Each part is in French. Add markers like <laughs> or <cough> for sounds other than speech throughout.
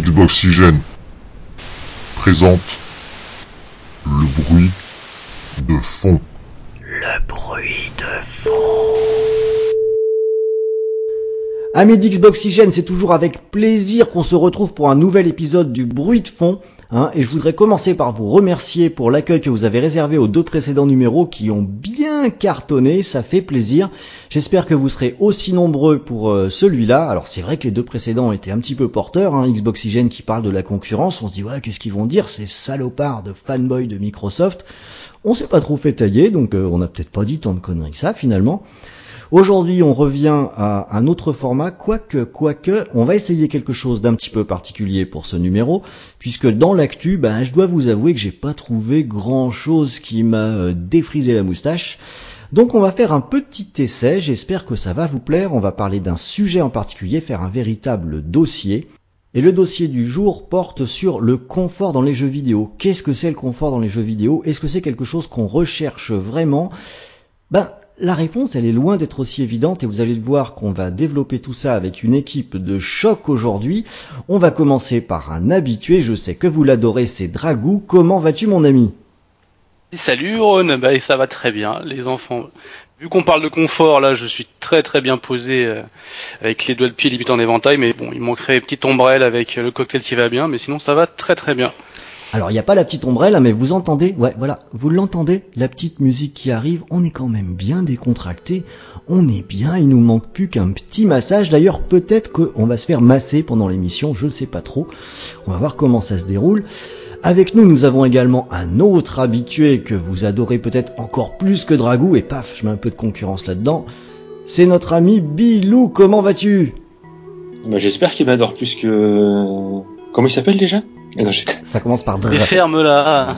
Xboxygène présente le bruit de fond. Le bruit de fond. Amis d'Xboxygène, c'est toujours avec plaisir qu'on se retrouve pour un nouvel épisode du bruit de fond. Hein, et je voudrais commencer par vous remercier pour l'accueil que vous avez réservé aux deux précédents numéros qui ont bien cartonné, ça fait plaisir. J'espère que vous serez aussi nombreux pour euh, celui-là. Alors c'est vrai que les deux précédents étaient un petit peu porteurs, hein, Xboxygène qui parle de la concurrence, on se dit ouais qu'est-ce qu'ils vont dire, ces salopards de fanboy de Microsoft? On s'est pas trop fait tailler, donc euh, on n'a peut-être pas dit tant de conneries que ça finalement. Aujourd'hui, on revient à un autre format, quoique, quoique, on va essayer quelque chose d'un petit peu particulier pour ce numéro, puisque dans l'actu, ben, je dois vous avouer que j'ai pas trouvé grand chose qui m'a euh, défrisé la moustache. Donc on va faire un petit essai, j'espère que ça va vous plaire, on va parler d'un sujet en particulier, faire un véritable dossier. Et le dossier du jour porte sur le confort dans les jeux vidéo. Qu'est-ce que c'est le confort dans les jeux vidéo? Est-ce que c'est quelque chose qu'on recherche vraiment? Ben, la réponse, elle est loin d'être aussi évidente et vous allez le voir qu'on va développer tout ça avec une équipe de choc aujourd'hui. On va commencer par un habitué, je sais que vous l'adorez, c'est Dragou. Comment vas-tu mon ami? Salut Ron, bah, ça va très bien, les enfants. Vu qu'on parle de confort, là, je suis très très bien posé euh, avec les doigts de pied limités en éventail, mais bon, il manquerait une petite ombrelle avec le cocktail qui va bien, mais sinon ça va très très bien. Alors il n'y a pas la petite ombrelle, hein, mais vous entendez, ouais voilà, vous l'entendez, la petite musique qui arrive, on est quand même bien décontracté, on est bien, il nous manque plus qu'un petit massage, d'ailleurs peut-être qu'on va se faire masser pendant l'émission, je ne sais pas trop, on va voir comment ça se déroule. Avec nous, nous avons également un autre habitué que vous adorez peut-être encore plus que Dragou, et paf, je mets un peu de concurrence là-dedans, c'est notre ami Bilou, comment vas-tu? Bah, J'espère qu'il m'adore plus que... Comment il s'appelle déjà? Non, Ça commence par Mais ferme là.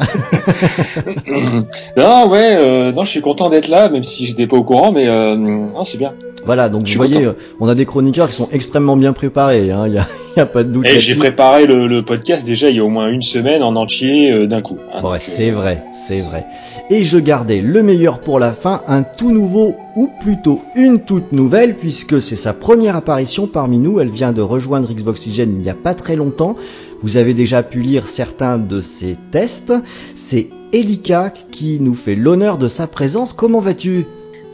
non, ouais, euh, non, je suis content d'être là, même si j'étais pas au courant, mais euh, non, c'est bien. Voilà, donc vous voyez, euh, on a des chroniqueurs qui sont extrêmement bien préparés. Hein, il y, a, <laughs> y a pas de doute. Et j'ai préparé le, le, podcast déjà il y a au moins une semaine en entier euh, d'un coup. Hein, ouais, c'est vrai, c'est vrai. Et je gardais le meilleur pour la fin, un tout nouveau ou plutôt une toute nouvelle, puisque c'est sa première apparition parmi nous. Elle vient de rejoindre Xboxygène il n'y a pas très longtemps. Vous avez déjà pu lire certains de ses tests. C'est Elika qui nous fait l'honneur de sa présence. Comment vas-tu?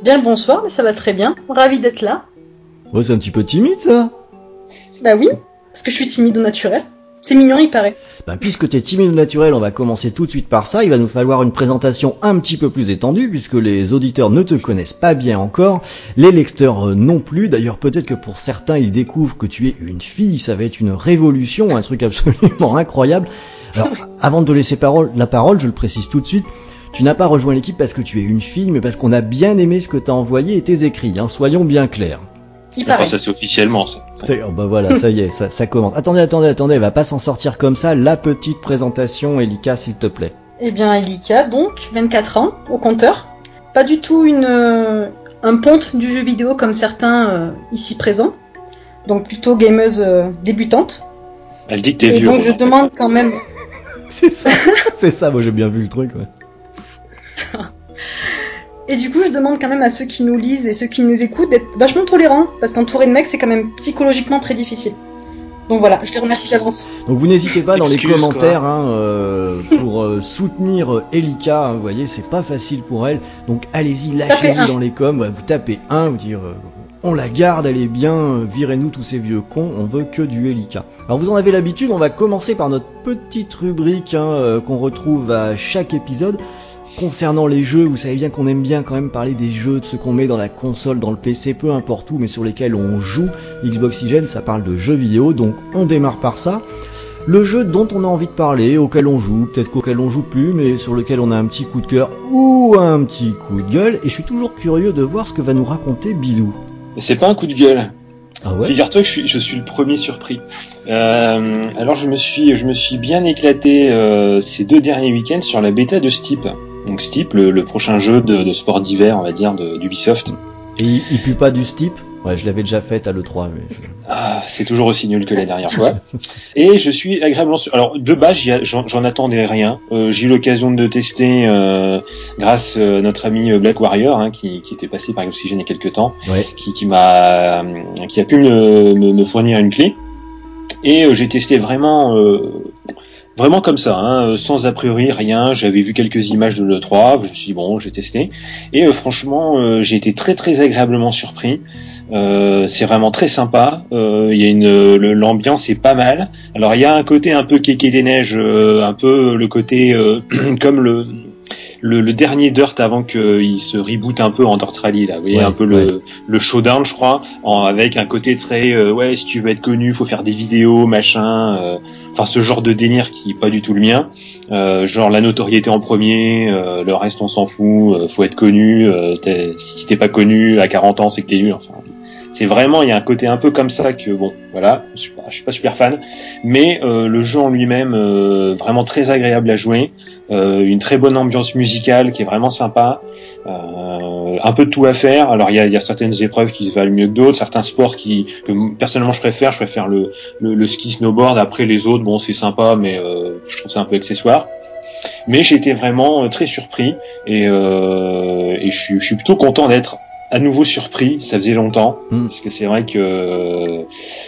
Bien le bonsoir, mais ça va très bien. Ravi d'être là. Oh, c'est un petit peu timide ça Bah oui, parce que je suis timide au naturel. C'est mignon, il paraît. Ben, puisque t'es timide au naturel, on va commencer tout de suite par ça. Il va nous falloir une présentation un petit peu plus étendue, puisque les auditeurs ne te connaissent pas bien encore, les lecteurs euh, non plus. D'ailleurs, peut-être que pour certains, ils découvrent que tu es une fille. Ça va être une révolution, un truc <laughs> absolument incroyable. Alors, <laughs> avant de te laisser parole, la parole, je le précise tout de suite, tu n'as pas rejoint l'équipe parce que tu es une fille, mais parce qu'on a bien aimé ce que t'as envoyé et tes écrits. Hein, soyons bien clairs. Enfin, ça c'est officiellement ça. Oh, bah voilà, ça y est, ça, ça commence. Attendez, attendez, attendez, elle va pas s'en sortir comme ça. La petite présentation, Elika, s'il te plaît. Eh bien, Elika, donc, 24 ans, au compteur. Pas du tout une, euh, un ponte du jeu vidéo comme certains euh, ici présents. Donc plutôt gameuse euh, débutante. Elle dit que t'es Et vieux. donc je demande quand même. <laughs> C'est ça, c'est ça. Moi j'ai bien vu le truc. Ouais. <laughs> Et du coup, je demande quand même à ceux qui nous lisent et ceux qui nous écoutent d'être vachement tolérants, parce qu'entourer de mecs, c'est quand même psychologiquement très difficile. Donc voilà, je les remercie d'avance. Donc vous n'hésitez pas dans les commentaires hein, euh, pour euh, soutenir euh, Elika. hein, vous voyez, c'est pas facile pour elle. Donc allez-y, lâchez-vous dans les coms. ouais, vous tapez un, vous dire euh, on la garde, elle est bien. Virez-nous tous ces vieux cons. On veut que du Elika. Alors vous en avez l'habitude. On va commencer par notre petite rubrique hein, qu'on retrouve à chaque épisode. Concernant les jeux, vous savez bien qu'on aime bien quand même parler des jeux, de ce qu'on met dans la console, dans le PC, peu importe où, mais sur lesquels on joue. Xboxygène, ça parle de jeux vidéo, donc on démarre par ça. Le jeu dont on a envie de parler, auquel on joue, peut-être qu'auquel on joue plus, mais sur lequel on a un petit coup de cœur ou un petit coup de gueule, et je suis toujours curieux de voir ce que va nous raconter Bilou. Et c'est pas un coup de gueule. Ah ouais Figure-toi que je suis, je suis le premier surpris. Euh, alors je me suis, je me suis bien éclaté euh, ces deux derniers week-ends sur la bêta de Steep. Donc Steep, le, le prochain jeu de, de sport d'hiver, on va dire, de- d'Ubisoft. Et il, il pue pas du steep? Ouais, je l'avais déjà fait à l'E3, mais... Ah, c'est toujours aussi nul que la dernière fois. <laughs> Et je suis agréablement. Alors de base, j'en attendais rien. Euh, J'ai eu l'occasion de tester euh, grâce à notre ami Black Warrior, hein, qui, qui était passé par Oxygen il y a quelques temps, Ouais. qui, qui m'a, qui a pu me, me, me fournir une clé. Et euh, j'ai testé vraiment, euh, vraiment comme ça, hein, sans a priori rien. J'avais vu quelques images de l'E3, je me suis dit bon, j'ai testé. Et euh, franchement, euh, j'ai été très très agréablement surpris. Euh, c'est vraiment très sympa. Euh, Il y a une, l'ambiance est pas mal. Alors il y a un côté un peu kéké des neiges, euh, un peu le côté euh, <clears throat> comme le le, le dernier Dirt avant qu'il se reboot un peu en Dirt Rally là, vous voyez Ouais, un peu le, le showdown je crois, en, avec un côté très euh, ouais si tu veux être connu faut faire des vidéos machin, euh, enfin ce genre de délire qui est pas du tout le mien, Euh, genre la notoriété en premier, euh, le reste on s'en fout, euh, faut être connu, euh, si t'es pas connu à 40 ans c'est que t'es nul, enfin c'est vraiment il y a un côté un peu comme ça que bon voilà je suis pas, suis pas super fan mais euh, le jeu en lui-même euh, vraiment très agréable à jouer euh, une très bonne ambiance musicale qui est vraiment sympa euh, un peu de tout à faire. Alors il y a, certaines épreuves qui se valent mieux que d'autres certains sports qui que personnellement je préfère. Je préfère le, le, ski snowboard. Après les autres bon c'est sympa mais je trouve ça un peu accessoire. Mais j'ai été vraiment très surpris et, je suis plutôt content d'être à nouveau surpris. Ça faisait longtemps Mm. parce que c'est vrai que euh,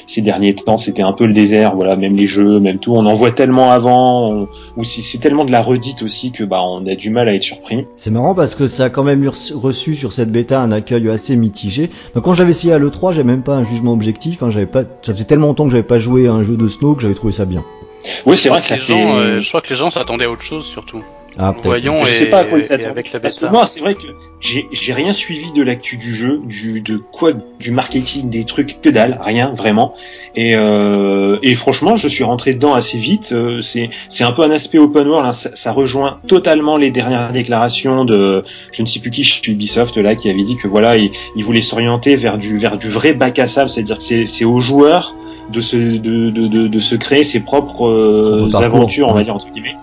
ces derniers temps c'était un peu le désert. Voilà, même les jeux, même tout, on en voit tellement avant, on- ou si c'est tellement de la redite aussi que bah on a du mal à être surpris. C'est marrant parce que ça a quand même reçu- sur cette bêta un accueil assez mitigé. Mais quand j'avais essayé à l'E3, j'avais même pas un jugement objectif. Hein, j'avais pas, ça faisait tellement longtemps que j'avais pas joué à un jeu de snow que j'avais trouvé ça bien. Oui, c'est vrai que ça les fait. gens, euh, je crois que les gens s'attendaient à autre chose surtout. Ah, Nous voyons Je et, sais pas à quoi ils avec la Parce que moi, c'est vrai que j'ai j'ai rien suivi de l'actu du jeu, du de quoi, du marketing, des trucs que dalle, rien vraiment. Et euh, et franchement, je suis rentré dedans assez vite. Euh, C'est c'est un peu un aspect open world. hein. Ça, ça rejoint totalement les dernières déclarations de je ne sais plus qui chez Ubisoft là qui avait dit que voilà, il, il voulait s'orienter vers du vers du vrai bac à sable, c'est-à-dire que c'est c'est aux joueurs de se de, de, de, de se créer ses propres euh, aventures, on va dire entre guillemets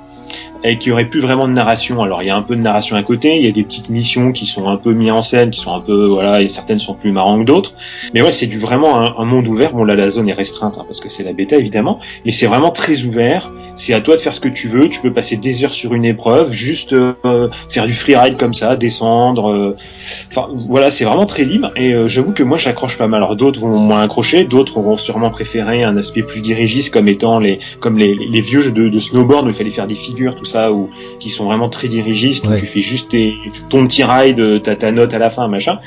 et qu'il y aurait plus vraiment de narration. Alors il y a un peu de narration à côté, il y a des petites missions qui sont un peu mises en scène, qui sont un peu voilà, et certaines sont plus marrantes que d'autres. Mais ouais, c'est du vraiment un, monde ouvert. Bon là la zone est restreinte hein, parce que c'est la bêta évidemment, mais c'est vraiment très ouvert. C'est à toi de faire ce que tu veux. Tu peux passer des heures sur une épreuve, juste euh, faire du freeride comme ça, descendre. euh, Enfin voilà, c'est vraiment très libre. Et euh, j'avoue que moi j'accroche pas mal. Alors d'autres vont moins accrocher, d'autres auront sûrement préféré un aspect plus dirigiste comme étant les comme les, vieux jeux de, snowboard où il fallait faire des figures, tout ça, ou qui sont vraiment très dirigistes, où tu fais juste tes- ton petit ride, t'as ta note à la fin, machin.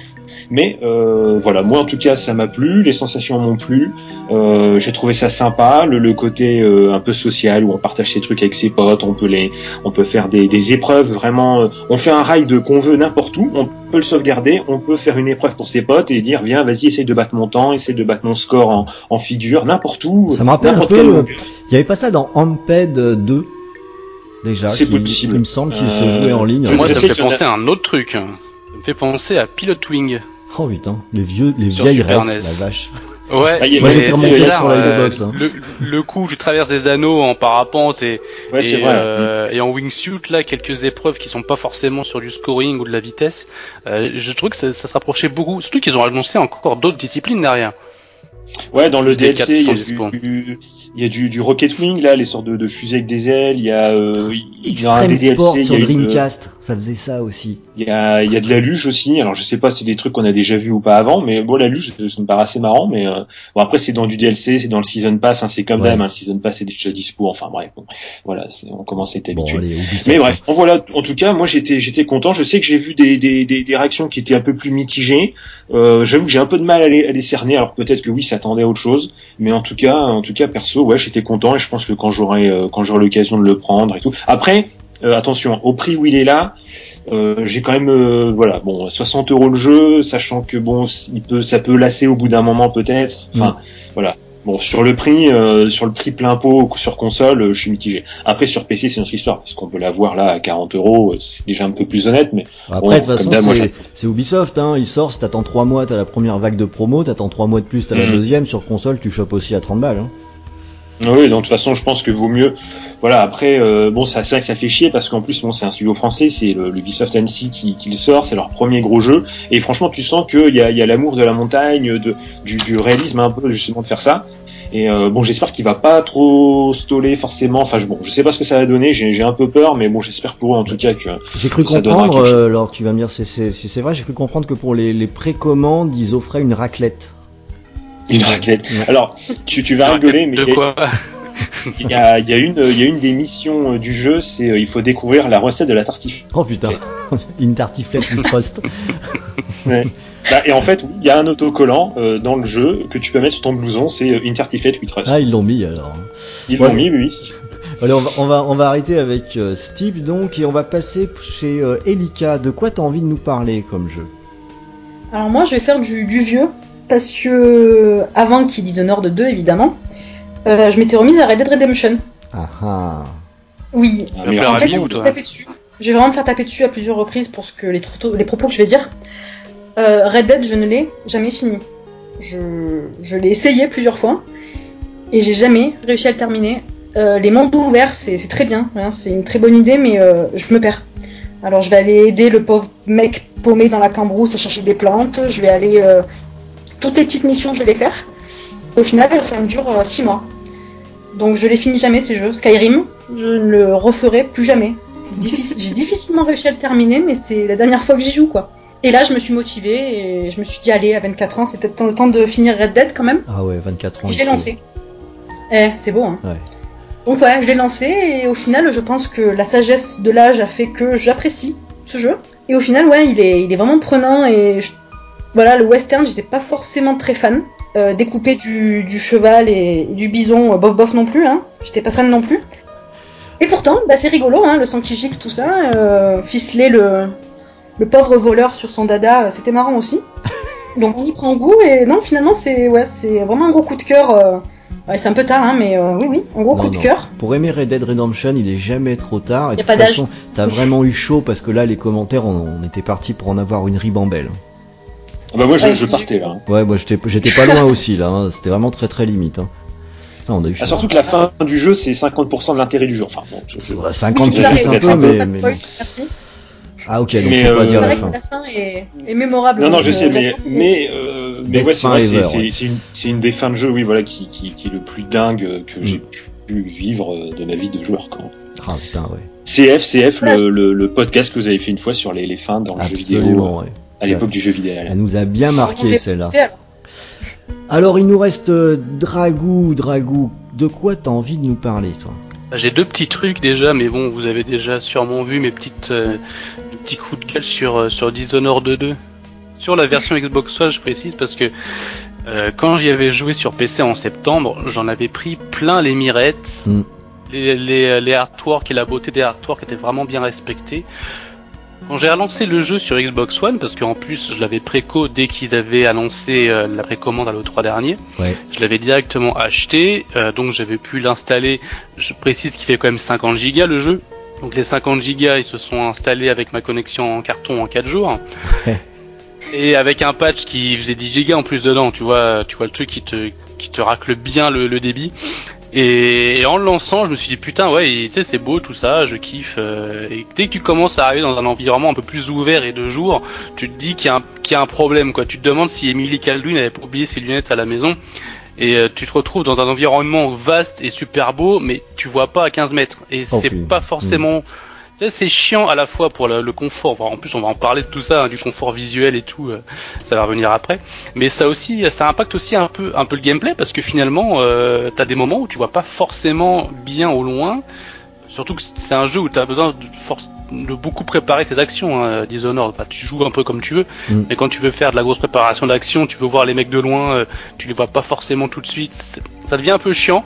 Mais euh, voilà, moi en tout cas ça m'a plu, les sensations m'ont plu, euh, j'ai trouvé ça sympa, le, le côté euh, un peu social où on partage ses trucs avec ses potes, on peut les, on peut faire des, des épreuves vraiment, euh, on fait un ride qu'on veut n'importe où, on peut le sauvegarder, on peut faire une épreuve pour ses potes et dire viens vas-y essaye de battre mon temps, essaye de battre mon score en, en figure, n'importe où. Ça me rappelle un peu, euh. Il y avait pas ça dans Amped 2 déjà. C'est possible. Il me semble qu'il se Euh, jouait en ligne. Moi, ça me fait penser à un autre truc. Ça me fait penser à Pilot Wing. Oh putain, les vieux, les Sur vieilles Super rêves, NES. la vache. Ouais, Ah, Moi, j'étais remonté sur la euh, Xbox, hein. le, le coup, tu traverses des anneaux en parapente et, Ouais, et, vrai. euh, et en wingsuit, là, quelques épreuves qui sont pas forcément sur du scoring ou de la vitesse. Euh, je trouve que ça, ça se rapprochait beaucoup. Surtout qu'ils ont annoncé encore d'autres disciplines derrière. Ouais, dans le DLC, il y a, du, il y a du, du Rocket Wing, là, les sortes de, de fusées avec des ailes. Il y a, euh, il y a un des DLC, il y sur a une- Dreamcast, ça faisait ça aussi. Il y a, il y a de la luge aussi. Alors je sais pas si c'est des trucs qu'on a déjà vu ou pas avant, mais bon la luge ça me paraît assez marrant. Mais euh, bon après c'est dans du DLC, c'est dans le season pass, hein, c'est comme Ouais. d'hab. hein, le season pass est déjà dispo. Enfin bref, bon, voilà, on commence à être habitué. Mais bref, bon, voilà. En tout cas, moi j'étais j'étais content. Je sais que j'ai vu des, des, des, des réactions qui étaient un peu plus mitigées. Euh, J'avoue que j'ai un peu de mal à les, à les cerner. Alors peut-être que oui, ça attendait à autre chose. Mais en tout cas, en tout cas perso, ouais, j'étais content et je pense que quand j'aurai euh, quand j'aurai l'occasion de le prendre et tout. Après, euh, attention, au prix où il est là, euh, j'ai quand même euh, voilà bon 60 euros le jeu, sachant que bon il peut ça peut lasser au bout d'un moment peut-être. Enfin voilà. Bon sur le prix sur le prix plein pot sur console, je suis mitigé. Après sur PC c'est notre histoire parce qu'on peut l'avoir là à 40 euros, c'est déjà un peu plus honnête, mais Après, Bon, de toute façon, c'est- c'est Ubisoft, hein. Il sort, si t'attends 3 mois, t'as la première vague de promo, t'attends 3 mois de plus, t'as la Mhm. deuxième, sur console, tu chopes aussi à 30 balles, hein. Oui, donc de toute façon, je pense que vaut mieux. Voilà, après, euh, bon, c'est vrai que ça fait chier parce qu'en plus, bon, c'est un studio français, c'est le, le Ubisoft Annecy qui, qui le sort, c'est leur premier gros jeu, et franchement, tu sens qu'il y a, il y a l'amour de la montagne, de, du, du réalisme un peu justement de faire ça. Et euh, bon, j'espère qu'il va pas trop stoller forcément. Enfin, je, bon, je sais pas ce que ça va donner. J'ai un peu peur, mais bon, j'espère pour eux en tout cas que. J'ai cru Ça comprendre, euh, alors tu vas me dire si c'est si c'est vrai, j'ai cru comprendre que pour les, les précommandes, ils offraient une raclette. Une raclette. Alors, tu, tu vas rigoler, mais De il y a- quoi il y, a, il y a une, il y a une des missions euh, du jeu, c'est euh, il faut découvrir la recette de la tartiflette. Oh putain, <laughs> une tartiflette with trust. <laughs> Bah, et en fait, il y a un autocollant euh, dans le jeu que tu peux mettre sur ton blouson, c'est euh, une tartiflette with trust. Ah, ils l'ont mis alors. Ils ouais. l'ont mis, oui. Allez, on va, on va, on va arrêter avec euh, Steve donc et on va passer chez euh, Elika. De quoi t'as envie de nous parler comme jeu? Alors moi, je vais faire du, du vieux, parce que avant qu'il Dishonored 2, évidemment, euh, je m'étais remise à Red Dead Redemption. Ah ah. Oui, Ah, mais en fait, je vais toi. me taper dessus. Je vais vraiment me faire taper dessus à plusieurs reprises pour ce que les, propos que je vais dire. Euh, Red Dead, je ne l'ai jamais fini. Je, je l'ai essayé plusieurs fois et j'ai jamais réussi à le terminer. Euh, les mondes ouverts, c'est c'est très bien, hein, c'est une très bonne idée, mais euh, je me perds. Alors je vais aller aider le pauvre mec paumé dans la cambrousse à chercher des plantes. Je vais aller euh, toutes les petites missions, je vais les faire. Au final, ça me dure 6 mois. Donc je les finis jamais ces jeux. Skyrim, je ne le referai plus jamais. <laughs> J'ai difficilement réussi à le terminer, mais c'est la dernière fois que j'y joue quoi. Et là, je me suis motivée et je me suis dit, allez, à 24 ans, c'est peut-être le temps de finir Red Dead quand même. Ah ouais, 24 ans. Et je l'ai lancé. Eh, c'est beau, hein. Ouais. Donc ouais, je l'ai lancé et au final, je pense que la sagesse de l'âge a fait que j'apprécie ce jeu. Et au final, ouais, il est, il est vraiment prenant et je- voilà, le western, j'étais pas forcément très fan. Euh, découper du, du cheval et, et du bison, euh, bof bof non plus, hein. J'étais pas fan non plus. Et pourtant, bah, c'est rigolo, hein, le sang qui gicle, tout ça. Euh, ficeler le, le pauvre voleur sur son dada, euh, c'était marrant aussi. <laughs> Donc on y prend goût et non, finalement, c'est ouais, c'est vraiment un gros coup de cœur. euh, Ouais, c'est un peu tard, hein, mais euh, oui, oui, un gros Non, coup de cœur. Pour aimer Red Dead Redemption, il est jamais trop tard. Et Y de pas toute façon, t'as vraiment eu chaud parce que là, les commentaires, on, on était parti pour en avoir une ribambelle. Ah bah moi, je, Ouais, je je- partais là. hein. Ouais, moi j'étais j'étais pas loin aussi là. hein. C'était vraiment très très limite. Hein. Non, on a eu Ah, surtout que la fin du jeu, c'est 50% de l'intérêt du jeu. Enfin, bon, je- je- Ouais, 50 Oui, c'est un peu, mais, mais merci. Ah ok, donc Mais, faut pas euh, dire C'est la vrai fin. que la fin est, est mémorable. Non, non, je sais, euh, mais, j'adore. mais, euh, mais Best ouais, c'est vrai c'est- une, des fins de jeu, oui, voilà, qui, qui, qui est le plus dingue que Mm. j'ai pu vivre euh, de ma vie de joueur. Quand même. Ah putain, ouais. CF, CF, le, le, le podcast que vous avez fait une fois sur les, les fins dans le jeu vidéo, Absolument, ouais. À l'époque du jeu vidéo. Elle nous a bien marqué celle-là. alors. Il nous reste euh, Dragou, Dragou. De quoi t'as envie de nous parler, toi? Bah, J'ai deux petits trucs déjà, mais bon, vous avez déjà sûrement vu mes petites, euh, mes petits coups de gueule sur, euh, sur Dishonored 2. Sur la version Xbox One, je précise, parce que euh, quand j'y avais joué sur PC en septembre, j'en avais pris plein les mirettes. Mm. Les, les, les artworks et la beauté des artworks étaient vraiment bien respectés. Quand j'ai relancé le jeu sur Xbox One, parce qu'en plus je l'avais préco dès qu'ils avaient annoncé euh, la précommande à l'E3 dernier, Ouais. je l'avais directement acheté, euh, donc j'avais pu l'installer. Je précise qu'il fait quand même 50 gigas le jeu. Donc les 50 gigas ils se sont installés avec ma connexion en carton en 4 jours. <laughs> Et avec un patch qui faisait 10 gigas en plus dedans, tu vois, tu vois le truc qui te, qui te racle bien le, le débit. Et, et en le lançant, je me suis dit putain ouais, tu sais c'est beau tout ça, je kiffe. euh, et dès que tu commences à arriver dans un environnement un peu plus ouvert et de jour, tu te dis qu'il y, a un- qu'il y a un problème quoi. Tu te demandes si Emily Caldwin avait oublié ses lunettes à la maison. Et euh, tu te retrouves dans un environnement vaste et super beau, mais tu vois pas à 15 mètres. Et Oh, c'est pas forcément. Sais, C'est chiant à la fois pour le, le confort. En plus, on va en parler de tout ça, hein, du confort visuel et tout. euh, ça va revenir après. Mais ça aussi, ça impacte aussi un peu, un peu le gameplay parce que finalement, euh, t'as des moments où tu vois pas forcément bien au loin. Surtout que c'est un jeu où t'as besoin de, force, de beaucoup préparer tes actions. Hein, Dishonored, Bah, tu joues un peu comme tu veux. Mm. Mais quand tu veux faire de la grosse préparation d'action, tu veux voir les mecs de loin, euh, tu les vois pas forcément tout de suite. Ça devient un peu chiant.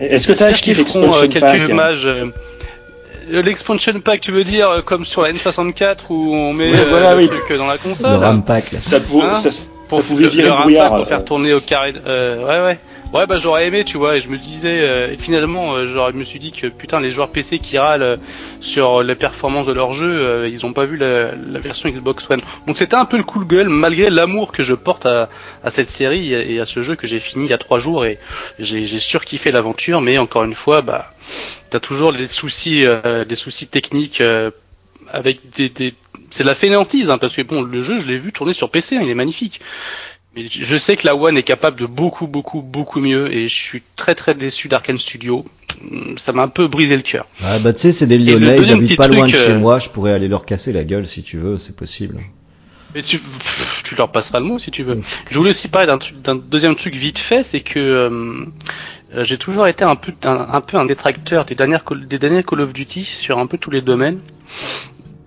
Est-ce que t'as acheté J'espère qu'ils feront, euh, quelques pack images. euh, euh, L'expansion pack, tu veux dire, euh, comme sur la N64 où on met Oui, euh, voilà, le oui. truc dans la Le console RAM pack, là. Ça, pour, Hein ça, pour pouvait le- virer le le RAM brouillard, pack pour euh. faire tourner au carré. Euh, ouais, ouais. Ouais, bah j'aurais aimé, tu vois, et je me disais, euh, et finalement, euh, genre, je me suis dit que putain, les joueurs PC qui râlent euh, sur les performances de leur jeu, euh, ils ont pas vu la, la version Xbox One. Donc c'était un peu le de gueule, malgré l'amour que je porte à, à cette série et à ce jeu que j'ai fini il y a trois jours, et j'ai j'ai surkiffé l'aventure, mais encore une fois, bah, t'as toujours les soucis, euh, des soucis techniques euh, avec des, des... c'est de la fainéantise, hein, parce que bon, le jeu, je l'ai vu tourner sur PC, hein, il est magnifique. Mais je sais que la One est capable de beaucoup, beaucoup, beaucoup mieux, et je suis très, très déçu d'Arkane Studio. Ça m'a un peu brisé le cœur. Ah bah tu sais, c'est des Lyonnais, ils habitent pas loin de chez euh, moi, je pourrais aller leur casser la gueule si tu veux, c'est possible. Mais tu, tu leur passeras le mot si tu veux. Je voulais aussi parler d'un deuxième truc vite fait, c'est que euh, euh, j'ai toujours été un peu un, peu un détracteur des dernières des derniers Call of Duty sur un peu tous les domaines.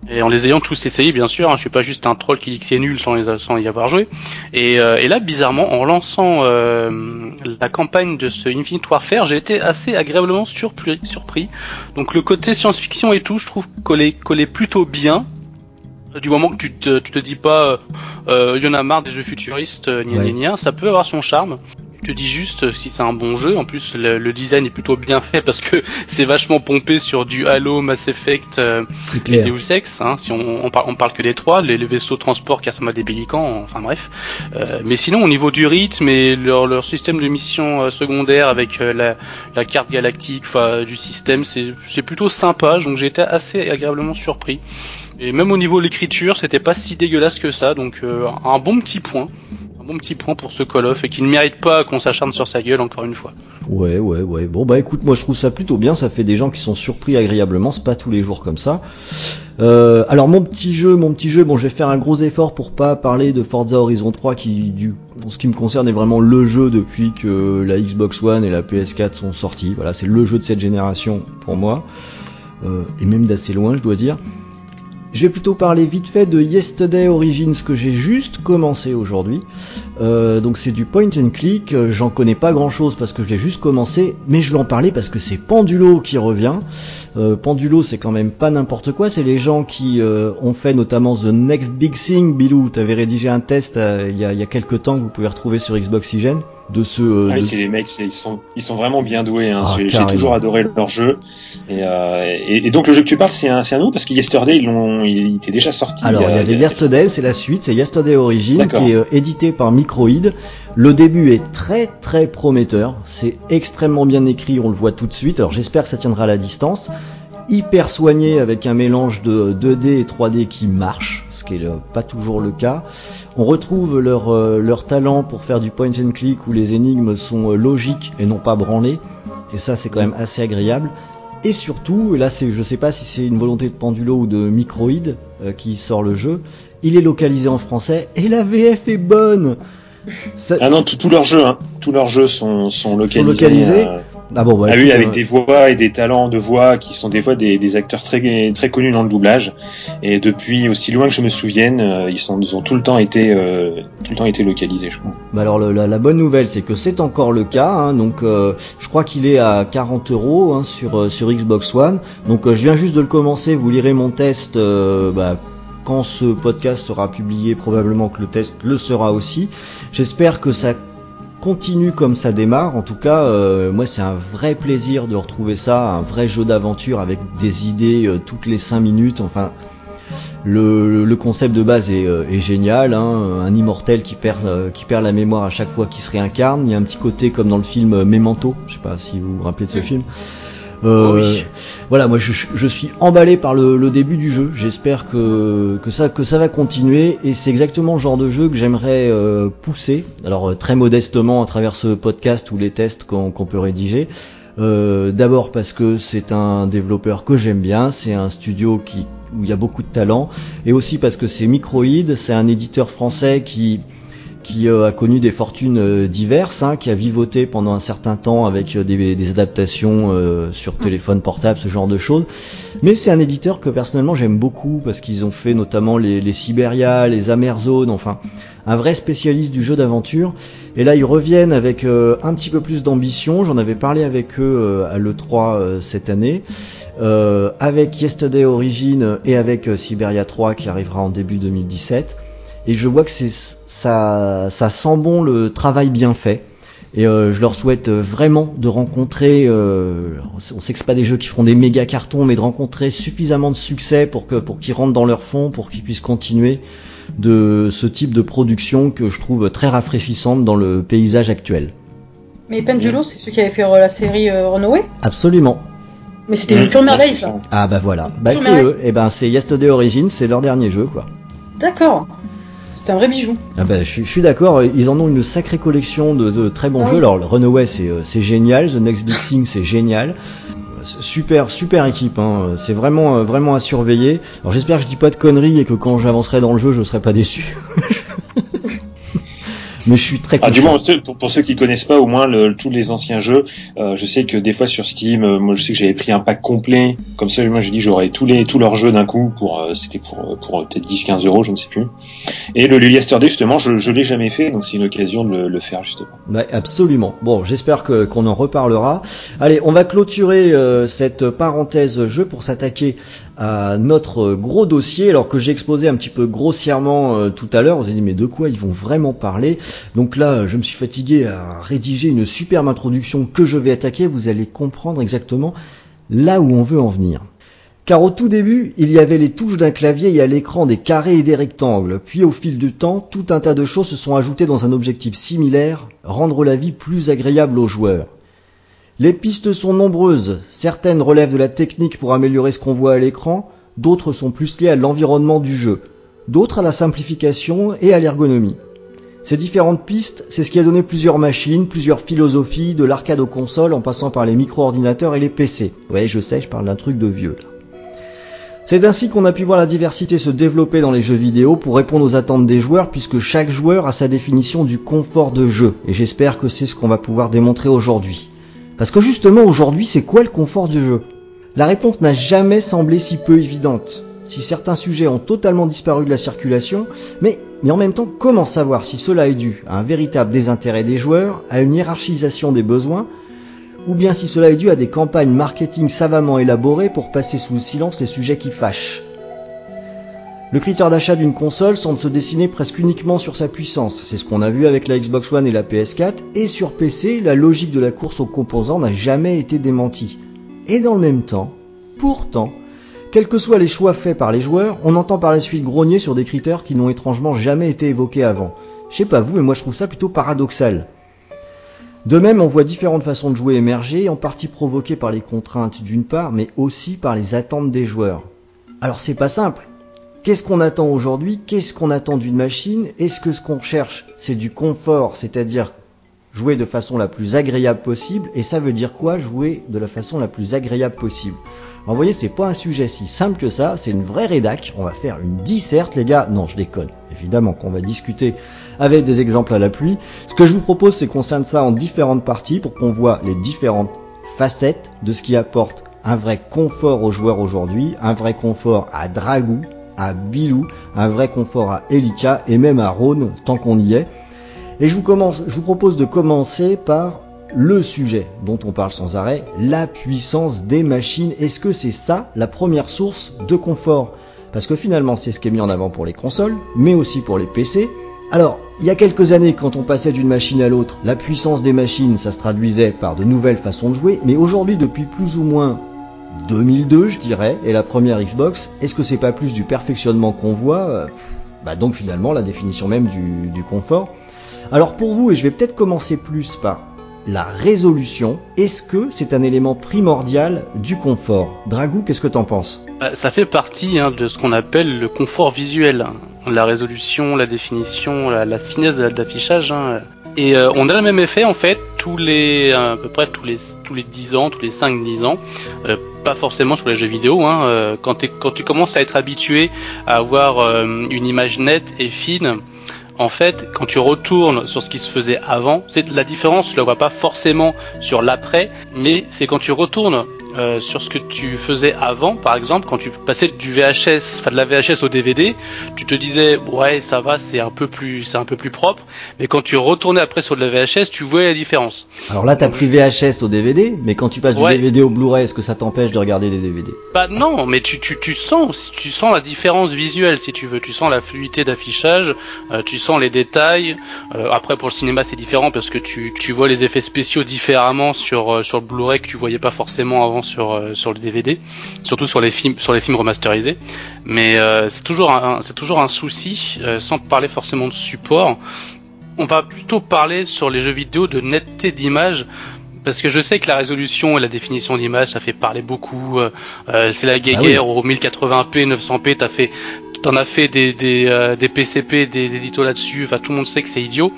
Et en les ayant tous essayés, bien sûr, hein, je suis pas juste un troll qui dit que c'est nul sans, les, y avoir joué. Et, euh, et là, bizarrement, en lançant euh, la campagne de ce Infinite Warfare, j'ai été assez agréablement surpris. surpris. Donc le côté science-fiction et tout, je trouve collait, collait plutôt bien. Du moment que tu te, tu te dis pas, euh, il y en a marre des jeux futuristes, euh, gna Ouais. gna gna, ça peut avoir son charme. Je te dis juste si c'est un bon jeu. En plus, le, le design est plutôt bien fait parce que <laughs> c'est vachement pompé sur du Halo, Mass Effect, euh, et. Deus Ex. Hein, si on, on, parle, on parle que des trois, les, les vaisseaux de transport qui ressemblent à des pélicans. Enfin bref. Euh, mais sinon, au niveau du rythme et leur, leur système de mission euh, secondaire avec euh, la, la carte galactique, du système, c'est c'est plutôt sympa. Donc j'ai été assez agréablement surpris. Et même au niveau de l'écriture, c'était pas si dégueulasse que ça. Donc euh, un bon petit point. Bon petit point pour ce Call of et qui ne mérite pas qu'on s'acharne sur sa gueule encore une fois. Ouais, ouais, ouais. Bon, bah écoute, moi je trouve ça plutôt bien. Ça fait des gens qui sont surpris agréablement. C'est pas tous les jours comme ça. Euh, alors mon petit jeu, mon petit jeu. Bon, je vais faire un gros effort pour pas parler de Forza Horizon 3 qui, du, en ce qui me concerne, est vraiment le jeu depuis que la Xbox One et la PS4 sont sortis. Voilà, c'est le jeu de cette génération pour moi. Euh, et même d'assez loin, je dois dire. Je vais plutôt parler vite fait de Yesterday Origins que j'ai juste commencé aujourd'hui. Euh, donc c'est du point and click, j'en connais pas grand chose parce que je l'ai juste commencé, mais je vais en parler parce que c'est Pendulo qui revient. Euh, Pendulo c'est quand même pas n'importe quoi, c'est les gens qui euh, ont fait notamment The Next Big Thing, Bilou, t'avais rédigé un test il y, a, y a quelques temps que vous pouvez retrouver sur Xboxygen de ce... euh, Ah oui, de- c'est les mecs, ils sont, ils sont vraiment bien doués. Hein. Ah, J'ai- toujours adoré leur jeu. Et, euh, et, et donc le jeu que tu parles, c'est un, c'est un nouveau parce que Yesterday, ils l'ont, il, il était déjà sorti. Alors, il y a- avait Yesterday, c'est la suite, c'est Yesterday Origin, qui est euh, édité par Microïd. Le début est très très prometteur, c'est extrêmement bien écrit, on le voit tout de suite. Alors, j'espère que ça tiendra à la distance. Hyper soigné avec un mélange de 2D et 3D qui marche, ce qui est euh, pas toujours le cas. On retrouve leur, euh, leur talent pour faire du point and click où les énigmes sont euh, logiques et non pas branlées. Et ça, c'est quand même assez agréable. Et surtout, là c'est, je sais pas si c'est une volonté de Pendulo ou de Microïd euh, qui sort le jeu, il est localisé en français et la VF est bonne. Ça- Ah non, tout- tous leurs jeux, hein. tous leurs jeux sont, sont Sont localisés. localisés euh, ah bon, bah, ah oui, avec euh, des voix et des talents de voix qui sont des fois des, des acteurs très très connus dans le doublage. Et depuis aussi loin que je me souvienne, euh, ils sont ils ont tout le temps été euh, tout le temps été localisés, je crois. bah alors le- la, la bonne nouvelle c'est que c'est encore le cas, hein, donc euh, je crois qu'il est à 40 euros hein, sur sur Xbox One. Donc je viens juste de le commencer, vous lirez mon test. bah, quand ce podcast sera publié, probablement que le test le sera aussi. J'espère que ça continue comme ça démarre. En tout cas, euh, moi, c'est un vrai plaisir de retrouver ça, un vrai jeu d'aventure avec des idées euh, toutes les 5 minutes. Enfin, le, le concept de base est, euh, est génial. Hein, un immortel qui perd, qui perd la mémoire à chaque fois qu'il se réincarne. Il y a un petit côté comme dans le film Memento. Je sais pas si vous vous rappelez de ce film. Euh, Oui. Voilà, moi je, suis emballé par le, début du jeu. J'espère que, ça, va continuer et c'est exactement le genre de jeu que j'aimerais euh, pousser. Alors euh, très modestement à travers ce podcast ou les tests qu'on peut rédiger. Euh, D'abord parce que c'est un développeur que j'aime bien, c'est un studio où il y a beaucoup de talent et aussi parce que c'est Microïd, c'est un éditeur français qui qui euh, a connu des fortunes euh, diverses, hein, qui a vivoté pendant un certain temps avec euh, des, des adaptations euh, sur téléphone portable, ce genre de choses. Mais c'est un éditeur que personnellement j'aime beaucoup parce qu'ils ont fait notamment les, les Siberia, les Amerzones, enfin un vrai spécialiste du jeu d'aventure. Et là ils reviennent avec euh, un petit peu plus d'ambition. J'en avais parlé avec eux euh, à l'E3 euh, cette année. Avec Yesterday Origin et avec Siberia 3 qui arrivera en début 2017. Et je vois que c'est ça, ça sent bon le travail bien fait. Et euh, je leur souhaite vraiment de rencontrer, euh, on sait- que c'est pas des jeux qui feront des méga cartons, mais de rencontrer suffisamment de succès pour que pour qu'ils rentrent dans leur fond, pour qu'ils puissent continuer de ce type de production que je trouve très rafraîchissante dans le paysage actuel. Mais Pendulo, c'est celui qui avait fait euh, la série euh, Runaway? Absolument. Mais c'était une pure Mmh, merveille, ça. Ah bah voilà. Bah c'est eux. Et ben c'est Yesterday Origins, c'est leur dernier jeu quoi. D'accord. C'est un vrai bijou. Ah bah, je, suis- je suis d'accord, ils en ont une sacrée collection de, de très bons Ah jeux. Alors, le Runaway, c'est, euh, c'est génial, The Next Big Thing, c'est génial. super, super équipe. Hein. C'est vraiment, euh, vraiment à surveiller. Alors j'espère que je dis pas de conneries et que quand j'avancerai dans le jeu, je serai pas déçu. <laughs> mais je suis très ah, du moins pour, pour, ceux qui connaissent pas au moins le, tous les anciens jeux euh, je sais que des fois sur Steam euh, moi je sais que j'avais pris un pack complet. Comme ça moi j'ai dit j'aurais tous les tous leurs jeux d'un coup pour euh, c'était pour euh, pour peut-être 10 15 euros je ne sais plus. Et le Yesterday justement je je l'ai jamais fait donc c'est une occasion de le, le faire justement. Ouais, absolument. Bon j'espère que qu'on en reparlera. Allez on va clôturer cette parenthèse jeu pour s'attaquer à notre gros dossier alors que j'ai exposé un petit peu grossièrement tout à l'heure vous avez dit mais de quoi ils vont vraiment parler? Donc là, je me suis fatigué à rédiger une superbe introduction que je vais attaquer. Vous allez comprendre exactement là où on veut en venir. Car au tout début, il y avait les touches d'un clavier et à l'écran des carrés et des rectangles. Puis au fil du temps, tout un tas de choses se sont ajoutées dans un objectif similaire, rendre la vie plus agréable aux joueurs. Les pistes sont nombreuses, certaines relèvent de la technique pour améliorer ce qu'on voit à l'écran, d'autres sont plus liées à l'environnement du jeu, d'autres à la simplification et à l'ergonomie. Ces différentes pistes, c'est ce qui a donné plusieurs machines, plusieurs philosophies, de l'arcade aux consoles en passant par les micro-ordinateurs et les PC. Ouais, je sais, je parle d'un truc de vieux là. C'est ainsi qu'on a pu voir la diversité se développer dans les jeux vidéo pour répondre aux attentes des joueurs puisque chaque joueur a sa définition du confort de jeu et j'espère que c'est ce qu'on va pouvoir démontrer aujourd'hui. Parce que justement aujourd'hui c'est quoi le confort du jeu? La réponse n'a jamais semblé si peu évidente. Si certains sujets ont totalement disparu de la circulation, mais mais en même temps, comment savoir si cela est dû à un véritable désintérêt des joueurs, à une hiérarchisation des besoins, ou bien si cela est dû à des campagnes marketing savamment élaborées pour passer sous le silence les sujets qui fâchent? Le critère d'achat d'une console semble se dessiner presque uniquement sur sa puissance, c'est ce qu'on a vu avec la Xbox One et la PS4, et sur PC, la logique de la course aux composants n'a jamais été démentie. Et dans le même temps, pourtant, quels que soient les choix faits par les joueurs, on entend par la suite grogner sur des critères qui n'ont étrangement jamais été évoqués avant. Je sais pas vous, mais moi je trouve ça plutôt paradoxal. De même, on voit différentes façons de jouer émerger, en partie provoquées par les contraintes d'une part, mais aussi par les attentes des joueurs. Alors c'est pas simple. Qu'est-ce qu'on attend aujourd'hui? Qu'est-ce qu'on attend d'une machine? Est-ce que ce qu'on cherche, c'est du confort, c'est-à-dire jouer de façon la plus agréable possible? Et ça veut dire quoi jouer de la façon la plus agréable possible? Vous voyez, c'est pas un sujet si simple que ça, c'est une vraie rédac. On va faire une disserte, les gars. Non, je déconne. Évidemment qu'on va discuter avec des exemples à la pluie. Ce que je vous propose, c'est qu'on scinde ça en différentes parties pour qu'on voit les différentes facettes de ce qui apporte un vrai confort aux joueurs aujourd'hui, un vrai confort à Dragou, à Bilou, un vrai confort à Elika et même à Rhône, tant qu'on y est. Et je vous, je vous propose de commencer par le sujet dont on parle sans arrêt, la puissance des machines. Est-ce que c'est ça la première source de confort? Parce que finalement c'est ce qui est mis en avant pour les consoles, mais aussi pour les PC. Alors, il y a quelques années, quand on passait d'une machine à l'autre, la puissance des machines, ça se traduisait par de nouvelles façons de jouer, mais aujourd'hui, depuis plus ou moins 2002, je dirais, et la première Xbox, est-ce que c'est pas plus du perfectionnement qu'on voit Bah donc finalement, la définition même du, confort. Alors pour vous, et je vais peut-être commencer plus par la résolution, est-ce que c'est un élément primordial du confort? Dragou, qu'est-ce que t'en penses? Bah, Ça fait partie hein, de ce qu'on appelle le confort visuel. La résolution, la définition, la, finesse de l'affichage. Hein. Et euh, on a le même effet en fait tous les à peu près tous les tous les 10 ans, tous les 5 10 ans. Euh, pas forcément sur les jeux vidéo hein, euh, quand, quand tu commences à être habitué à avoir une image nette et fine, en fait, quand tu retournes sur ce qui se faisait avant, c'est la différence, tu la vois pas forcément sur l'après, mais c'est quand tu retournes euh, sur ce que tu faisais avant, par exemple, quand tu passais du VHS, enfin de la VHS au DVD, tu te disais ouais ça va, c'est un peu plus, c'est un peu plus propre, mais quand tu retournais après sur de la VHS, tu voyais la différence. Alors là, t'as pris VHS au DVD, mais quand tu passes du DVD au Blu-ray, est-ce que ça t'empêche de regarder les DVD Bah non, mais tu, tu, tu sens, tu sens la différence visuelle si tu veux, tu sens la fluidité d'affichage, euh, tu sens les détails. Euh, après pour le cinéma c'est différent parce que tu, tu vois les effets spéciaux différemment sur sur le Blu-ray que tu voyais pas forcément avant sur euh, sur le DVD, surtout sur les films sur les films remasterisés. Mais euh, c'est toujours un c'est toujours un souci, euh, sans parler forcément de support. On va plutôt parler sur les jeux vidéo de netteté d'image parce que je sais que la résolution et la définition d'image ça fait parler beaucoup c'est la guéguerre ah au 1080p 900p t'as fait t'en as fait des des, des PCP des éditos là-dessus enfin tout le monde sait que c'est idiot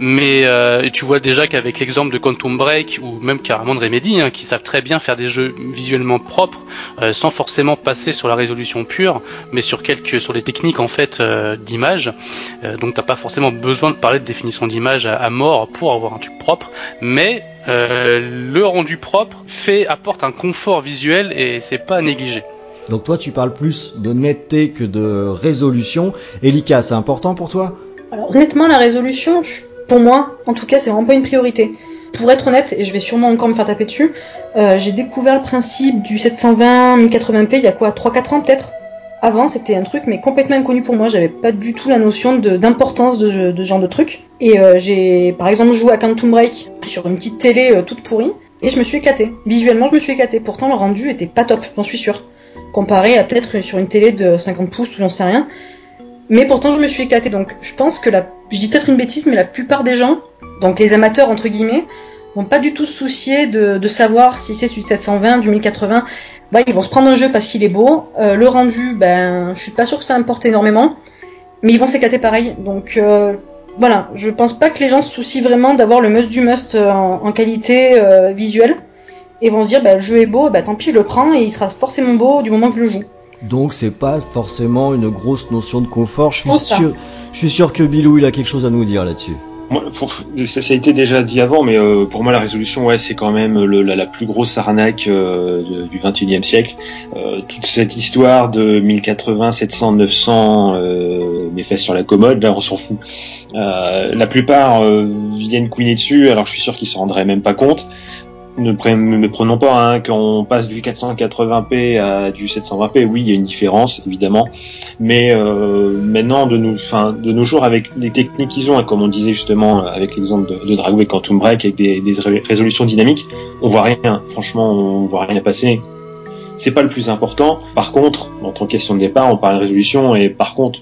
Mais euh, tu vois déjà qu'avec l'exemple de Quantum Break ou même carrément de Remedy, hein, qui savent très bien faire des jeux visuellement propres, euh, sans forcément passer sur la résolution pure, mais sur quelques sur les techniques en fait euh, d'image. Euh, donc t'as pas forcément besoin de parler de définition d'image à, à mort pour avoir un truc propre, mais euh, le rendu propre fait apporte un confort visuel et c'est pas à négliger. Donc toi, tu parles plus de netteté que de résolution. Elika, c'est important pour toi? Alors honnêtement, la résolution, je- pour moi, en tout cas, c'est vraiment pas une priorité. Pour être honnête, et je vais sûrement encore me faire taper dessus, euh, j'ai découvert le principe du 720 1080p il y a quoi 3-4 ans peut-être? Avant, c'était un truc mais complètement inconnu pour moi. J'avais pas du tout la notion d'importance de, ce- genre de truc. Et euh, j'ai, par exemple, joué à Quantum Break sur une petite télé euh, toute pourrie et je me suis éclaté. Visuellement, je me suis éclaté. Pourtant, le rendu était pas top, j'en suis sûr. Comparé à peut-être sur une télé de 50 pouces ou j'en sais rien. Mais pourtant, je me suis éclaté. Donc, je pense que la, je dis peut-être une bêtise, mais la plupart des gens, donc les amateurs entre guillemets, vont pas du tout se soucier de, savoir si c'est du 720, du 1080. Ouais, ils vont se prendre un jeu parce qu'il est beau. Euh, le rendu, ben, je suis pas sûr que ça importe énormément, mais ils vont s'éclater pareil. Donc euh, voilà, je pense pas que les gens se soucient vraiment d'avoir le must du must euh, en, qualité visuelle et vont se dire, bah, le jeu est beau, bah tant pis, je le prends et il sera forcément beau du moment que je le joue. Donc c'est pas forcément une grosse notion de confort. Je suis sûr, je suis sûr que Bilou il a quelque chose à nous dire là-dessus. Moi, pour- ça, ça a été déjà dit avant, mais euh, pour moi la résolution, ouais, c'est quand même le- la, la plus grosse arnaque euh, de- du 21e siècle. Euh, toute cette histoire de 1080, 700, 900, euh, mais fait sur la commode, là, on s'en fout. Euh, la plupart euh, viennent couiner dessus, alors je suis sûr qu'ils s'en rendraient même pas compte. Ne, ne prenons pas, hein, quand on passe du 480p à du 720p, oui, il y a une différence, évidemment. Mais euh, maintenant, de nos, de nos jours, avec les techniques qu'ils ont, hein, comme on disait justement avec l'exemple de, de Dragway Quantum Break, avec des, des ré- résolutions dynamiques, on voit rien. Franchement, on voit rien passer. C'est pas le plus important. Par contre, en tant que question de départ, on parle de résolution, et par contre,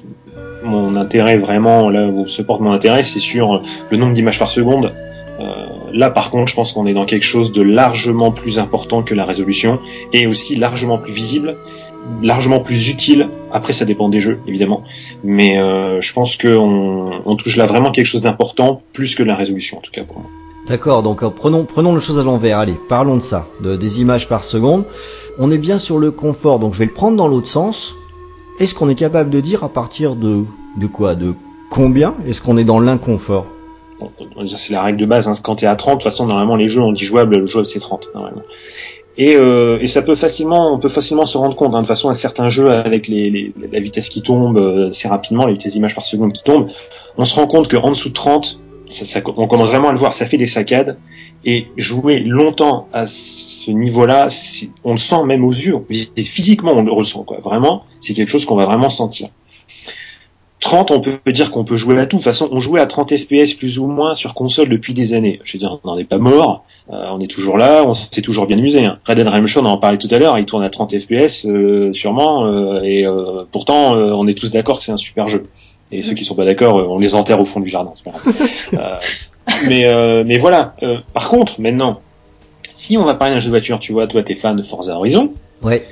mon intérêt vraiment, là où se porte mon intérêt, c'est sur le nombre d'images par seconde. Euh, là, par contre, je pense qu'on est dans quelque chose de largement plus important que la résolution, et aussi largement plus visible largement plus utile. Après, ça dépend des jeux, évidemment. Mais euh, je pense qu'on on touche là vraiment quelque chose d'important, plus que la résolution, en tout cas pour moi. D'accord, donc euh, prenons, les choses à l'envers. Allez, parlons de ça, de, des images par seconde. On est bien sur le confort, donc je vais le prendre dans l'autre sens. Est-ce qu'on est capable de dire à partir de quoi? De combien? Est-ce qu'on est dans l'inconfort? C'est la règle de base. Hein. Quand t'es à 30, de toute façon, normalement, les jeux, on dit jouable, le jouable, c'est 30, normalement. Et, euh, et ça peut facilement, on peut facilement se rendre compte. Hein, de toute façon, à certains jeux, avec les, les- la vitesse qui tombe euh, assez rapidement, la vitesse d'image par seconde qui tombe, on se rend compte qu'en dessous de 30, ça, ça- on commence vraiment à le voir, ça fait des saccades. Et jouer longtemps à ce niveau-là, on le sent même aux yeux. Physiquement, on le ressent. Quoi. Vraiment, c'est quelque chose qu'on va vraiment sentir. 30, on peut dire qu'on peut jouer à tout. De toute façon, on jouait à 30 FPS plus ou moins sur console depuis des années. Je veux dire, on n'en est pas mort. Euh, on est toujours là, on s'est toujours bien amusé. Hein. Red Dead Redemption, on en parlait tout à l'heure, il tourne à 30 FPS euh, sûrement, euh, et euh, pourtant, euh, on est tous d'accord que c'est un super jeu. Et ceux qui sont pas d'accord, euh, on les enterre au fond du jardin. c'est pas grave. <laughs> Euh, mais euh, mais voilà. Euh, par contre, maintenant, si on va parler d'un jeu de voiture, tu vois, toi, t'es fan de Forza Horizon, Ouais.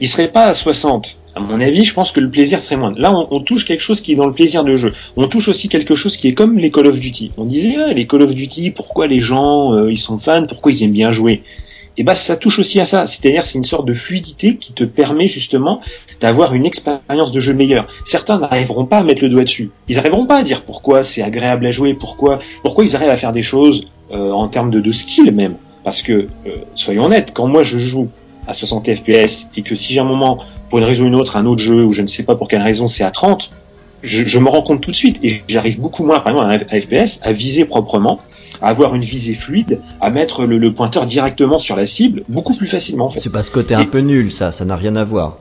il serait pas à 60. À mon avis, je pense que le plaisir serait moins. Là, on, touche quelque chose qui est dans le plaisir de jeu. On touche aussi quelque chose qui est comme les Call of Duty. On disait, ah, les Call of Duty, pourquoi les gens, euh, ils sont fans, pourquoi ils aiment bien jouer? Et ben, ça touche aussi à ça. C'est-à-dire, c'est une sorte de fluidité qui te permet justement d'avoir une expérience de jeu meilleure. Certains n'arriveront pas à mettre le doigt dessus. Ils n'arriveront pas à dire pourquoi c'est agréable à jouer, pourquoi, pourquoi ils arrivent à faire des choses euh, en termes de, de skill même. Parce que, euh, soyons honnêtes, quand moi je joue à 60 FPS et que si j'ai un moment, pour une raison ou une autre, un autre jeu ou je ne sais pas pour quelle raison c'est à 30, je, je me rends compte tout de suite et j'arrive beaucoup moins, par exemple, à, à FPS, à viser proprement, à avoir une visée fluide, à mettre le, le pointeur directement sur la cible beaucoup plus facilement. En fait. C'est parce que t'es un peu nul, ça, ça n'a rien à voir.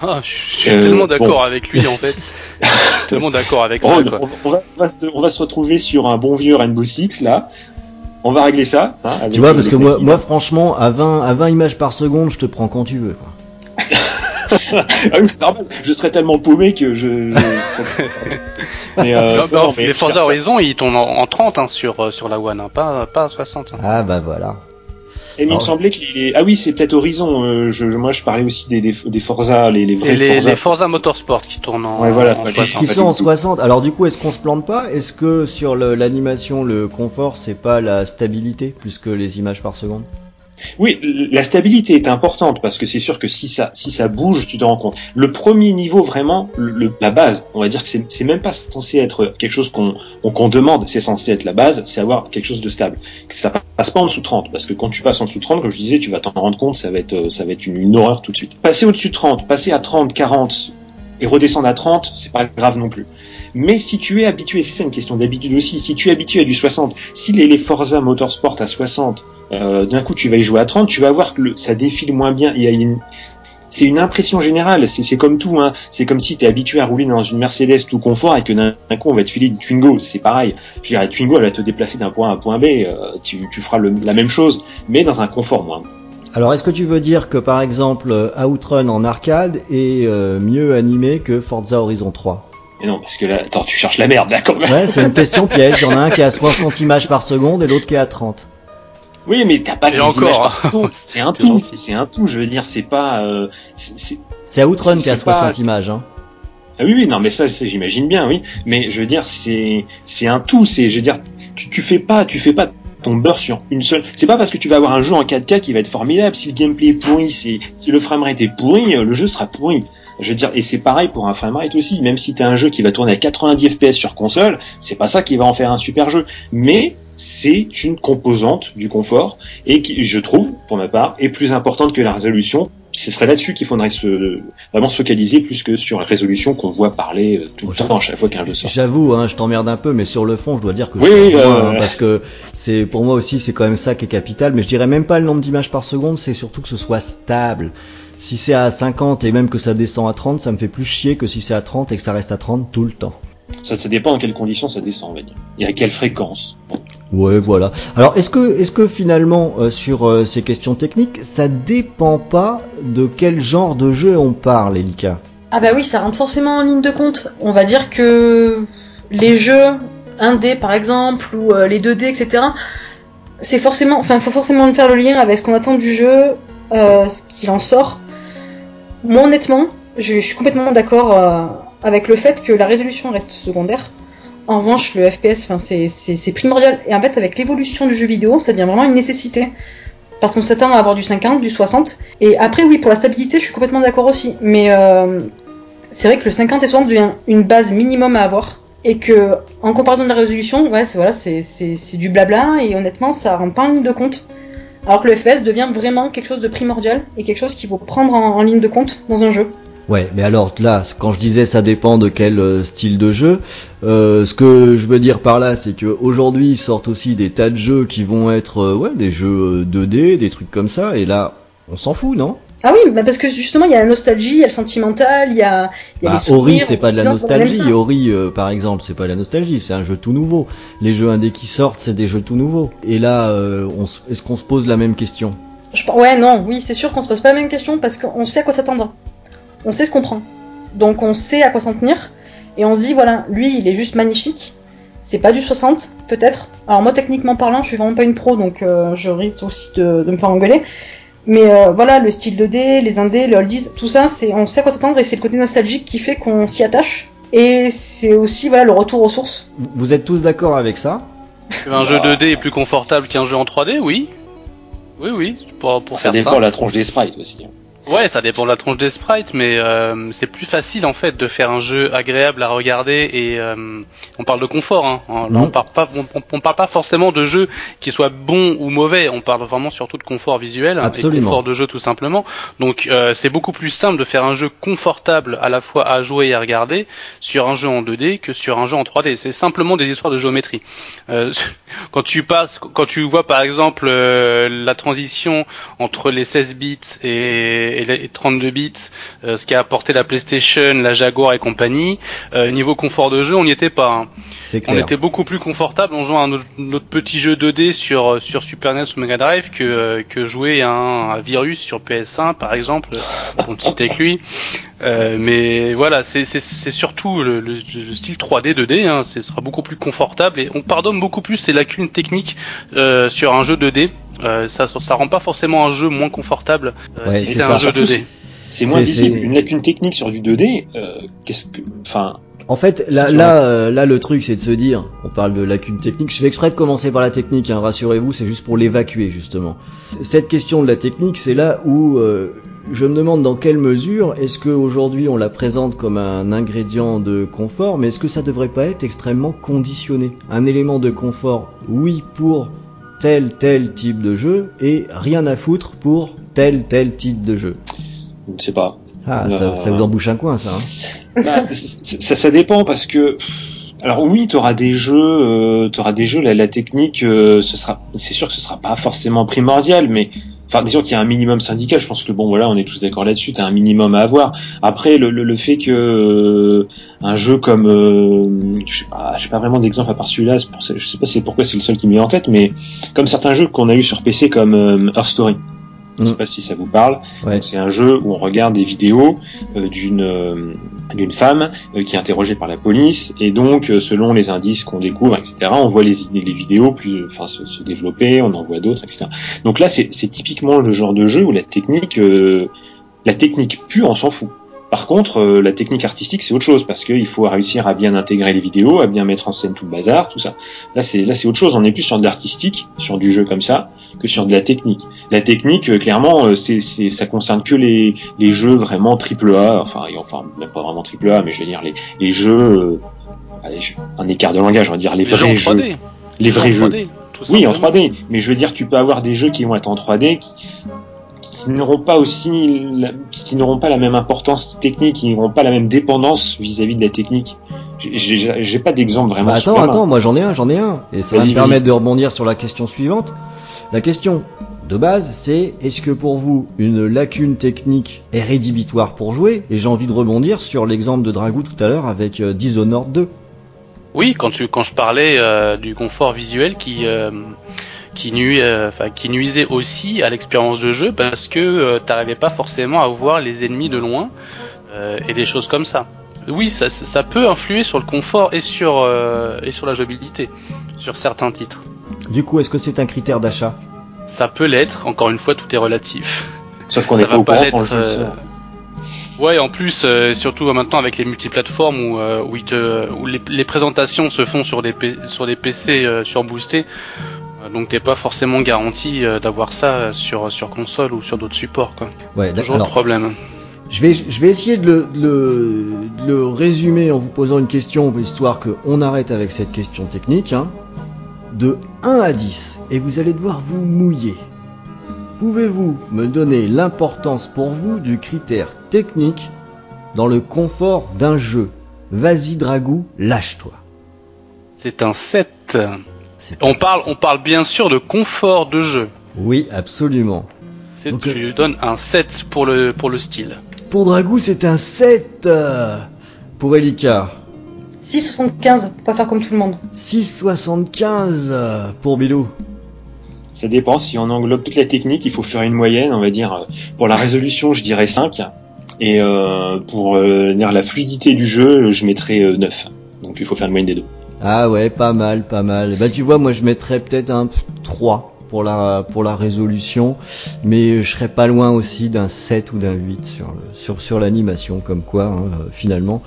Ah, je suis Euh, tellement d'accord bon. avec lui en fait. Je suis <laughs> tellement d'accord avec ça. Ron, Quoi. on, va- on se, on va se retrouver sur un bon vieux Rainbow Six là. On va régler ça. hein, Tu vois, parce que moi, franchement, à 20, à 20 images par seconde, je te prends quand tu veux. Quoi. <laughs> ah oui, c'est normal. Je serais tellement paumé que je. je serais- Mais, euh, Non, non, mais les Forza Horizon, ils tournent en, en 30 hein, sur, euh, sur la One, hein, pas, pas à 60. hein. Ah bah voilà. Et il me semblait qu'il est... Ah oui, c'est peut-être Horizon. euh, je, moi, je parlais aussi des, des, des Forza, les, les vrais les, Forza. les Forza Motorsport qui tournent en, Ouais, voilà, en ouais, 60. Qui pas sont en du tout. 60. Alors du coup, est-ce qu'on se plante pas? Est-ce que sur le- l'animation, le confort, c'est pas la stabilité plus que les images par seconde? Oui, la stabilité est importante parce que c'est sûr que si ça, si ça bouge, tu te rends compte. Le premier niveau, vraiment, le, la base, on va dire que c'est même pas censé être quelque chose qu'on qu'on demande, c'est censé être la base, c'est avoir quelque chose de stable. Ça passe pas en dessous de 30 parce que quand tu passes en dessous de 30, comme je disais, tu vas t'en rendre compte, ça va être, euh, ça va être une, une horreur tout de suite. Passer au-dessus de 30, passer à 30, 40 et redescendre à 30, c'est pas grave non plus. Mais si tu es habitué, c'est ça une question d'habitude aussi, si tu es habitué à du 60, si les, les Forza Motorsport à 60, euh, d'un coup tu vas y jouer à 30, tu vas voir que ça défile moins bien. Il y a une, c'est une impression générale. C'est, comme tout. Hein. C'est comme si tu es habitué à rouler dans une Mercedes tout confort et que d'un coup on va te filer une Twingo. C'est pareil. Je dirais, Twingo elle va te déplacer d'un point A à un point B. euh, tu, tu feras le- la même chose, mais dans un confort moindre. Alors est-ce que tu veux dire que par exemple euh, Outrun en arcade est euh, mieux animé que Forza Horizon 3 Mais non, parce que là, attends, tu cherches la merde là quand même. Ouais, c'est une question <laughs> piège. Il y en a un qui est à 60 images par seconde et l'autre qui est à 30. Oui, mais t'as pas des encore, images par hein. seconde. <laughs> C'est un tout. C'est un tout. Je veux dire, c'est pas. euh, c'est- Outrun qui a c'est pas- 60 images. Hein. Ah oui, oui, non, mais ça, c'est- j'imagine bien, oui. Mais je veux dire, c'est, c'est un tout. C'est, je veux dire, tu, tu fais pas, tu fais pas beurre sur une seule. C'est pas parce que tu vas avoir un jeu en 4K qui va être formidable. Si le gameplay est pourri, si, si le framerate est pourri, euh, le jeu sera pourri. Je veux dire, et c'est pareil pour un framerate aussi. Même si t'as un jeu qui va tourner à 90 FPS sur console, c'est pas ça qui va en faire un super jeu. Mais c'est une composante du confort et qui, je trouve, pour ma part, est plus importante que la résolution. Ce serait là-dessus qu'il faudrait se, vraiment se focaliser plus que sur la résolution qu'on voit parler euh, tout le temps à chaque fois qu'un jeu sort. J'avoue, hein, je t'emmerde un peu, mais sur le fond, je dois dire que Oui, je euh, hein, parce que c'est pour moi aussi, c'est quand même ça qui est capital. Mais je dirais même pas le nombre d'images par seconde, c'est surtout que ce soit stable. Si c'est à 50 et même que ça descend à 30, ça me fait plus chier que si c'est à 30 et que ça reste à 30 tout le temps. Ça, ça dépend dans quelles conditions ça descend, on va dire. Et à quelle fréquence. Bon. Ouais, voilà. Alors, est-ce que, est-ce que finalement, euh, sur euh, ces questions techniques, ça dépend pas de quel genre de jeu on parle, Elika? Ah bah oui, ça rentre forcément en ligne de compte. On va dire que les jeux 1D par exemple, ou euh, les 2D, etc., c'est forcément, enfin, faut forcément faire le lien avec ce qu'on attend du jeu, ce qu'il en sort. Moi, honnêtement, je, suis complètement d'accord avec le fait que la résolution reste secondaire. En revanche, le FPS, c'est- primordial. Et en fait, avec l'évolution du jeu vidéo, ça devient vraiment une nécessité. Parce qu'on s'attend à avoir du 50, du 60. Et après, oui, pour la stabilité, je suis complètement d'accord aussi. Mais euh, c'est vrai que le 50 et 60 devient une base minimum à avoir. Et que, en comparaison de la résolution, ouais, c'est du blabla. Et honnêtement, ça rentre pas en ligne de compte. Alors que le FPS devient vraiment quelque chose de primordial et quelque chose qu'il faut prendre en, en ligne de compte dans un jeu. Ouais, mais alors là, quand je disais ça dépend de quel euh, style de jeu, euh, ce que je veux dire par là, c'est que aujourd'hui ils sortent aussi des tas de jeux qui vont être euh, ouais des jeux euh, 2D, des trucs comme ça, et là on s'en fout, non? Ah oui, bah parce que justement, il y a la nostalgie, il y a le sentimental, il y a, y a Bah, les. Ori, c'est pas de la nostalgie. Ori, euh, par exemple, c'est pas de la nostalgie, c'est un jeu tout nouveau. Les jeux indés qui sortent, c'est des jeux tout nouveaux. Et là, euh, est-ce qu'on se pose la même question? Je ouais, non, oui, c'est sûr qu'on se pose pas la même question parce qu'on sait à quoi s'attendre. On sait ce qu'on prend. Donc on sait à quoi s'en tenir. Et on se dit, voilà, lui, il est juste magnifique. C'est pas du 60, peut-être. Alors moi, techniquement parlant, je suis vraiment pas une pro, donc euh, je risque aussi de, de me faire engueuler. Mais euh, voilà, le style 2D, les indés, les oldies, tout ça, c'est on sait à quoi s'attendre et c'est le côté nostalgique qui fait qu'on s'y attache. Et c'est aussi voilà le retour aux sources. Vous- êtes tous d'accord avec ça? <laughs> Un jeu 2D est plus confortable qu'un jeu en 3D, oui. Oui, oui, pour, pour Ça faire dépend ça. de la tronche des sprites aussi. Ouais, ça dépend de la tronche des sprites, mais euh, c'est plus facile en fait de faire un jeu agréable à regarder et euh, on parle de confort. Hein. Là, on parle pas, on, on- on parle pas forcément de jeu qui soit bon ou mauvais. On parle vraiment surtout de confort visuel Absolument. et confort de jeu tout simplement. Donc euh, c'est beaucoup plus simple de faire un jeu confortable à la fois à jouer et à regarder sur un jeu en 2D que sur un jeu en 3D. C'est simplement des histoires de géométrie. Euh, <laughs> quand tu passes, quand tu vois par exemple euh, la transition entre les 16 bits et, et les 32 bits, euh, ce qu'a apporté la PlayStation, la Jaguar et compagnie, euh, niveau confort de jeu, on n'y était pas. hein. On était beaucoup plus confortable en jouant à notre, notre petit jeu 2D sur euh, sur Super NES ou Mega Drive que euh, que jouer à un, à Virus sur PS1 par exemple, pour petit avec lui. Euh, mais voilà, c'est surtout le, le, le style 3D 2D, hein, ce sera beaucoup plus confortable et on pardonne beaucoup plus ces lacunes techniques euh, sur un jeu 2D Euh, ça, ça rend pas forcément un jeu moins confortable euh, Ouais, si c'est ça. un jeu 2D. C'est moins visible. Une lacune technique sur du 2D, euh, qu'est-ce que, enfin, En fait, là, là, euh, là, le truc, c'est de se dire, on parle de lacune technique. Je fais exprès de commencer par la technique, hein, rassurez-vous, c'est juste pour l'évacuer justement. Cette question de la technique, c'est là où euh, je me demande dans quelle mesure est-ce que aujourd'hui on la présente comme un ingrédient de confort, mais est-ce que ça devrait pas être extrêmement conditionné? Un élément de confort, oui, pour tel tel type de jeu, et rien à foutre pour tel tel type de jeu. je ne sais pas. Ah, ça, Euh, ça vous embouche un coin, ça. Hein <laughs> Bah, ça, ça dépend parce que alors oui, tu auras des jeux, euh, auras des jeux la, la technique, euh, ce sera, c'est sûr que ce sera pas forcément primordial, mais enfin disons qu'il y a un minimum syndical. Je pense que bon voilà, on est tous d'accord là-dessus. T'as un minimum à avoir. Après le, le, le fait que euh, un jeu comme, euh, je sais pas, j'ai pas vraiment d'exemple à part celui-là. Pour, je sais pas c'est pourquoi c'est le seul qui me vient en tête, mais comme certains jeux qu'on a eu sur PC comme euh, Earth Story. Je sais Mm. pas si ça vous parle. Ouais. C'est un jeu où on regarde des vidéos euh, d'une euh, d'une femme euh, qui est interrogée par la police et donc euh, selon les indices qu'on découvre, etc. On voit les les vidéos plus, enfin se, se développer, on en voit d'autres, etc. Donc là c'est c'est typiquement le genre de jeu où la technique euh, la technique pure on s'en fout. Par contre, euh, la technique artistique, c'est autre chose parce qu'il faut réussir à bien intégrer les vidéos, à bien mettre en scène tout le bazar, tout ça. Là, c'est là, c'est autre chose. On est plus sur de l'artistique, sur du jeu comme ça, que sur de la technique. La technique, euh, clairement, euh, c'est, c'est, ça concerne que les, les jeux vraiment triple A, enfin, et enfin, même pas vraiment triple A, mais je veux dire les, les jeux, euh, allez, un écart de langage, on va dire les, Les jeux en vrais jeux, 3D. les vrais jeux en jeux. 3D, tout Oui, en simplement. 3D, mais je veux dire, tu peux avoir des jeux qui vont être en 3D qui, qui n'auront pas aussi, la- qui n'auront pas la même importance technique, qui n'auront pas la même dépendance vis-à-vis de la technique. J'ai- pas d'exemple vraiment. Bah, attends, attends, moi j'en ai un, j'en ai un. Et ça va me permettre de rebondir sur la question suivante. La question de base, c'est est-ce que pour vous, une lacune technique est rédhibitoire pour jouer? Et j'ai envie de rebondir sur l'exemple de Dragou tout à l'heure avec euh, Dishonored 2. Oui, quand tu quand je parlais euh, du confort visuel qui euh, qui nuit, euh, enfin qui nuisait aussi à l'expérience de jeu parce que euh, t'arrivais pas forcément à voir les ennemis de loin euh, et des choses comme ça. Oui, ça, ça peut influer sur le confort et sur euh, et sur la jouabilité sur certains titres. Du coup, est-ce que c'est un critère d'achat? Ça peut l'être. Encore une fois, tout est relatif. Sauf qu'on n'est pas au courant quand le l'être. jeu sort. Ouais, en plus, euh, surtout euh, maintenant avec les multiplateformes où, euh, où, ils te, où les, les présentations se font sur des, P- sur des PC euh, surboostés, donc t'es pas forcément garanti d'avoir ça sur, sur console ou sur d'autres supports. Quoi. Ouais, Toujours le problème. je vais, je vais essayer de le, de le, de le résumer en vous posant une question, histoire qu'on arrête avec cette question technique. Hein. De 1 à 10, et vous allez devoir vous mouiller. Pouvez-vous me donner l'importance pour vous du critère technique dans le confort d'un jeu? Vas-y Dragou, lâche-toi. C'est un 7. C'est On parle, on parle bien sûr de confort de jeu. Oui, absolument. C'est, Donc, je lui donne un 7 pour le, pour le style. Pour Dragou, c'est un 7. euh, Pour Elika, 6,75 pour pas faire comme tout le monde. 6,75 euh, pour Bilou. Ça dépend. Si on englobe toute la technique, il faut faire une moyenne. On va dire euh, pour la résolution, je dirais 5. Et euh, pour euh, la fluidité du jeu, je mettrais euh, 9. Donc il faut faire une moyenne des deux. Ah ouais, pas mal, pas mal. Bah tu vois, moi je mettrais peut-être un 3 pour la résolution, mais je serais pas loin aussi d'un 7 ou d'un 8 sur sur l'animation comme quoi hein, finalement.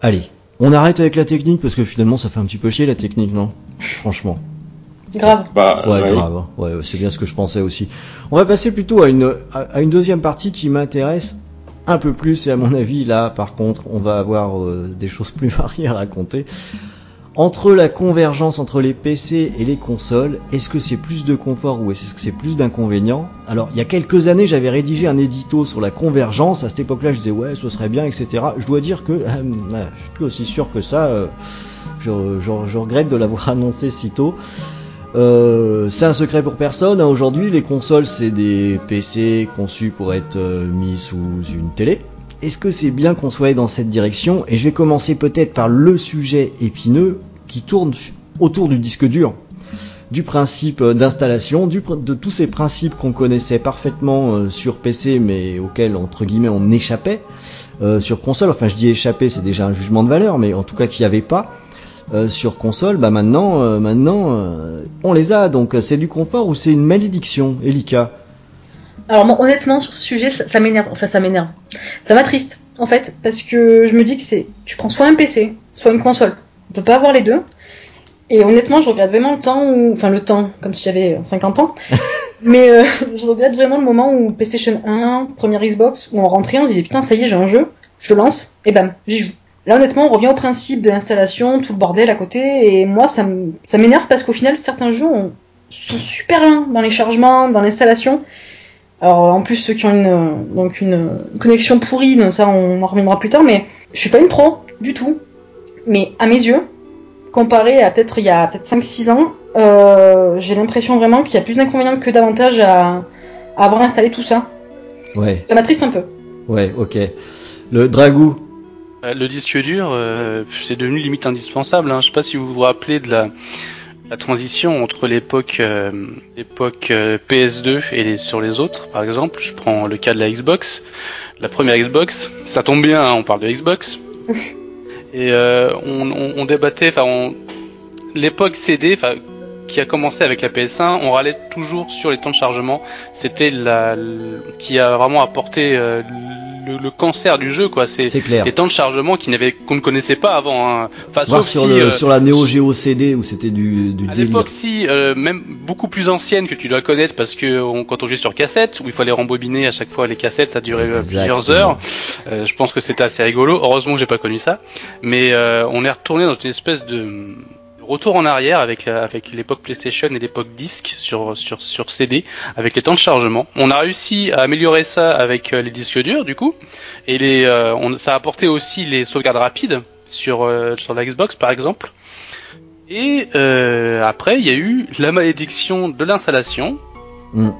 Allez, on arrête avec la technique parce que finalement ça fait un petit peu chier la technique, non? Franchement. Grave. Bah, Ouais, ouais. grave. hein. Ouais, c'est bien ce que je pensais aussi. On va passer plutôt à une à, à une deuxième partie qui m'intéresse un peu plus et à mon avis là, par contre, on va avoir euh, des choses plus <laughs> variées à raconter. Entre la convergence entre les PC et les consoles, est-ce que c'est plus de confort ou est-ce que c'est plus d'inconvénients? Alors, il y a quelques années, j'avais rédigé un édito sur la convergence. À cette époque-là, je disais ouais, ce serait bien, etc. Je dois dire que euh, je suis plus aussi sûr que ça. euh, je, je- je regrette de l'avoir <laughs> annoncé si tôt. Euh, c'est un secret pour personne. hein. Aujourd'hui, les consoles, c'est des PC conçus pour être euh, mis sous une télé. Est-ce que c'est bien qu'on soit dans cette direction? Et je vais commencer peut-être par le sujet épineux qui tourne autour du disque dur, du principe euh, d'installation, de tous ces principes qu'on connaissait parfaitement sur PC, mais auxquels entre guillemets on échappait sur console. Enfin, je dis échapper, c'est déjà un jugement de valeur, mais en tout cas qu'il n'y avait pas. Euh, sur console, bah maintenant, euh, maintenant, euh, on les a. Donc c'est du confort ou c'est une malédiction, Elika? Alors moi, honnêtement, sur ce sujet, ça, ça m'énerve. Enfin, ça m'énerve. Ça m'attriste, en fait, parce que je me dis que c'est, tu prends soit un PC, soit une console. On peut pas avoir les deux. Et honnêtement, je regrette vraiment le temps où, enfin le temps, comme si j'avais 50 ans. <laughs> Mais euh, je regrette vraiment le moment où PlayStation 1, première Xbox, où on rentrait, on se disait putain, ça y est, j'ai un jeu, je lance, et bam, j'y joue. Là, honnêtement, on revient au principe de l'installation, tout le bordel à côté, et moi, ça m'énerve parce qu'au final, certains jeux ont- sont super lents dans les chargements, dans l'installation. Alors, en plus, ceux qui ont une, donc une connexion pourrie, donc ça, on en reviendra plus tard, mais je suis pas une pro, du tout. Mais à mes yeux, comparé à peut-être il y a peut-être 5-6 ans, euh, j'ai l'impression vraiment qu'il y a plus d'inconvénients que d'avantages à, à avoir installé tout ça. Ouais, Ça m'attriste un peu. ouais, ok. Le Dragou, Le disque dur, euh, c'est devenu limite indispensable. Hein. Je sais pas si vous vous rappelez de la, la transition entre l'époque euh, l'époque euh, PS2 et les, sur les autres. Par exemple, je prends le cas de la Xbox. La première Xbox, ça tombe bien, hein, on parle de Xbox. <laughs> et euh, on, on, on débattait, enfin, l'époque CD, qui a commencé avec la PS1, on râlait toujours sur les temps de chargement. C'était la, ce qui a vraiment apporté euh, le, le cancer du jeu, quoi. C'est les temps de chargement qui n'avaient qu'on ne connaissait pas avant. Hein. Enfin, Voir sauf sur, si le, euh, sur la Neo Geo CD où c'était du, du à l'époque, si euh, même beaucoup plus ancienne que tu dois connaître parce que on- quand on jouait sur cassette où il fallait rembobiner à chaque fois les cassettes, ça durait euh, plusieurs heures. Euh, je pense que c'était assez rigolo. Heureusement que j'ai pas connu ça, mais euh, on est retourné dans une espèce de retour en arrière avec la- avec l'époque PlayStation et l'époque disque sur sur sur CD avec les temps de chargement. On a réussi à améliorer ça avec euh, les disques durs du coup et les euh, on, ça a apporté aussi les sauvegardes rapides sur euh, sur la Xbox par exemple. Et euh, après, il y a eu la malédiction de l'installation. Mm.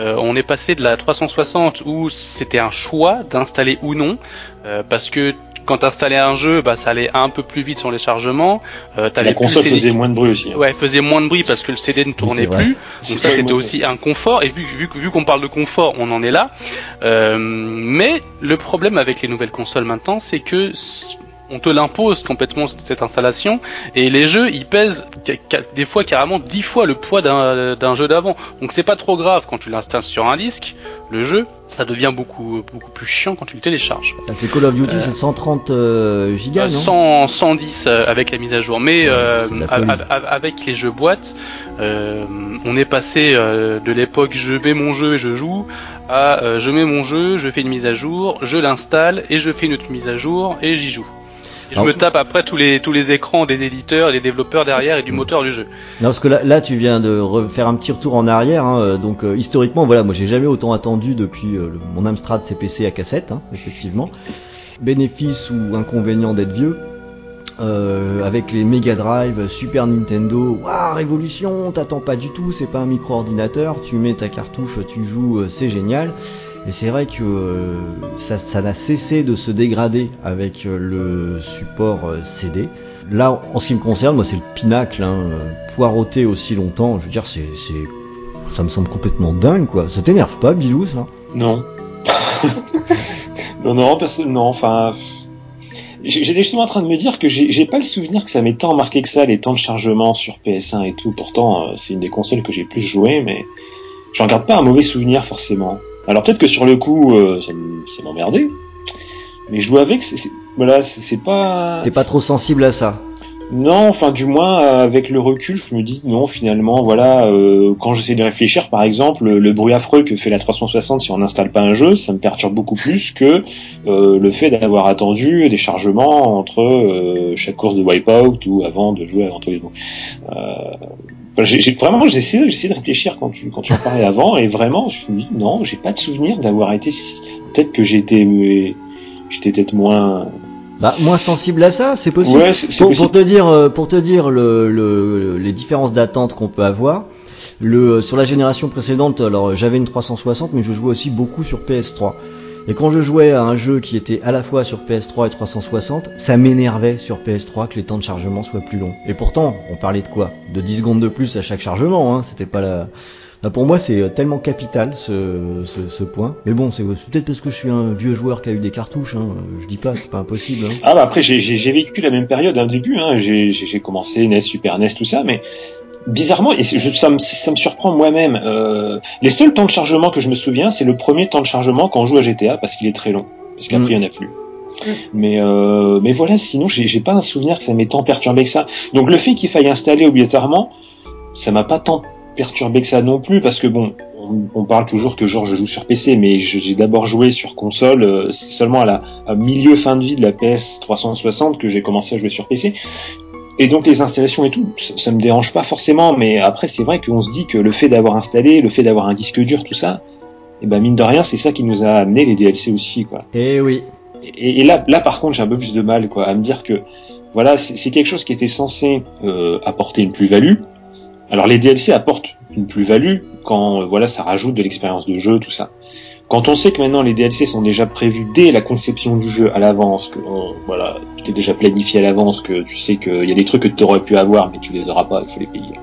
Euh, on est passé de la 360 où c'était un choix d'installer ou non, euh, parce que quand t'installais un jeu, bah ça allait un peu plus vite sur les chargements. Euh, La console CD faisait moins de bruit aussi. hein. Ouais, faisait moins de bruit parce que le CD ne tournait plus. Donc ça, c'était aussi un confort. Et vu, vu, vu qu'on parle de confort, on en est là. Euh, mais le problème avec les nouvelles consoles maintenant, c'est que on te l'impose complètement cette installation et les jeux ils pèsent des fois carrément 10 fois le poids d'un jeu d'avant. Donc c'est pas trop grave quand tu l'installes sur un disque. Le jeu, ça devient beaucoup beaucoup plus chiant quand tu le télécharges. Ah, c'est Call of Duty, c'est 130 euh, gigas, Euh, non? 100, 110 euh, avec la mise à jour. Mais Ouais, euh, avec les jeux boîtes, euh, on est passé euh, de l'époque je mets mon jeu et je joue à euh, je mets mon jeu, je fais une mise à jour, je l'installe et je fais une autre mise à jour et j'y joue. Et je Alors- me tape après tous les tous les écrans des éditeurs et des développeurs derrière et du moteur du jeu. Non, parce que là, là, tu viens de refaire un petit retour en arrière. hein, euh, donc, euh, historiquement, voilà, moi, j'ai jamais autant attendu depuis euh, le- mon Amstrad CPC à cassette, hein, effectivement. Bénéfice ou inconvénient d'être vieux. Euh, avec les Mega Drive, Super Nintendo, waouh, révolution, t'attends pas du tout, c'est pas un micro-ordinateur, tu mets ta cartouche, tu joues, c'est génial. Et c'est vrai que euh, ça n'a cessé de se dégrader avec euh, le support euh, CD. Là, en ce qui me concerne, moi, c'est le pinacle. Hein, poireauter aussi longtemps, je veux dire, c'est, ça me semble complètement dingue, quoi. Ça t'énerve pas, Bilou, ça? Non. <laughs> non, non, parce- non, enfin. J'étais justement en train de me dire que j'ai pas le souvenir que ça m'ait tant marqué que ça, les temps de chargement sur PS1 et tout. Pourtant, c'est une des consoles que j'ai plus joué, mais j'en garde pas un mauvais souvenir forcément. Alors peut-être que sur le coup, euh, ça m'emmerdait. Mais je dois avouer que c'est- voilà, c'est pas. T'es pas trop sensible à ça Non, enfin du moins avec le recul, je me dis non finalement voilà euh, quand j'essaie de réfléchir par exemple le, bruit affreux que fait la 360 si on n'installe pas un jeu, ça me perturbe beaucoup plus que euh, le fait d'avoir attendu des chargements entre euh, chaque course de Wipeout ou avant de jouer. Euh, enfin, j'ai vraiment j'essaie j'essaie de réfléchir quand tu quand tu en parlais avant et vraiment je me dis non j'ai pas de souvenir d'avoir été si- peut-être que j'étais j'étais peut-être moins Bah, moins sensible à ça, c'est possible. ouais pour, possible. pour te dire, euh, pour te dire le, le- les différences d'attente qu'on peut avoir, le, sur la génération précédente, alors j'avais une 360, mais je jouais aussi beaucoup sur PS3. Et quand je jouais à un jeu qui était à la fois sur PS3 et 360, ça m'énervait sur PS3 que les temps de chargement soient plus longs. Et pourtant, on parlait de quoi? De 10 secondes de plus à chaque chargement, hein, c'était pas la, pour moi, c'est euh, tellement capital ce, ce, point. Mais bon, c'est peut-être parce que je suis un vieux joueur qui a eu des cartouches. Hein. Je dis pas, c'est pas impossible. Hein. Ah bah après j'ai- vécu la même période au début, hein. j'ai commencé NES, Super NES, tout ça, mais bizarrement, et je- ça, me, ça me surprend moi-même, euh, les seuls temps de chargement que je me souviens, c'est le premier temps de chargement quand on joue à GTA, parce qu'il est très long, parce qu'après Mm. il n'y en a plus. Mais euh, mais voilà, sinon j'ai pas un souvenir que ça m'ait tant perturbé que ça. Donc le fait qu'il faille installer obligatoirement, ça m'a pas tant perturbé que ça non plus, parce que bon, on, on parle toujours que genre je joue sur PC, mais je- j'ai d'abord joué sur console, euh, c'est seulement à la à milieu fin de vie de la PS 360 que j'ai commencé à jouer sur PC. Et donc les installations et tout, ça, ça me dérange pas forcément, mais après c'est vrai qu'on se dit que le fait d'avoir installé, le fait d'avoir un disque dur, tout ça, et ben mine de rien, c'est ça qui nous a amené les DLC aussi, quoi. Eh oui. Et, et là, là par contre, j'ai un peu plus de mal, quoi, à me dire que voilà, c'est c'est quelque chose qui était censé euh, apporter une plus-value. Alors les DLC apportent une plus-value quand euh, voilà, ça rajoute de l'expérience de jeu, tout ça. Quand on sait que maintenant les DLC sont déjà prévus dès la conception du jeu à l'avance, que on- voilà, tout est déjà planifié à l'avance, que tu sais qu'il y a des trucs que tu aurais pu avoir mais tu les auras pas, il faut les payer.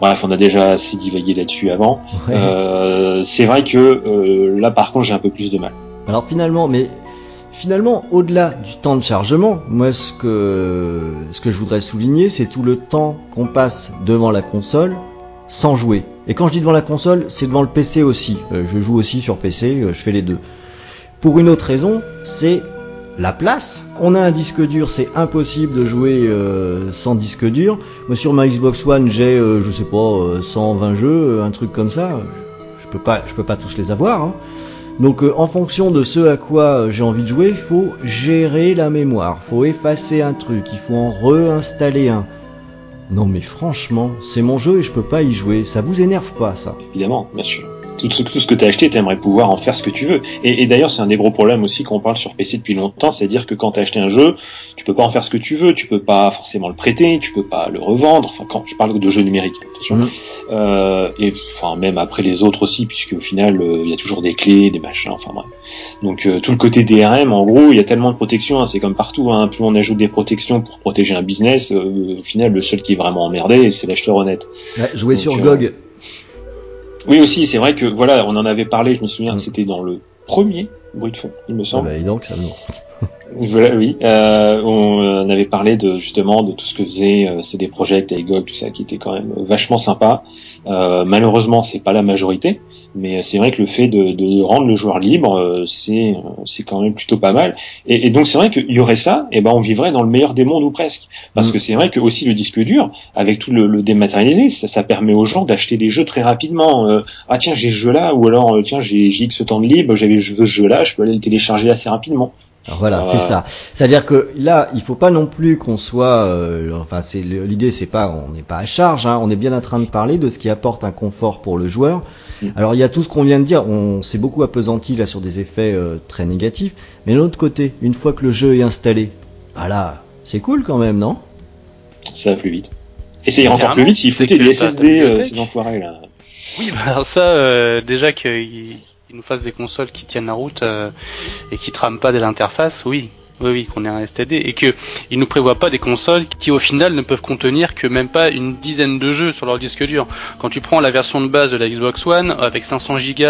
Bref, on a déjà assez divagué là-dessus avant. Ouais. Euh, c'est vrai que euh, là par contre j'ai un peu plus de mal. Alors finalement, mais finalement, au-delà du temps de chargement, moi ce que ce que je voudrais souligner, c'est tout le temps qu'on passe devant la console sans jouer. Et quand je dis devant la console, c'est devant le PC aussi. Euh, je joue aussi sur PC, euh, je fais les deux. Pour une autre raison, c'est la place. On a un disque dur, c'est impossible de jouer euh, sans disque dur. Moi sur ma Xbox One, j'ai je sais pas euh, 120 jeux, un truc comme ça. Je peux pas je peux pas tous les avoir hein. Donc en fonction de ce à quoi j'ai envie de jouer, il faut gérer la mémoire, faut effacer un truc, il faut en réinstaller un. Non mais franchement, c'est mon jeu et je peux pas y jouer, ça vous énerve pas ça? Évidemment, bien sûr. Tout, tout, tout ce que tu as acheté, tu aimerais pouvoir en faire ce que tu veux. Et, et d'ailleurs, c'est un des gros problèmes aussi qu'on parle sur PC depuis longtemps, c'est-à-dire que quand tu as acheté un jeu, tu peux pas en faire ce que tu veux, tu peux pas forcément le prêter, tu peux pas le revendre. Enfin, quand je parle de jeux numériques, attention. Mhm. Euh, et enfin même après les autres aussi, puisque au final, euh, il y a toujours des clés, des machins. Enfin bref. Donc euh, tout le côté DRM, en gros, il y a tellement de protection, hein, c'est comme partout. Hein, plus on ajoute des protections pour protéger un business, euh, au final, le seul qui est vraiment emmerdé, c'est l'acheteur honnête. Ouais, Jouer Donc, sur GOG, Oui aussi, c'est vrai que voilà, on en avait parlé, je me souviens, Mm. c'était dans le premier bruit de fond, il me ah semble. bah, dis donc ça me... <laughs> Voilà, oui, euh, on euh, avait parlé de justement de tout ce que faisait euh, CD Projekt, Agog, tout ça, qui était quand même vachement sympa. Euh, malheureusement, c'est pas la majorité, mais c'est vrai que le fait de, de rendre le joueur libre, euh, c'est euh, c'est quand même plutôt pas mal. Et, et donc c'est vrai qu'il y aurait ça, et ben on vivrait dans le meilleur des mondes ou presque, parce Mm. que c'est vrai que aussi le disque dur, avec tout le, le dématérialisé, ça, ça permet aux gens d'acheter des jeux très rapidement. Euh, ah tiens j'ai ce jeu là, ou alors tiens j'ai j'ai X temps de libre, j'avais je veux ce jeu là, je peux aller le télécharger assez rapidement. Alors voilà, Ah. c'est ça. C'est-à-dire que là, il faut pas non plus qu'on soit, euh, enfin, c'est l'idée, c'est pas, on n'est pas à charge. Hein, on est bien en train de parler de ce qui apporte un confort pour le joueur. Mm. Alors il y a tout ce qu'on vient de dire. On s'est beaucoup appesanti là sur des effets euh, très négatifs. Mais de l'autre côté, une fois que le jeu est installé, bah là, c'est cool quand même, non? Ça va plus vite. Et ça ira encore plus vite foutaient que des SSD, euh, ces enfoirés là. Oui, bah alors ça, euh, déjà qu'ils qu'ils nous fassent des consoles qui tiennent la route euh, et qui trament pas dès l'interface, oui. Oui, oui, qu'on ait un STD et que ils nous prévoient pas des consoles qui au final ne peuvent contenir que même pas une dizaine de jeux sur leur disque dur. Quand tu prends la version de base de la Xbox One avec 500 Go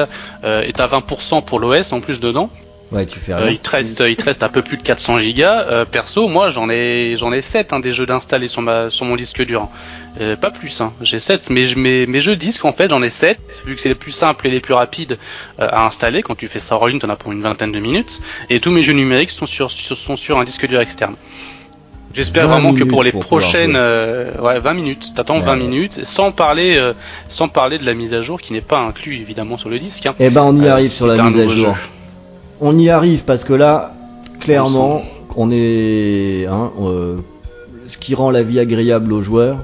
euh, et t'as 20% pour l'OS en plus dedans, Ouais, tu fais euh, il te reste, il te reste un peu plus de 400 gigas. Euh, perso, moi, j'en ai, j'en ai 7 hein, des jeux d'installer sur ma, sur mon disque dur. Euh, pas plus, hein. J'ai 7, mais je- mes, mes jeux disques, en fait, j'en ai 7, vu que c'est les plus simples et les plus rapides euh, à installer. Quand tu fais ça en ligne, t'en as pour une vingtaine de minutes. Et tous mes jeux numériques sont sur, sur- sont sur un disque dur externe. J'espère 20 vraiment que pour les pour prochaines, euh, ouais, 20 minutes. T'attends Ouais, 20 ouais. minutes, sans parler, euh, sans parler de la mise à jour qui n'est pas inclus évidemment sur le disque. Hein. Eh ben, on y Euh, arrive sur la mise à jour. jeu. On y arrive parce que là, clairement, on est, hein, euh, ce qui rend la vie agréable aux joueurs.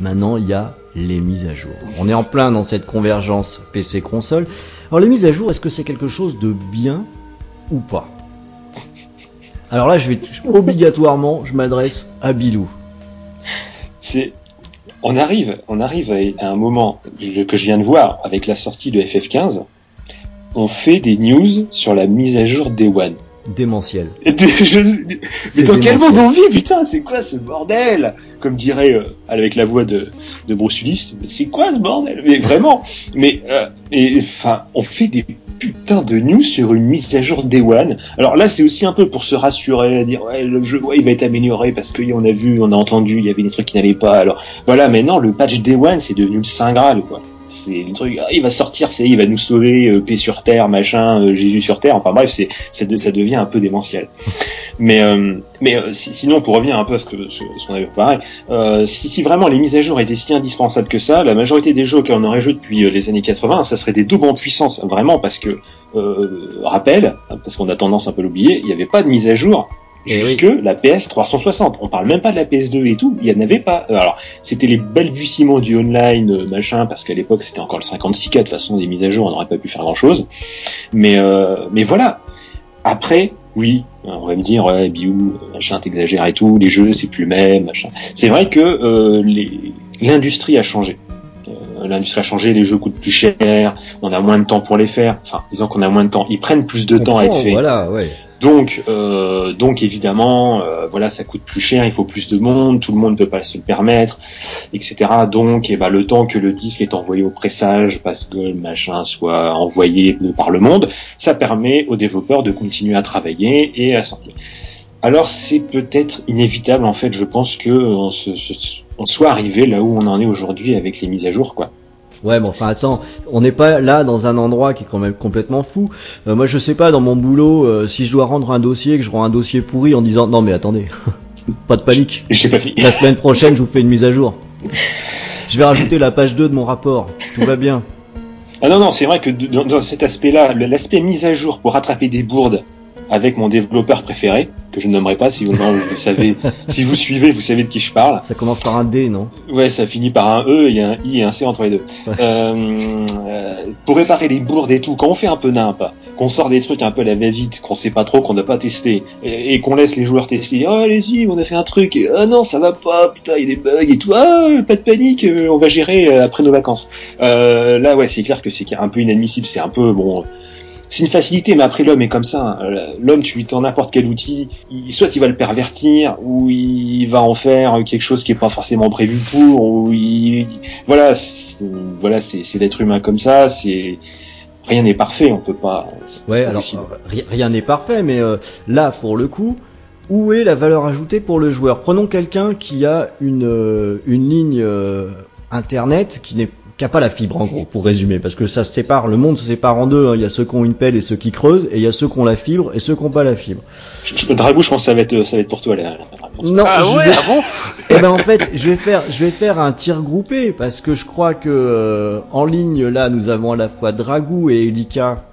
Maintenant, il y a les mises à jour. On est en plein dans cette convergence PC console. Alors les mises à jour, est-ce que c'est quelque chose de bien ou pas? Alors là, je vais obligatoirement, je m'adresse à Bilou. On arrive, on arrive à un moment que je viens de voir avec la sortie de FF15. On fait des news sur la mise à jour Day One. Démentiel. Je- Mais dans quel monde on vit, putain C'est quoi ce bordel? Comme dirait euh, avec la voix de, de Bruce Willis, mais c'est quoi ce bordel? Mais vraiment Mais euh, enfin, on fait des putains de news sur une mise à jour Day One. Alors là, c'est aussi un peu pour se rassurer, dire ouais, le jeu, ouais, il va être amélioré parce qu'on a vu, on a entendu, il y avait des trucs qui n'allaient pas. Alors voilà, maintenant le patch Day One, c'est devenu le saint graal, quoi. C'est le truc, ah, il va sortir, c'est, il va nous sauver, euh, paix sur terre, machin, euh, Jésus sur terre. Enfin bref, c'est, ça, de- ça devient un peu démentiel. <laughs> Mais, euh, mais si- sinon, pour revenir un peu à ce que ce, ce qu'on avait préparé, euh, si, si vraiment les mises à jour étaient si indispensables que ça, la majorité des jeux qu'on aurait joué depuis les années 80, ça serait des doubles en puissance, vraiment, parce que, rappel, parce qu'on a tendance un peu à l'oublier, il n'y avait pas de mise à jour Jusque la PS 360. On parle même pas de la PS2 et tout, il y en avait pas. Alors, c'était les balbutiements du online, euh, machin, parce qu'à l'époque c'était encore le 56K, de toute façon des mises à jour, on n'aurait pas pu faire grand chose. Mais, euh, mais voilà. Après, oui, on va me dire, ouais, Biou, machin, t'exagères et tout, les jeux, c'est plus le même, machin. C'est vrai que euh, l'industrie a changé. Euh, L'industrie a changé, les jeux coûtent plus cher, on a moins de temps pour les faire. Enfin, disons qu'on a moins de temps. Ils prennent plus de temps à être faits. Voilà, ouais. Donc, euh, donc évidemment, euh, voilà, ça coûte plus cher, il faut plus de monde, tout le monde ne peut pas se le permettre, etc. Donc, eh ben, le temps que le disque est envoyé au pressage, parce que le machin soit envoyé par le monde, ça permet aux développeurs de continuer à travailler et à sortir. Alors, c'est peut-être inévitable, en fait, je pense que on, se, se- on soit arrivé là où on en est aujourd'hui avec les mises à jour, quoi. Ouais, mais enfin attends, on n'est pas là dans un endroit qui est quand même complètement fou. Euh, moi, je sais pas dans mon boulot euh, si je dois rendre un dossier, que je rends un dossier pourri en disant non mais attendez, <laughs> pas de panique. Pas fini. La semaine prochaine, je vous fais une mise à jour. <laughs> Je vais rajouter la page 2 de mon rapport. Tout va bien. Ah non, non, c'est vrai que dans, dans cet aspect-là, l'aspect mise à jour pour rattraper des bourdes avec mon développeur préféré, que je ne nommerai pas, si vous, non, vous savez, <laughs> si vous suivez, vous savez de qui je parle. Ça commence par un D, non? Ouais, ça finit par un E, il y a un I et un C entre les deux. Ouais. Euh, euh, pour réparer les bourdes et tout, quand on fait un peu nimp, qu'on sort des trucs un peu à la va-vite, qu'on sait pas trop, qu'on n'a pas testé, et, et qu'on laisse les joueurs tester, oh allez-y, on a fait un truc, et, ah non, ça va pas, putain, il y a des bugs et tout, ah, pas de panique, euh, on va gérer euh, après nos vacances. Euh, là, ouais, c'est clair que c'est un peu inadmissible, c'est un peu, bon, c'est une facilité, mais après l'homme est comme ça. Euh, L'homme, tu lui tends n'importe quel outil, il, soit il va le pervertir, ou il va en faire quelque chose qui est pas forcément prévu pour, ou il, voilà, c'est- voilà, c'est c'est l'être humain comme ça. C'est rien n'est parfait, on peut pas. c'est- Ouais, alors euh, ri- rien n'est parfait, mais euh, là, pour le coup, où est la valeur ajoutée pour le joueur? Prenons quelqu'un qui a une, euh, une ligne euh, internet qui n'est qui a pas la fibre en gros pour résumer parce que ça se sépare le monde se sépare en deux hein. il y a ceux qui ont une pelle et ceux qui creusent et il y a ceux qui ont la fibre et ceux qui ont pas la fibre Je, je, Dragou, je pense que ça va être, ça va être pour toi réponse. non ah ouais, vais- ah bon? <laughs> Eh ben en fait, je vais faire, je vais faire un tir groupé parce que je crois que euh, en ligne là, nous avons à la fois Dragou et Elika.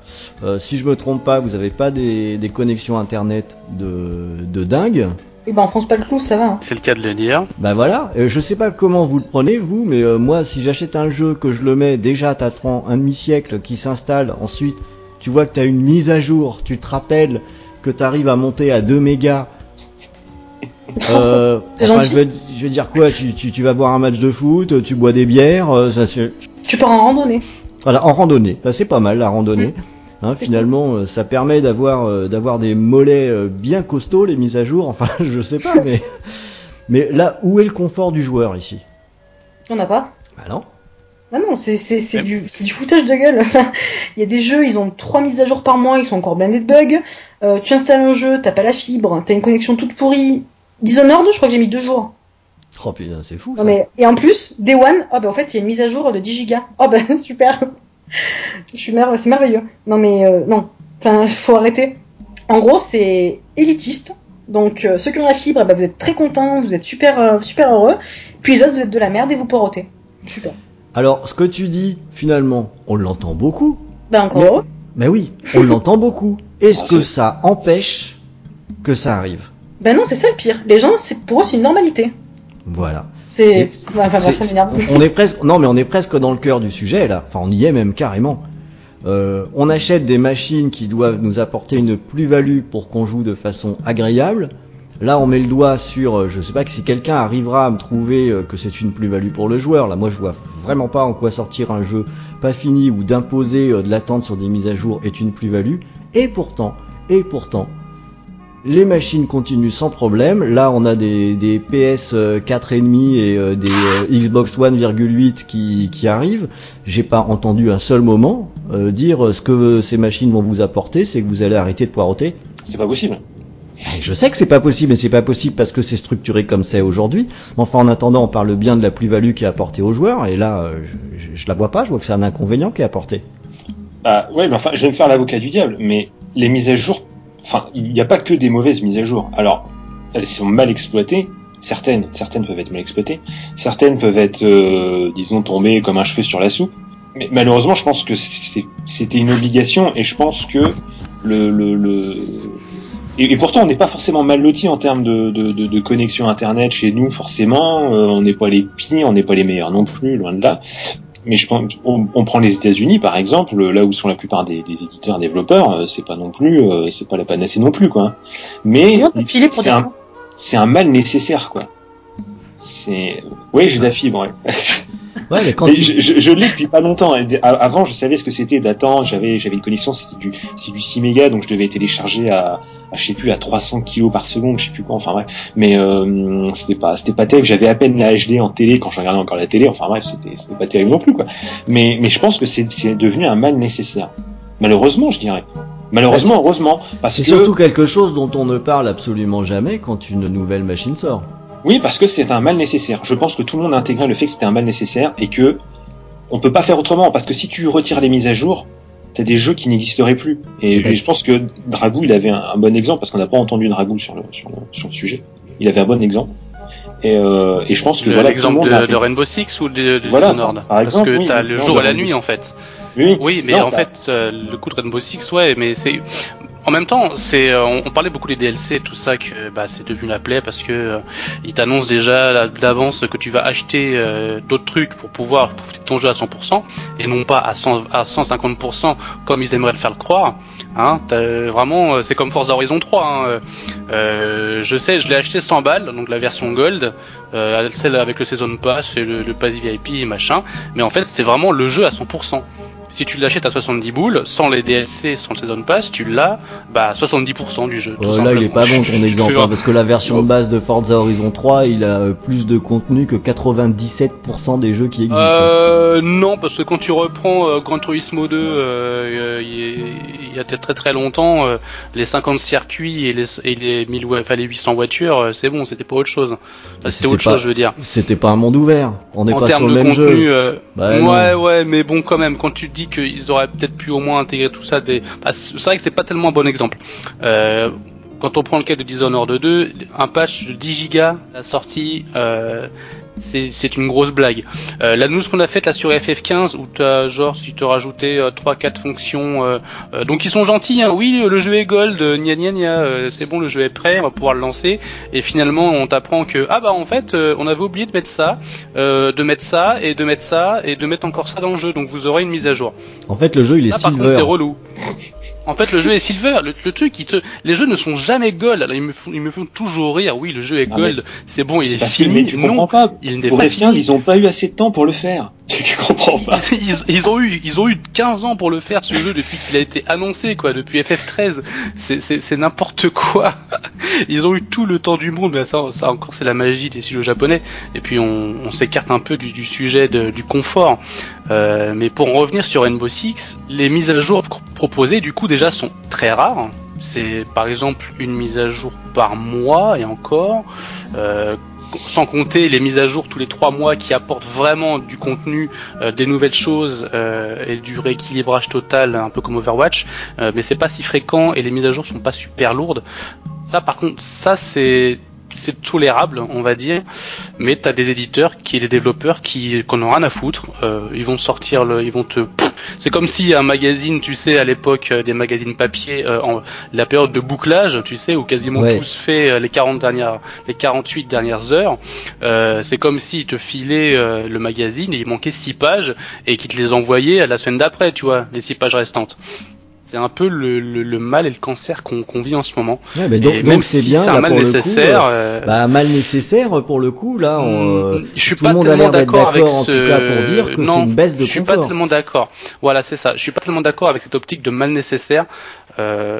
Euh, si je me trompe pas, vous avez pas des, des connexions internet de, de dingue. Et ben, enfonce pas le clou, ça va. hein. C'est le cas de le dire. Bah voilà. Euh, je sais pas comment vous le prenez vous, mais euh, moi, si j'achète un jeu que je le mets déjà, t'attends un demi-siècle qui s'installe. Ensuite, tu vois que t'as une mise à jour. Tu te rappelles que t'arrives à monter à 2 mégas. <laughs> Euh, C'est enfin, gentil. je, veux, je veux dire quoi tu, tu, tu vas boire un match de foot, tu bois des bières, euh, ça, se- Tu pars en randonnée. voilà, en randonnée. Là, c'est pas mal la randonnée. Hein, finalement, euh, ça permet d'avoir euh, d'avoir des mollets euh, bien costauds les mises à jour. Enfin, <laughs> je sais pas, mais <laughs> mais là, où est le confort du joueur ici? On n'a pas. Bah non. Ah non, c'est c'est c'est Ouais. du c'est du foutage de gueule. <laughs> Il y a des jeux, ils ont trois mises à jour par mois, ils sont encore blindés de bugs. Euh, tu installes un jeu, t'as pas la fibre, t'as une connexion toute pourrie. Dishonored, je crois que j'ai mis deux jours. Oh putain, c'est fou. Non mais et en plus, Day One, oh bah en fait il y a une mise à jour de 10 gigas. Oh bah super. Je suis c'est merveilleux. Non mais euh, non, enfin faut arrêter. En gros c'est élitiste. Donc euh, ceux qui ont la fibre, eh ben, vous êtes très contents, vous êtes super euh, super heureux. Puis les autres vous êtes de la merde et vous poirotez. Super. Alors, ce que tu dis, finalement, on l'entend beaucoup. Ben encore Mais- heureux. Mais oui, on l'entend beaucoup. Est-ce Ah, que ça empêche que ça arrive? Ben non, c'est ça le pire. Les gens, c'est pour eux c'est une normalité. Voilà. C'est enfin on est presque, non mais on est presque dans le cœur du sujet là. Enfin, on y est même carrément. Euh, on achète des machines qui doivent nous apporter une plus-value pour qu'on joue de façon agréable. Là, on met le doigt sur, euh, je sais pas que si quelqu'un arrivera à me trouver euh, que c'est une plus-value pour le joueur. Là, moi, je vois vraiment pas en quoi sortir un jeu pas fini ou d'imposer de l'attente sur des mises à jour est une plus-value. Et pourtant, et pourtant, les machines continuent sans problème. Là, on a des, des PS euh, 4,5 et euh, des euh, Xbox One 1,8 qui, qui arrivent. J'ai pas entendu un seul moment euh, dire euh, ce que ces machines vont vous apporter, c'est que vous allez arrêter de poireauter. C'est pas possible. Et Je sais que c'est pas possible, mais c'est pas possible parce que c'est structuré comme c'est aujourd'hui. Mais enfin, en attendant, on parle bien de la plus-value qui est apportée aux joueurs, et là, je, je, je la vois pas. Je vois que c'est un inconvénient qui est apporté. Bah ouais, mais enfin, je vais me faire l'avocat du diable, mais les mises à jour, enfin, il n'y a pas que des mauvaises mises à jour. Alors, elles sont mal exploitées. Certaines, certaines peuvent être mal exploitées. Certaines peuvent être, euh, disons, tombées comme un cheveu sur la soupe. Mais malheureusement, je pense que c'était une obligation, et je pense que le, le, le... Et, pourtant, on n'est pas forcément mal loti en termes de connexion internet chez nous, forcément. Euh, on n'est pas les pires, on n'est pas les meilleurs non plus, loin de là. Mais je pense, on, on prend les États-Unis par exemple, là où sont la plupart des, des éditeurs développeurs, euh, c'est pas non plus, euh, c'est pas la panacée non plus quoi. Mais c'est un, un mal nécessaire quoi. C'est, oui, j'ai de la fibre. Ouais. <laughs> Ouais, mais quand Mais tu... je, je, je l'ai depuis pas longtemps. Avant, je savais ce que c'était d'attendre. J'avais, j'avais une connexion, c'était du, c'est du 6 mégas, donc je devais télécharger à, à, je sais plus, à 300 kilos par seconde, je sais plus quoi. Enfin bref. Mais euh, c'était pas, c'était pas terrible. J'avais à peine la HD en télé quand je regardais encore la télé. Enfin bref, c'était, c'était pas terrible non plus quoi. Mais, mais je pense que c'est, c'est devenu un mal nécessaire. Malheureusement, je dirais. Malheureusement, heureusement, parce C'est que surtout quelque chose dont on ne parle absolument jamais quand une nouvelle machine sort. Oui, parce que c'est un mal nécessaire. Je pense que tout le monde a intégré le fait que c'était un mal nécessaire et que on peut pas faire autrement. Parce que si tu retires les mises à jour, t'as des jeux qui n'existeraient plus. Et, Ouais. et je pense que Dragou, il avait un, un bon exemple parce qu'on n'a pas entendu Dragou sur le, sur le sur le sujet. Il avait un bon exemple. Et, euh, et je pense que Le- voilà, tout le L'exemple monde de. Rainbow Six ou de, de Voilà, Dishonored par exemple, Parce que oui, t'as oui, le jour et la nuit Six. en fait. Oui, oui. Oui, mais Non, en t'as- fait, euh, le coup de Rainbow Six, ouais, mais c'est. En même temps, c'est, euh, on, on parlait beaucoup des DLC, tout ça, que bah, c'est devenu la plaie parce que euh, ils t'annoncent déjà d'avance que tu vas acheter euh, d'autres trucs pour pouvoir profiter de ton jeu à 100% et non pas à, 100, à 150% comme ils aimeraient le faire le croire. Hein, t'as- vraiment, euh, c'est comme Forza Horizon 3. Hein, euh, je sais, je l'ai acheté 100 balles, donc la version Gold, euh, celle avec le Season Pass et le, le Pass VIP et machin. Mais en fait, c'est vraiment le jeu à 100%. Si tu l'achètes à 70 boules, sans les DLC, sans le Season Pass, tu l'as bah, à 70% du jeu. tout Euh, là, il est pas bon ton exemple, hein, parce que la version de base de Forza Horizon 3, il a euh, plus de contenu que 97% des jeux qui existent. Euh, non, parce que quand tu reprends euh, Gran Turismo 2, euh, il y, a très très longtemps, euh, les 50 circuits et les, et les, 1000, wa- enfin, les 800 voitures, c'est bon, c'était pas autre chose. Enfin, c'était autre pas- chose, je veux dire. C'était pas un monde ouvert. On n'est en pas sur le même contenu, jeu. Bah, ouais, non. ouais, mais bon, quand même, quand tu te qu'ils auraient peut-être pu au moins intégrer tout ça, c'est vrai que c'est pas tellement un bon exemple. Euh, quand on prend le cas de Dishonored 2, un patch de 10 gigas, la sortie, euh, c'est c'est une grosse blague. Euh, la news qu'on a faite là sur FF15, où t'as genre si tu rajouté 3-4 fonctions, euh, euh, donc ils sont gentils, hein. oui, le jeu est gold, euh, gna gna gna, euh, c'est bon, le jeu est prêt, on va pouvoir le lancer, et finalement on t'apprend que ah bah en fait euh, on avait oublié de mettre ça, euh, de mettre ça et de mettre ça et de mettre encore ça dans le jeu, donc vous aurez une mise à jour. En fait, le jeu, il est par contre, c'est silver. relou. En fait, le jeu est silver. Le, le truc, il te... les jeux ne sont jamais gold. Alors, ils me font, ils me font toujours rire. Oui, le jeu est Ah, gold. C'est bon, il est que, fini. mais tu comprends non, pas. il n'est pas F15, fini. ils ont pas eu assez de temps pour le faire. Tu comprends pas. <laughs> ils, ont eu, ils ont eu 15 ans pour le faire ce jeu depuis qu'il a été annoncé quoi, depuis FF13. C'est, n'importe quoi. <laughs> Ils ont eu tout le temps du monde, mais ça, encore c'est la magie des studios japonais. Et puis on, s'écarte un peu du, sujet du confort. Euh, mais pour en revenir sur Rainbow Six, les mises à jour pro- proposées du coup déjà sont très rares. C'est par exemple une mise à jour par mois et encore. Euh, sans compter les mises à jour tous les trois mois qui apportent vraiment du contenu, euh, des nouvelles choses euh, et du rééquilibrage total, un peu comme Overwatch. Euh, mais c'est pas si fréquent et les mises à jour sont pas super lourdes. Ça, par contre, ça c'est c'est tolérable, on va dire. Mais t'as des éditeurs qui, des développeurs qui qu'on a rien à foutre. Euh, ils vont sortir le, ils vont te. C'est comme si un magazine, tu sais, à l'époque euh, des magazines papier, euh, en la période de bouclage, tu sais, où quasiment Ouais. tout se fait les 40 dernières, les 48 dernières heures. Euh, c'est comme s'ils te filaient le magazine et il manquait 6 pages et qu'ils te les envoyaient à la semaine d'après, tu vois, les 6 pages restantes. C'est un peu le, le, le mal et le cancer qu'on vit en ce moment. Ouais, mais donc, et donc même c'est si bien c'est un là mal le coup. nécessaire, euh, euh, Bah, mal nécessaire pour le coup là. on, euh, Mm, je suis tout le pas monde tellement d'accord avec en ce. tout cas, pour dire que c'est une baisse de je suis pas confort. tellement d'accord. Voilà, c'est ça. Je suis pas tellement d'accord avec cette optique de mal nécessaire. Euh,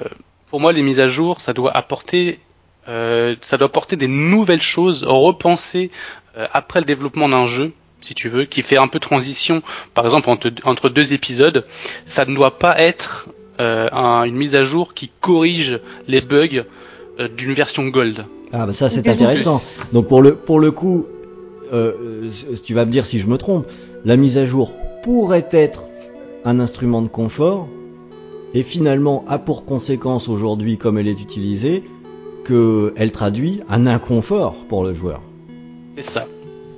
pour moi, les mises à jour, ça doit apporter, euh, ça doit apporter des nouvelles choses, repenser euh, après le développement d'un jeu, si tu veux, qui fait un peu transition, par exemple entre, entre deux épisodes. Ça ne doit pas être euh, un- une mise à jour qui corrige les bugs euh, d'une version gold. Ah bah ça c'est intéressant. Donc pour le pour le coup, euh, euh, tu vas me dire si je me trompe, la mise à jour pourrait être un instrument de confort et finalement a pour conséquence aujourd'hui comme elle est utilisée que elle traduit un inconfort pour le joueur. C'est ça.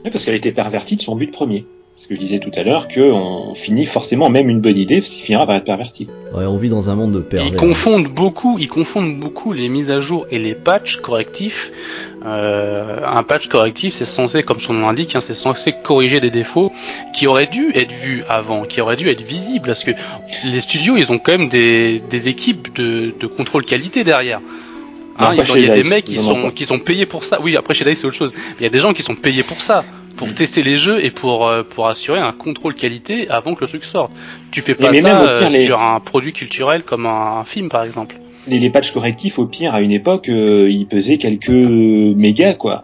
Parce qu'elle était pervertie de son but premier. Parce que je disais tout à l'heure qu'on finit forcément, même une bonne idée finira par être pervertie. Ouais, on vit dans un monde de Ils pervers. confondent beaucoup, ils confondent beaucoup les mises à jour et les patchs correctifs. Euh, un patch correctif, c'est censé, comme son nom l'indique, hein, c'est censé corriger des défauts qui auraient dû être vus avant, qui auraient dû être visibles, parce que les studios, ils ont quand même des, des équipes de, de contrôle qualité derrière. Hein, ils il y a des DICE, mecs qui ils sont qui sont payés pour ça. Oui, après chez DICE c'est autre chose. Il y a des gens qui sont payés pour ça, pour Mm. tester les jeux et pour euh, pour assurer un contrôle qualité avant que le truc sorte. Tu fais pas mais ça même au pire, euh, les- sur un produit culturel comme un, un film par exemple. Les, les patchs correctifs, au pire, à une époque, euh, ils pesaient quelques mégas, quoi.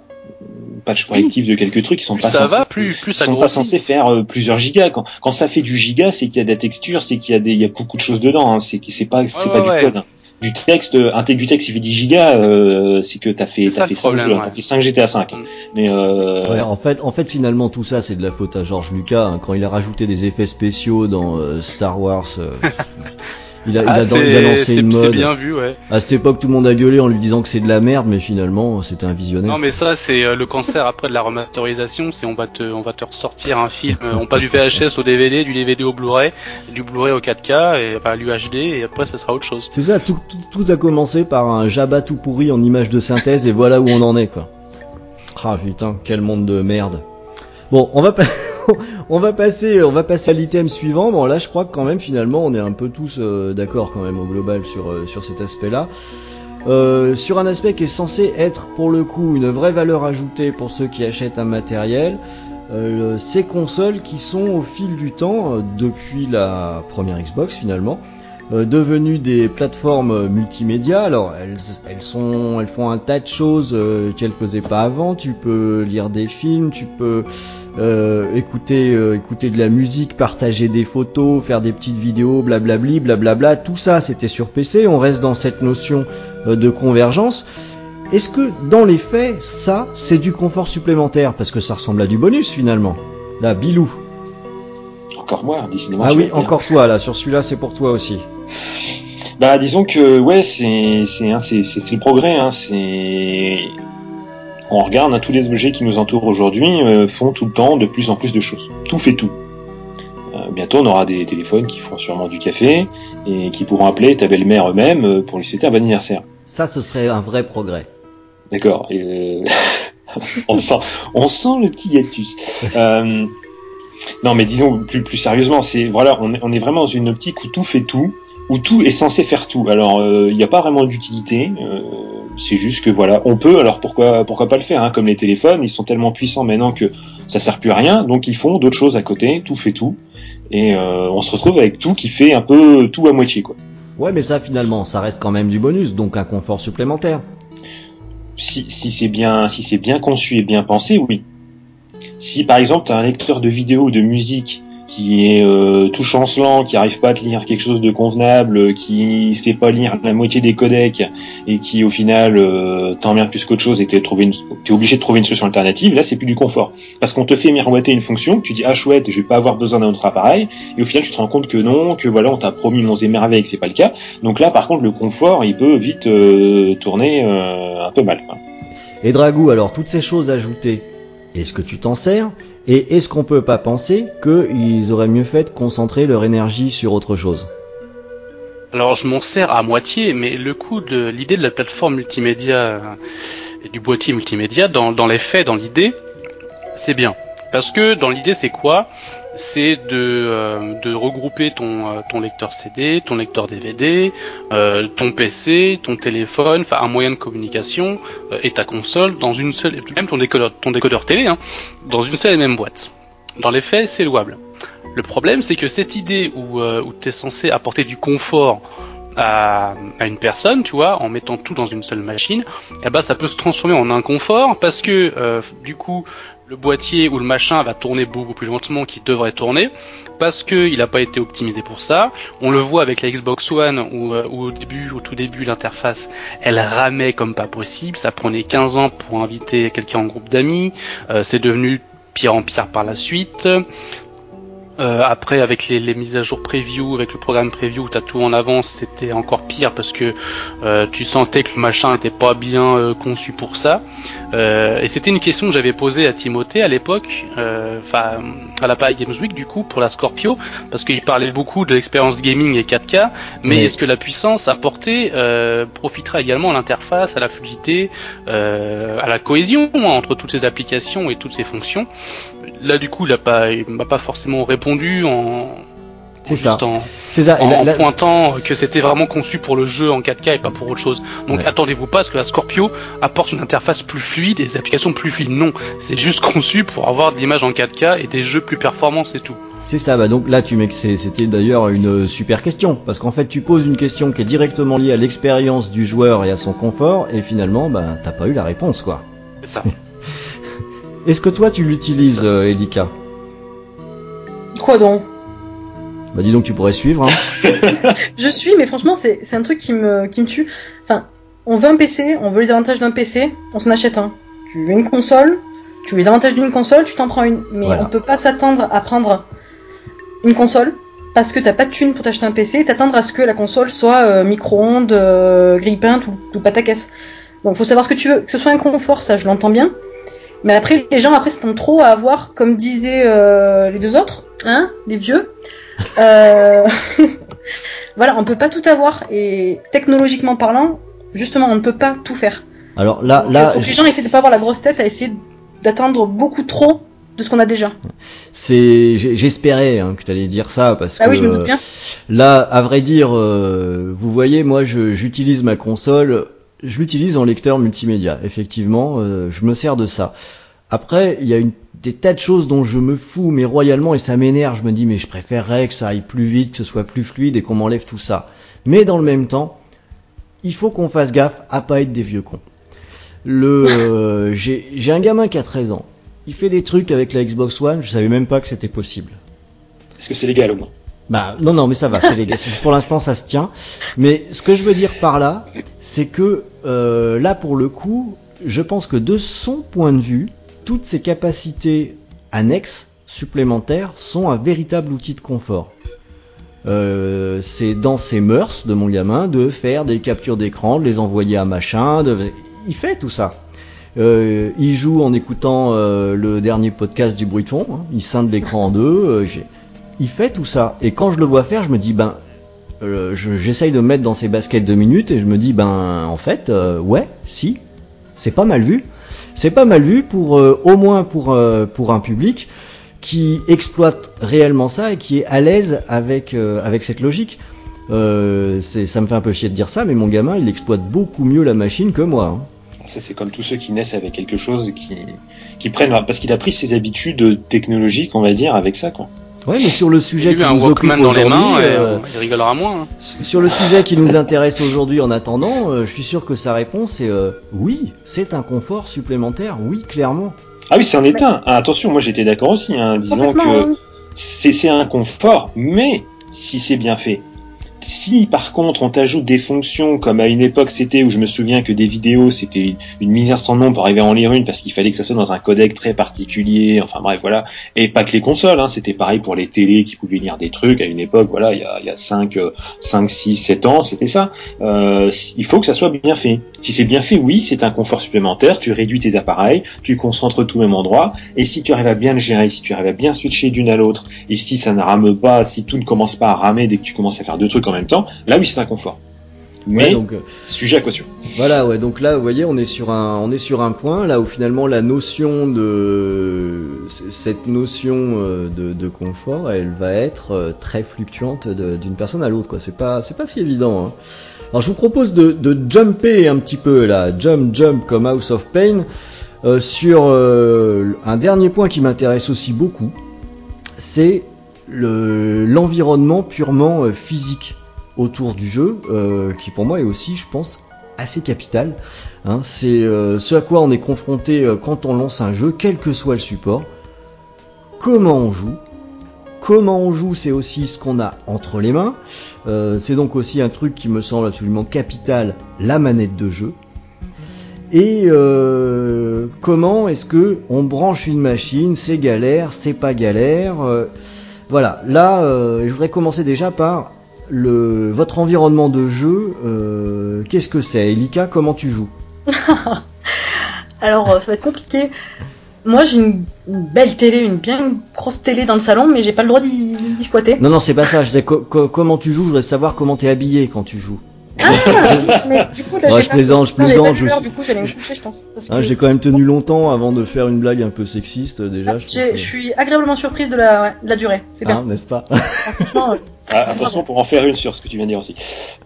Patch correctifs de quelques trucs qui sont Plus pas ça censés, va, plus plus ça sont pas censés faire euh, plusieurs gigas. Quand, quand ça fait du giga, c'est qu'il y a de la texture, c'est qu'il y a des, il y a beaucoup de choses dedans. Hein. C'est c'est pas, c'est Ouais, pas ouais, du ouais. code. Hein. Du texte, euh, un texte du texte, il fait 10 gigas, euh, c'est que t'as fait, C'est t'as fait le 5 problème, jeux, ouais. t'as fait 5 GTA 5. Mm. Mais euh, Ouais, en fait, en fait, finalement, tout ça, c'est de la faute à George Lucas hein, quand il a rajouté des effets spéciaux dans euh, Star Wars. <laughs> il, a, il, Ah, a, c'est il a lancé une mode. bien vu, ouais. À cette époque, tout le monde a gueulé en lui disant que c'est de la merde, mais finalement, c'était un visionnaire. Non mais ça c'est euh, le cancer après de la remasterisation, c'est on va te on va te ressortir un film, euh, on passe du VHS au DVD, du DVD au Blu-ray, du Blu-ray au 4K et enfin l'UHD et après ça sera autre chose. C'est ça, tout, tout, tout a commencé par un Jabba tout pourri en image de synthèse, et voilà où on en est, quoi. Ah putain, quel monde de merde. Bon, on va pas. <laughs> On va passer, on va passer à l'item suivant. Bon là, je crois que quand même finalement, on est un peu tous euh, d'accord quand même au global sur euh, sur cet aspect-là. Euh, sur un aspect qui est censé être pour le coup une vraie valeur ajoutée pour ceux qui achètent un matériel, ces consoles qui sont au fil du temps, depuis la première Xbox finalement, devenues des plateformes multimédia. Alors elles, elles sont, elles font un tas de choses qu'elles faisaient pas avant. Tu peux lire des films, tu peux euh, écouter, euh, écouter de la musique, partager des photos, faire des petites vidéos, blablabli, blablabla. Tout ça, c'était sur PC. On reste dans cette notion euh, de convergence. Est-ce que dans les faits, ça, c'est du confort supplémentaire? Parce que ça ressemble à du bonus finalement. Là, Bilou. encore moi, décidément. Ah oui, encore toi là. Sur celui-là, c'est pour toi aussi. Bah disons que ouais c'est c'est hein, c'est le progrès hein, c'est on regarde hein, tous les objets qui nous entourent aujourd'hui euh, font tout le temps de plus en plus de choses. Tout fait tout. Euh, bientôt on aura des téléphones qui feront sûrement du café et qui pourront appeler ta belle-mère eux-mêmes euh, pour lui souhaiter un bon anniversaire. Ça, ce serait un vrai progrès. D'accord. euh, <laughs> on sent on sent le petit hiatus. <laughs> Non mais disons plus plus sérieusement c'est voilà on est on est vraiment dans une optique où tout fait tout où tout est censé faire tout. Alors, il n'y a pas vraiment d'utilité. euh, c'est juste que voilà, on peut. Alors pourquoi pourquoi pas le faire hein, Comme les téléphones, ils sont tellement puissants maintenant que ça sert plus à rien. Donc ils font d'autres choses à côté. Tout fait tout. Et euh, on se retrouve avec tout qui fait un peu tout à moitié quoi. Ouais, mais ça finalement, ça reste quand même du bonus, donc un confort supplémentaire. Si, si c'est bien si c'est bien conçu et bien pensé, oui. Si par exemple tu as un lecteur de vidéo ou de musique qui est euh, tout chancelant, qui arrive pas à te lire quelque chose de convenable, qui sait pas lire la moitié des codecs et qui au final euh, t'emmerde plus qu'autre chose et t'es obligé de trouver une solution alternative, là c'est plus du confort. Parce qu'on te fait miroiter une fonction, tu dis ah chouette, je vais pas avoir besoin d'un autre appareil, et au final tu te rends compte que non, que voilà on t'a promis mon et que c'est pas le cas. Donc là par contre le confort il peut vite euh, tourner euh, un peu mal. Et Dragou, alors toutes ces choses ajoutées, est-ce que tu t'en sers? Et est-ce qu'on peut pas penser qu'ils auraient mieux fait de concentrer leur énergie sur autre chose? Alors je m'en sers à moitié, mais le coup de l'idée de la plateforme multimédia et du boîtier multimédia, dans, dans les faits, dans l'idée, c'est bien. Parce que dans l'idée, c'est quoi? C'est de, euh, de regrouper ton, euh, ton lecteur CD, ton lecteur DVD, euh, ton PC, ton téléphone, enfin un moyen de communication euh, et ta console dans une seule, même ton décodeur, ton décodeur télé, hein, dans une seule et même boîte. Dans les faits, c'est louable. Le problème, c'est que cette idée où, euh, où tu es censé apporter du confort à, à une personne, tu vois, en mettant tout dans une seule machine, et ben ça peut se transformer en inconfort parce que euh, du coup le boîtier ou le machin va tourner beaucoup plus lentement qu'il devrait tourner parce que il n'a pas été optimisé pour ça. On le voit avec la Xbox One où, euh, au début, au tout début, l'interface elle ramait comme pas possible. Ça prenait 15 ans pour inviter quelqu'un en groupe d'amis. Euh, c'est devenu pire en pire par la suite. Euh, après, avec les, les, mises à jour preview, avec le programme preview où t'as tout en avance, c'était encore pire parce que euh, tu sentais que le machin était pas bien euh, conçu pour ça. Euh, et c'était une question que j'avais posée à Timothée à l'époque, euh, enfin à la Paris Games Week du coup pour la Scorpio, parce qu'il parlait beaucoup de l'expérience gaming et 4K, mais Oui. est-ce que la puissance apportée euh, profitera également à l'interface, à la fluidité, euh, à la cohésion hein, entre toutes ces applications et toutes ces fonctions? Là du coup, il a pas, m'a pas forcément répondu en C'est ça. en, ça. Pointant que c'était vraiment conçu pour le jeu en 4K et pas pour autre chose. Donc Ouais. attendez-vous pas à ce que la Scorpio apporte une interface plus fluide et des applications plus fluides. Non, c'est juste conçu pour avoir de l'image en 4K et des jeux plus performants, c'est tout. C'est ça, bah donc là tu mets c'était d'ailleurs une euh, super question, parce qu'en fait tu poses une question qui est directement liée à l'expérience du joueur et à son confort, et finalement bah t'as pas eu la réponse quoi. C'est ça. <laughs> Est-ce que toi tu l'utilises, euh, Elika? Quoi donc? Bah dis donc tu pourrais suivre. Hein. <laughs> Je suis, mais franchement, c'est c'est un truc qui me, qui me tue. Enfin, on veut un PC, on veut les avantages d'un PC, on s'en achète un. Tu veux une console, tu veux les avantages d'une console, tu t'en prends une. Mais Voilà. on peut pas s'attendre à prendre une console parce que t'as pas de thune pour t'acheter un PC et t'attendre à ce que la console soit euh, micro-ondes, euh, grille peinte ou, ou pataquès. Donc faut savoir ce que tu veux. Que ce soit un confort, ça je l'entends bien. Mais après, les gens après s'attendent trop à avoir, comme disaient euh, les deux autres, hein, les vieux. Euh... <laughs> voilà, on peut pas tout avoir et technologiquement parlant, justement, on ne peut pas tout faire. Alors là, Donc, là, faut que les gens essaient de pas avoir la grosse tête à essayer d'attendre beaucoup trop de ce qu'on a déjà. c'est j'espérais hein, que t'allais dire ça parce Ah que oui, je me doute bien. Là, à vrai dire, euh, vous voyez, moi, j'utilise ma console, je l'utilise en lecteur multimédia. Effectivement, euh, je me sers de ça. Après, il y a une, des tas de choses dont je me fous, mais royalement, et ça m'énerve. Je me dis, mais je préférerais que ça aille plus vite, que ce soit plus fluide et qu'on m'enlève tout ça. Mais dans le même temps, il faut qu'on fasse gaffe à pas être des vieux cons. Le, euh, j'ai un gamin qui a 13 ans. Il fait des trucs avec la Xbox One, je savais même pas que c'était possible. Est-ce que c'est légal au moins? Bah non non mais ça va, c'est gars. <laughs> Pour l'instant ça se tient. Mais ce que je veux dire par là, c'est que euh, là pour le coup, je pense que de son point de vue, toutes ces capacités annexes supplémentaires sont un véritable outil de confort. Euh, c'est dans ses mœurs de mon gamin de faire des captures d'écran, de les envoyer à machin. De... Il fait tout ça. Euh, il joue en écoutant euh, le dernier podcast du bruit de fond. hein. Il scinde l'écran en deux. il fait tout ça. Et quand je le vois faire, je me dis, ben, euh, je- j'essaye de me mettre dans ses baskets deux minutes et je me dis, ben, en fait, ouais, si, c'est pas mal vu. C'est pas mal vu pour, euh, au moins pour, euh, pour un public qui exploite réellement ça et qui est à l'aise avec, euh, avec cette logique. Ça me fait un peu chier de dire ça, mais mon gamin, il exploite beaucoup mieux la machine que moi. hein. C'est comme tous ceux qui naissent avec quelque chose qui, qui prennent, parce qu'il a pris ses habitudes technologiques, on va dire, avec ça, quoi. Ouais, mais sur le sujet qui un nous occupe Walkman dans les mains, aujourd'hui, et, euh, il rigolera moins. hein. Sur le <laughs> sujet qui nous intéresse aujourd'hui en attendant, euh, je suis sûr que sa réponse est euh, oui, c'est un confort supplémentaire, oui, clairement. Ah oui, c'en est un. Ah, attention, moi j'étais d'accord aussi, hein, disons Complètement, que hein. c'est c'est un confort, mais si c'est bien fait. Si par contre on t'ajoute des fonctions comme à une époque c'était où je me souviens que des vidéos c'était une misère sans nom pour arriver à en lire une parce qu'il fallait que ça soit dans un codec très particulier, enfin bref voilà, et pas que les consoles, hein, c'était pareil pour les télés qui pouvaient lire des trucs à une époque, voilà, il y a, il y a 5, euh, 5, 6, 7 ans, c'était ça. Euh, il faut que ça soit bien fait. Si c'est bien fait, oui, c'est un confort supplémentaire, tu réduis tes appareils, tu concentres tout au même endroit, et si tu arrives à bien le gérer, si tu arrives à bien switcher d'une à l'autre, et si ça ne rame pas, si tout ne commence pas à ramer dès que tu commences à faire deux trucs même temps, là oui c'est un confort. Mais Ouais, donc euh, sujet à caution. voilà, ouais, donc là, vous voyez, on est sur un, on est sur un point là où finalement la notion de cette notion euh, de, de confort, elle va être euh, très fluctuante d'une personne à l'autre, quoi. C'est pas, c'est pas si évident. hein. Alors je vous propose de, de jumper un petit peu là, jump, jump comme House of Pain, euh, sur euh, un dernier point qui m'intéresse aussi beaucoup, c'est le- l'environnement purement physique autour du jeu, euh, qui pour moi est aussi, je pense, assez capital. Hein. C'est euh, ce à quoi on est confronté euh, quand on lance un jeu, quel que soit le support. Comment on joue Comment on joue, c'est aussi ce qu'on a entre les mains. C'est donc aussi un truc qui me semble absolument capital, la manette de jeu. Et comment est-ce que on branche une machine C'est galère, c'est pas galère. voilà. Là, je voudrais commencer déjà par le votre environnement de jeu. euh, Qu'est-ce que c'est? Elika, comment tu joues? <laughs> Alors, euh, ça va être compliqué. Moi, j'ai une, une belle télé, une bien grosse télé dans le salon, mais j'ai pas le droit d'y d'y squatter. Non, non, c'est pas ça. Je disais co- co- comment tu joues? Je voudrais savoir comment t'es habillé quand tu joues. <laughs> Mais du coup, là, Ouais, j'ai je pas- plaisante, je plaisante, je Du coup, j'allais me coucher, je pense. parce que- J'ai quand même tenu longtemps avant de faire une blague un peu sexiste déjà. Je, que- suis agréablement surprise de la, ouais, de la durée. C'est bien. Hein, n'est-ce pas Franchement, euh, <laughs> Ah, attention pour en faire une sur ce que tu viens de dire aussi.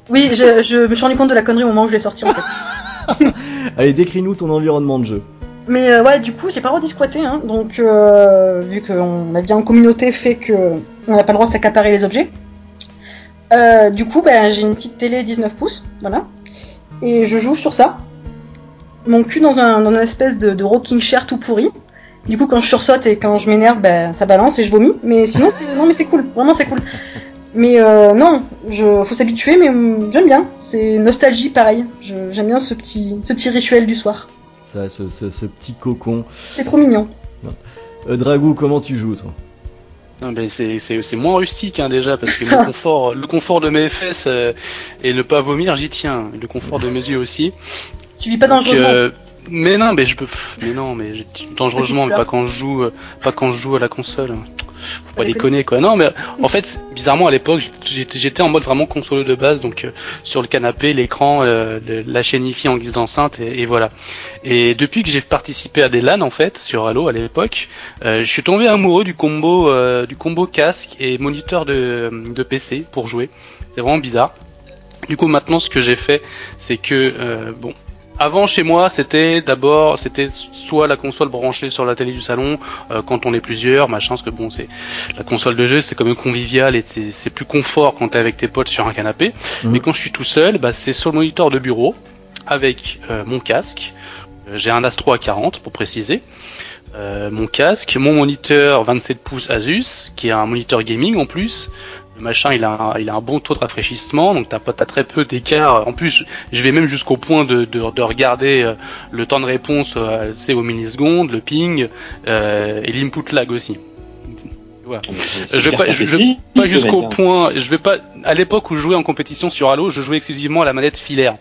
oui, je, je me suis rendu compte de la connerie au moment où je l'ai sorti en fait. <laughs> Allez, décris-nous ton environnement de jeu. Mais euh, ouais, du coup, j'ai pas le droit d'y squatter, hein. Donc, euh, vu qu'on a bien en communauté fait que on n'a pas le droit de s'accaparer les objets. Euh, du coup, ben, j'ai une petite télé 19 pouces, voilà. Et je joue sur ça. Mon cul dans un, dans une espèce de, de rocking chair tout pourri. Du coup, quand je sursaute et quand je m'énerve, ben, ça balance et je vomis. Mais sinon, c'est, non, mais c'est cool. Vraiment, c'est cool. Mais euh, non, je, faut s'habituer, mais hum, j'aime bien. C'est nostalgie, pareil. Je- j'aime bien ce petit, ce petit rituel du soir. Ça, ce, ce- ce petit cocon. C'est trop mignon. Euh, Dragou, comment tu joues toi? Non, mais c'est, c'est, c'est moins rustique hein, déjà parce que mon <laughs> confort, le confort de mes fesses euh, et ne pas vomir, j'y tiens. Le confort de mes yeux aussi. Tu vis pas dangereusement. euh, mais non, mais je peux. Mais non, mais dangereusement, mais pas quand je joue, pas quand je joue à la console. Faut pas Pas déconner quoi. Non, mais en fait, bizarrement à l'époque, j'étais, en mode vraiment console de base, donc euh, sur le canapé, l'écran, euh, la chaîne IFI en guise d'enceinte, et, et voilà. Et depuis que j'ai participé à des LAN en fait sur Halo à l'époque, euh, je suis tombé amoureux du combo, euh, du combo casque et moniteur de, de PC pour jouer. C'est vraiment bizarre. Du coup, maintenant, ce que j'ai fait, c'est que euh, bon. Avant chez moi, c'était d'abord, c'était soit la console branchée sur la télé du salon euh, quand on est plusieurs, machin, parce que bon, c'est la console de jeu, c'est quand même convivial et c'est plus confort quand t'es avec tes potes sur un canapé. Mhm. Mais quand je suis tout seul, bah, c'est sur le moniteur de bureau avec euh, mon casque. Euh, J'ai un Astro A40 pour préciser. Euh, mon casque, mon moniteur 27 pouces Asus, qui est un moniteur gaming en plus. Le machin, il a, un, il a un bon taux de rafraîchissement, donc t'as pas t'as très peu d'écart. En plus, je vais même jusqu'au point de, de, de regarder euh, le temps de réponse, euh, c'est aux millisecondes, le ping euh, et l'input lag aussi. Voilà. Je vais pas, je, je- pas jusqu'au hein. point. Je vais pas. À l'époque où je jouais en compétition sur Halo, je jouais exclusivement à la manette filaire,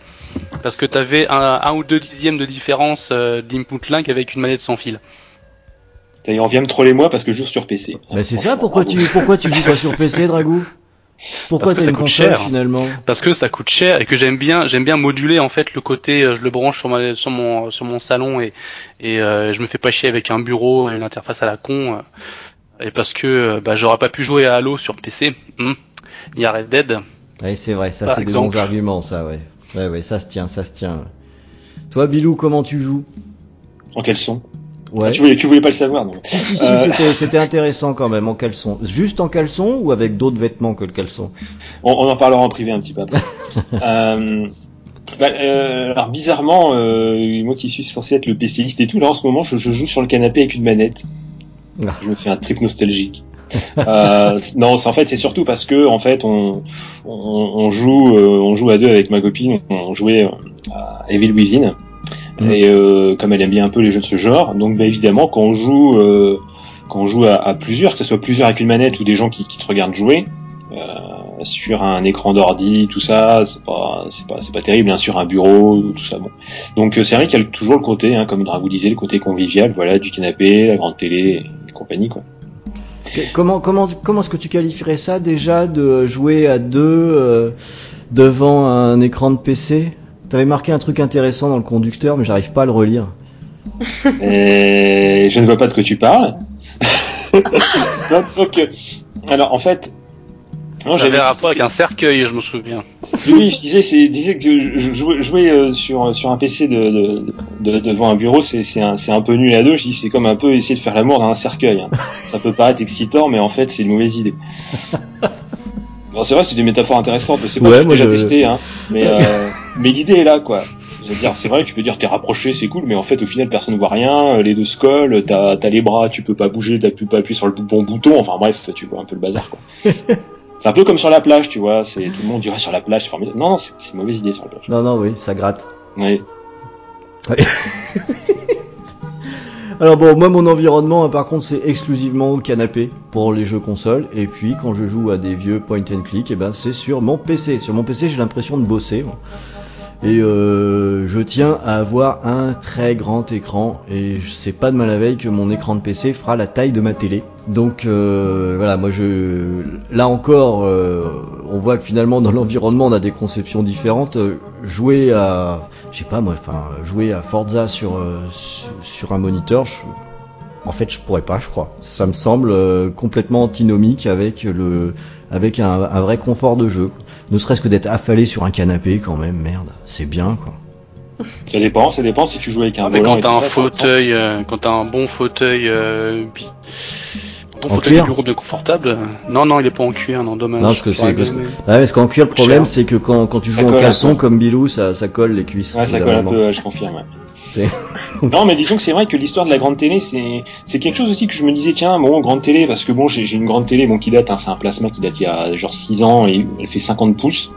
parce que t'avais un, un ou deux dixièmes de différence d'input lag avec une manette sans fil. On vient me troller moi parce que je joue sur PC. Bah c'est ça, pourquoi tu, pourquoi tu joues pas sur PC, <laughs> Dragou Pourquoi Parce que ça coûte console cher. finalement Parce que ça coûte cher et que j'aime bien, j'aime bien moduler en fait le côté. euh, Je le branche sur, ma, sur mon sur mon salon et et euh, je me fais pas chier avec un bureau et une interface à la con. euh, et parce que bah, j'aurais pas pu jouer à Halo sur PC. Hmm. Il y a Red Dead. Ouais, c'est vrai, ça c'est des bons arguments, ça, ouais. Ouais, ouais, ça se tient, ça se tient. Toi, Bilou, comment tu joues? En caleçon. Ouais. Ah, tu, voulais, tu voulais pas le savoir, non Si, si, si, Euh. <laughs> c'était- intéressant quand même en caleçon. Juste en caleçon ou avec d'autres vêtements que le caleçon? On, on en parlera en privé un petit peu après. <laughs> euh, bah, euh, alors bizarrement, euh, moi qui suis censé être le pessimiste et tout, là en ce moment, je, je joue sur le canapé avec une manette. Ah. Je me fais un trip nostalgique. euh, <laughs> non, c'est en fait c'est surtout parce que en fait on on, on joue on joue à deux avec ma copine, on jouait à Evil Within Mhm. et euh, comme elle aime bien un peu les jeux de ce genre, donc bah, évidemment quand on joue euh, quand on joue à, à plusieurs, que ce soit plusieurs avec une manette ou des gens qui, qui te regardent jouer, euh, sur un écran d'ordi, tout ça, c'est pas, c'est pas, c'est pas terrible, hein, sur un bureau, tout ça, bon. Donc euh, c'est vrai qu'il y a toujours le côté, hein, comme Dragou disait, le côté convivial, voilà, du canapé, la grande télé et compagnie, quoi. Comment, comment, comment est-ce que tu qualifierais ça déjà de jouer à deux euh, devant un écran de PC T'avais marqué un truc intéressant dans le conducteur, mais j'arrive pas à le relire. <laughs> Et je ne vois pas de quoi tu parles. <laughs> non, sauf que, alors en fait, non, J'avais un rapport avec un cercueil, je me souviens. Oui, je disais, c'est, disais que je, je jouais, jouer euh, sur sur un PC de, de, de- devant un bureau, c'est c'est un, c'est un peu nul à deux. Je dis, c'est comme un peu essayer de faire l'amour dans un cercueil. hein. Ça peut paraître excitant, mais en fait, c'est une mauvaise idée. <laughs> Bon, c'est vrai, c'est des métaphores intéressantes. C'est pas Ouais, que j'ai je- testé, hein. Mais, euh, mais l'idée est là, quoi. C'est vrai, tu peux dire t'es rapproché, c'est cool, mais en fait, au final, personne ne voit rien. euh, Les deux se collent, t'as as les bras, tu peux pas bouger, t'as pas appuyer sur le bon bouton. Enfin bref, tu vois un peu le bazar, quoi. <laughs> c'est un peu comme sur la plage, tu vois. C'est tout le monde dit ouais, sur la plage, c'est formidable. Non, non, c'est une mauvaise idée sur la plage. Non, non, oui, ça gratte. Ouais. <laughs> Alors bon, moi mon environnement hein, par contre c'est exclusivement au canapé pour les jeux consoles et puis quand je joue à des vieux point and click, et ben c'est sur mon PC. Sur mon PC j'ai l'impression de bosser. Et euh, je tiens à avoir un très grand écran et c'est pas de mal la veille que mon écran de PC fera la taille de ma télé. Donc euh, voilà, moi je là encore euh, on voit que finalement dans l'environnement on a des conceptions différentes. Euh, jouer à je sais pas moi, enfin jouer à Forza sur euh, sur, un moniteur, en fait je pourrais pas, je crois. Ça me semble complètement antinomique avec le avec un, vrai confort de jeu. Ne serait-ce que d'être affalé sur un canapé quand même, merde, c'est bien quoi. Ça dépend, ça dépend si tu joues avec un mais quand t'as un ça, fauteuil, euh, quand t'as un bon fauteuil, euh, bi- bon En fauteuil cuir de bureau bien confortable. euh, Non, non, il est pas en cuir, non, dommage. Non, parce que c'est- parce que-. Ah parce qu'en cuir le problème c'est que quand, quand tu Ça joues en caleçon comme Bilou, ça, ça colle les cuisses. Ouais, ça colle un peu, je confirme. ouais. C'est- <laughs> non, mais disons que c'est vrai que l'histoire de la grande télé, c'est c'est quelque chose aussi que je me disais, tiens, bon, grande télé, parce que bon, j'ai j'ai une grande télé, bon, qui date, hein, c'est un plasma qui date il y a genre 6 ans et elle fait 50 pouces,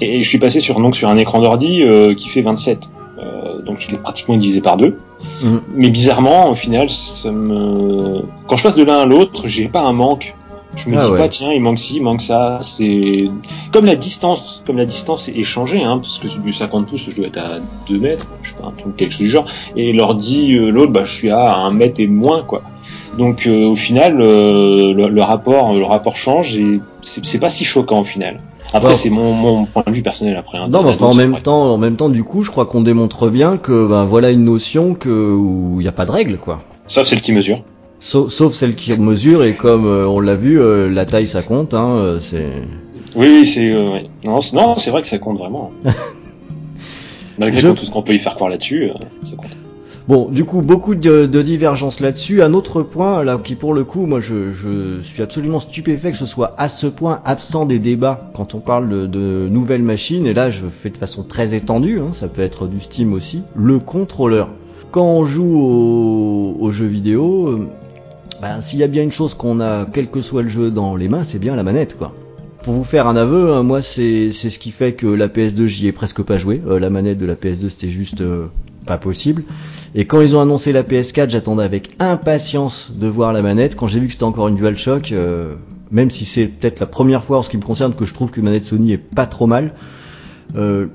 et, et je suis passé sur donc sur un écran d'ordi euh, qui fait 27, euh, donc il est pratiquement divisé par deux. Mhm. Mais bizarrement, au final, ça me, quand je passe de l'un à l'autre, j'ai pas un manque. Je me Ah dis ouais. pas, tiens, il manque ci, il manque ça. C'est comme la distance, comme la distance est changée, hein, parce que du 50 pouces, je dois être à 2 mètres, je sais pas, un truc quelque chose du genre. Et l'ordi, euh, l'autre, bah, je suis à 1 mètre et moins, quoi. Donc, euh, au final, euh, le, le rapport, le rapport change et c'est pas si choquant au final. Après, Ouais. c'est mon, mon point de vue personnel après. hein. Non, mais enfin, en même temps, en même temps, du coup, je crois qu'on démontre bien que ben voilà une notion que où il n'y a pas de règle quoi. vrai. Ça, c'est le qui mesure. Sauf, sauf celle qui mesure et comme euh, on l'a vu, euh, la taille ça compte. Hein, euh, c'est Oui, oui, c'est ouais. non, c'est- non, c'est vrai que ça compte vraiment. <laughs> Malgré Je- tout ce qu'on peut y faire croire là-dessus, ça compte. Bon, du coup, beaucoup de, de divergences là-dessus. Un autre point, là, qui pour le coup, moi, je, je suis absolument stupéfait que ce soit à ce point absent des débats quand on parle de, de nouvelles machines. Et là, je fais de façon très étendue, hein, ça peut être du Steam aussi. Le contrôleur. Quand on joue aux, jeux vidéo, ben, s'il y a bien une chose qu'on a, quel que soit le jeu dans les mains, c'est bien la manette, quoi. Pour vous faire un aveu, hein, moi c'est ce qui fait que la PS2 j'y ai presque pas joué. Euh, la manette de la PS2 c'était juste euh, pas possible. Et quand ils ont annoncé la PS4, j'attendais avec impatience de voir la manette. Quand j'ai vu que c'était encore une DualShock, euh, même si c'est peut-être la première fois en ce qui me concerne que je trouve que la manette Sony est pas trop mal, je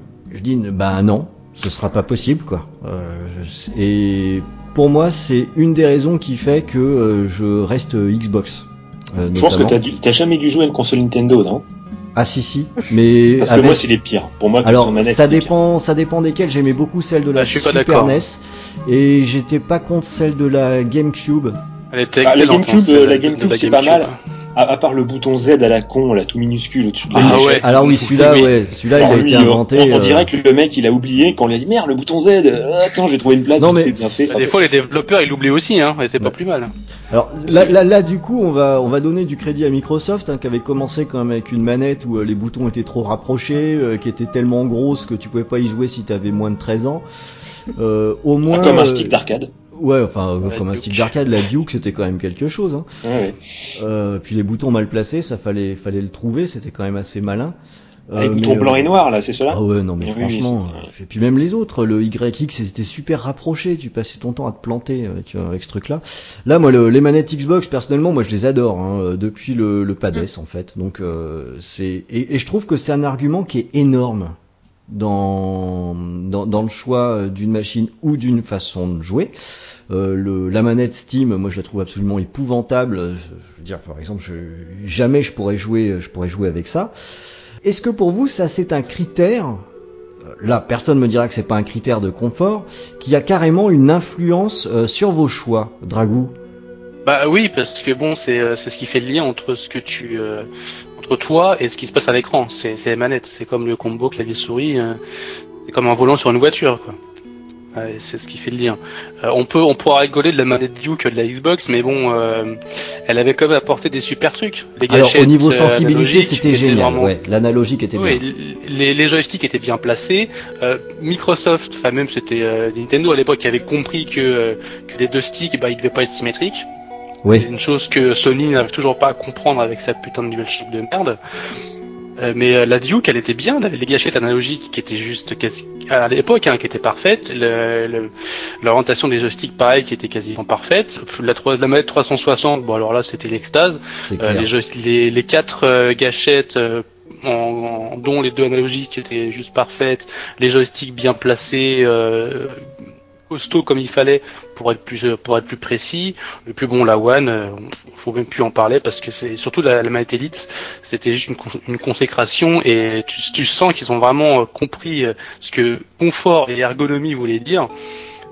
dis bah non, ce sera pas possible quoi. Et pour moi, c'est une des raisons qui fait que euh, je reste Xbox. euh, Je pense que t'as jamais dû jouer à une console Nintendo, non? Ah si si, mais Parce que moi, c'est les pires. Pour moi, alors manette, ça dépend, ça dépend desquelles. J'aimais beaucoup celle de la Ah, je suis pas Super. NES et j'étais pas contre celle de la GameCube. Elle était Ah, la excellente. GameCube, hein, euh, celle la GameCube, c'est pas GameCube. mal. À, à part le bouton Z à la con, là, tout minuscule au-dessus de la Ah ouais. Alors oui, celui-là, Oui. ouais, celui-là, il a lui, été inventé. On, on euh, dirait que le mec, il a oublié quand on lui a dit merde, le bouton Z. euh, attends, j'ai trouvé une place. Non, mais- fait, bien fait. Bah, des fois, les développeurs, ils l'oublient aussi, hein, et c'est pas plus mal. Alors là, là, là, du coup, on va, on va donner du crédit à Microsoft, hein, qui avait commencé quand même avec une manette où euh, les boutons étaient trop rapprochés, euh, qui était tellement grosse que tu pouvais pas y jouer si t'avais moins de 13 ans. Euh, au moins, Ah, comme un stick d'arcade. Ouais, enfin, La comme un Duke. stick d'arcade, la Duke, c'était quand même quelque chose. Hein. Ouais, ouais. Euh, puis les boutons mal placés, ça fallait, fallait le trouver, c'était quand même assez malin. Ah, les Euh, boutons blancs euh, et noirs, là, c'est cela? Ah ouais, non mais Oui, franchement. euh, Et puis même les autres, le YX, c'était super rapproché, tu passais ton temps à te planter avec, euh, avec ce truc-là. Là, moi, le- les manettes Xbox, personnellement, moi je les adore, hein, euh, depuis le, le PADES en fait. Donc euh, c'est et, et je trouve que c'est un argument qui est énorme dans, dans, dans le choix d'une machine ou d'une façon de jouer. Euh, le, la manette Steam, moi je la trouve absolument épouvantable. Je, je veux dire, par exemple, jamais je pourrais jouer, je pourrais jouer avec ça. Est-ce que pour vous, ça c'est un critère euh, Là, personne me dira que c'est pas un critère de confort, qui a carrément une influence euh, sur vos choix, Dragou? Bah oui, parce que bon, c'est euh, c'est ce qui fait le lien entre ce que tu euh, entre toi et ce qui se passe à l'écran. C'est c'est les. C'est comme le combo clavier souris. euh, c'est comme un volant sur une voiture, quoi. Ouais, c'est ce qui fait le lien. Euh, on peut, on pourra rigoler de la manette Duke de la Xbox, mais bon, euh, elle avait quand même apporté des super trucs. Les Alors au niveau euh, sensibilité, c'était génial. vraiment- Ouais, l'analogique était Oui, bien. les, les joysticks étaient bien placés. Euh, Microsoft, enfin même c'était Nintendo à l'époque qui avait compris que, que les deux sticks, bah, ils devaient pas être symétriques. Oui. Une chose que Sony n'arrive toujours pas à comprendre avec sa putain de DualShock de merde. Euh, mais euh, la Duke, elle était bien, les gâchettes analogiques qui étaient juste quasi- à l'époque, hein, qui étaient parfaites, le- le- l'orientation des joysticks pareil qui était quasiment parfaite, la, trois- la manette 360, bon alors là c'était l'extase, euh, les, les quatre euh, gâchettes, euh, en, en- dont les deux analogiques étaient juste parfaites, les joysticks bien placés, euh, costauds comme il fallait pour être plus pour être plus précis. Et puis bon, la One, euh, faut même plus en parler parce que c'est surtout la, la manette Elite, c'était juste une, cons- une consécration et tu, tu sens qu'ils ont vraiment euh, compris euh, ce que confort et ergonomie voulaient dire.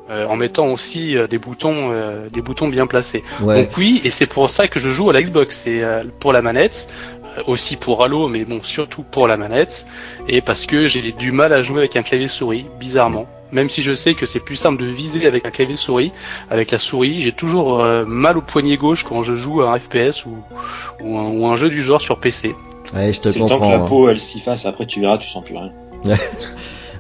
euh, en mettant aussi euh, des boutons, euh, des boutons bien placés. Ouais. Donc oui, et c'est pour ça que je joue à la Xbox. C'est euh, pour la manette, euh, aussi pour Halo, mais bon, surtout pour la manette, et parce que j'ai du mal à jouer avec un clavier souris, bizarrement. Même si je sais que c'est plus simple de viser avec un clavier souris, avec la souris, j'ai toujours euh, mal au poignet gauche quand je joue à un FPS ou, ou, un, ou un jeu du genre sur PC. Ouais, je te C'est le temps que comprends. la hein. peau elle s'y fasse, après tu verras, tu sens plus rien. <laughs>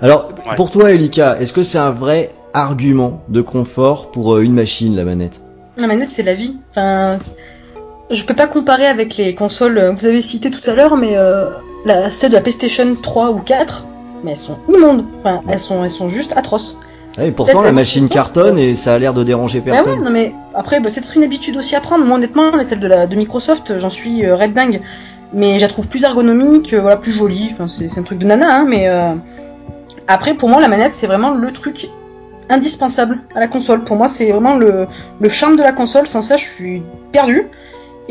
Alors, Ouais. pour toi, Elika, est-ce que c'est un vrai argument de confort pour euh, une machine, la manette? La manette, c'est la vie. Enfin, je peux pas comparer avec les consoles euh, que vous avez citées tout à l'heure, mais euh, la, celle de la PlayStation 3 ou 4, mais elles sont immondes. Enfin, elles sont, elles sont juste atroces. Ah, et Pourtant, Cette la machine cartonne et ça a l'air de déranger Bah ouais, personne. non mais après, bah, c'est peut-être une habitude aussi à prendre. Moi, honnêtement, les celles de, la, de Microsoft, j'en suis euh, red dingue. Mais je la trouve plus ergonomique, euh, voilà, plus jolie. Enfin, c'est c'est un truc de nana, hein, mais euh, après, pour moi, la manette, c'est vraiment le truc indispensable à la console. Pour moi, c'est vraiment le, le charme de la console. Sans ça, je suis perdu.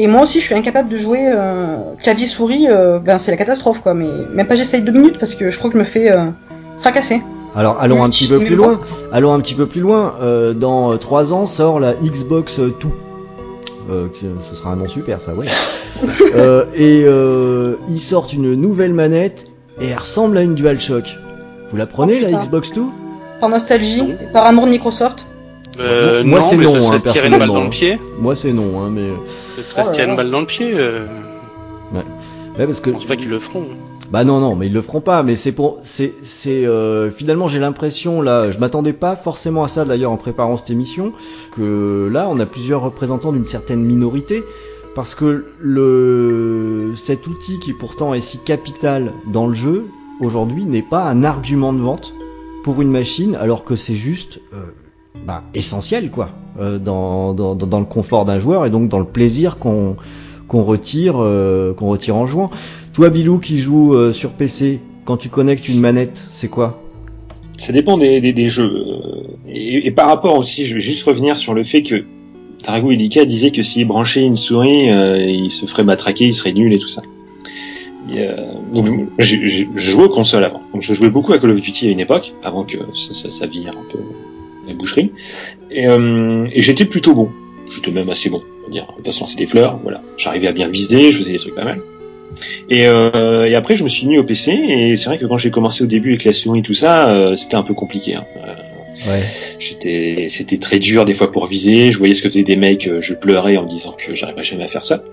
Et moi aussi, je suis incapable de jouer euh, clavier souris. euh, ben, c'est la catastrophe, quoi. Mais même pas j'essaye deux minutes parce que je crois que je me fais euh, fracasser. Alors, allons un petit peu plus loin. Allons un petit peu plus loin. Euh, dans 3 ans sort la Xbox euh, Two. Euh, ce sera un nom super, ça, ouais. <laughs> euh, et euh, ils sortent une nouvelle manette et elle ressemble à une DualShock. Vous la prenez, Oh, la. Xbox Two? Par nostalgie, par amour de Microsoft. Euh, Moi, non, c'est mais non, ce serait hein, se tirer une balle dans le pied. Moi, c'est non, hein, mais euh, Ce serait Oh se tirer une là. balle dans le pied. Euh, ouais, parce que je pense pas qu'ils le feront. Bah non non, mais ils le feront pas. Mais c'est pour, c'est, c'est euh, finalement j'ai l'impression là, je m'attendais pas forcément à ça d'ailleurs en préparant cette émission, que là on a plusieurs représentants d'une certaine minorité, parce que le cet outil qui pourtant est si capital dans le jeu aujourd'hui n'est pas un argument de vente pour une machine, alors que c'est juste euh, bah, essentiel quoi, euh, dans, dans le confort d'un joueur et donc dans le plaisir qu'on qu'on retire euh, qu'on retire en jouant. Toi, Bilou, qui joue euh, sur PC, quand tu connectes une manette, c'est quoi? Ça dépend des, des, des jeux. Et, et par rapport aussi, je vais juste revenir sur le fait que Tarago Elika disait que s'il branchait une souris, il se ferait matraquer, il serait nul et tout ça. Et, donc je, je- je- je jouais aux consoles avant. Donc je jouais beaucoup à Call of Duty à une époque, avant que ça, ça, ça vire un peu la boucherie. Et, euh, et j'étais plutôt bon. J'étais même assez bon. On va dire, on va pas se lancer des fleurs. Voilà, j'arrivais à bien viser, je faisais des trucs pas mal. Et, euh, et après, je me suis mis au PC, et c'est vrai que quand j'ai commencé au début avec la souris et tout ça, euh, c'était un peu compliqué. Hein. Euh, Ouais. J'étais, c'était très dur des fois pour viser. Je voyais ce que faisaient des mecs, je pleurais en me disant que j'arriverais jamais à faire ça.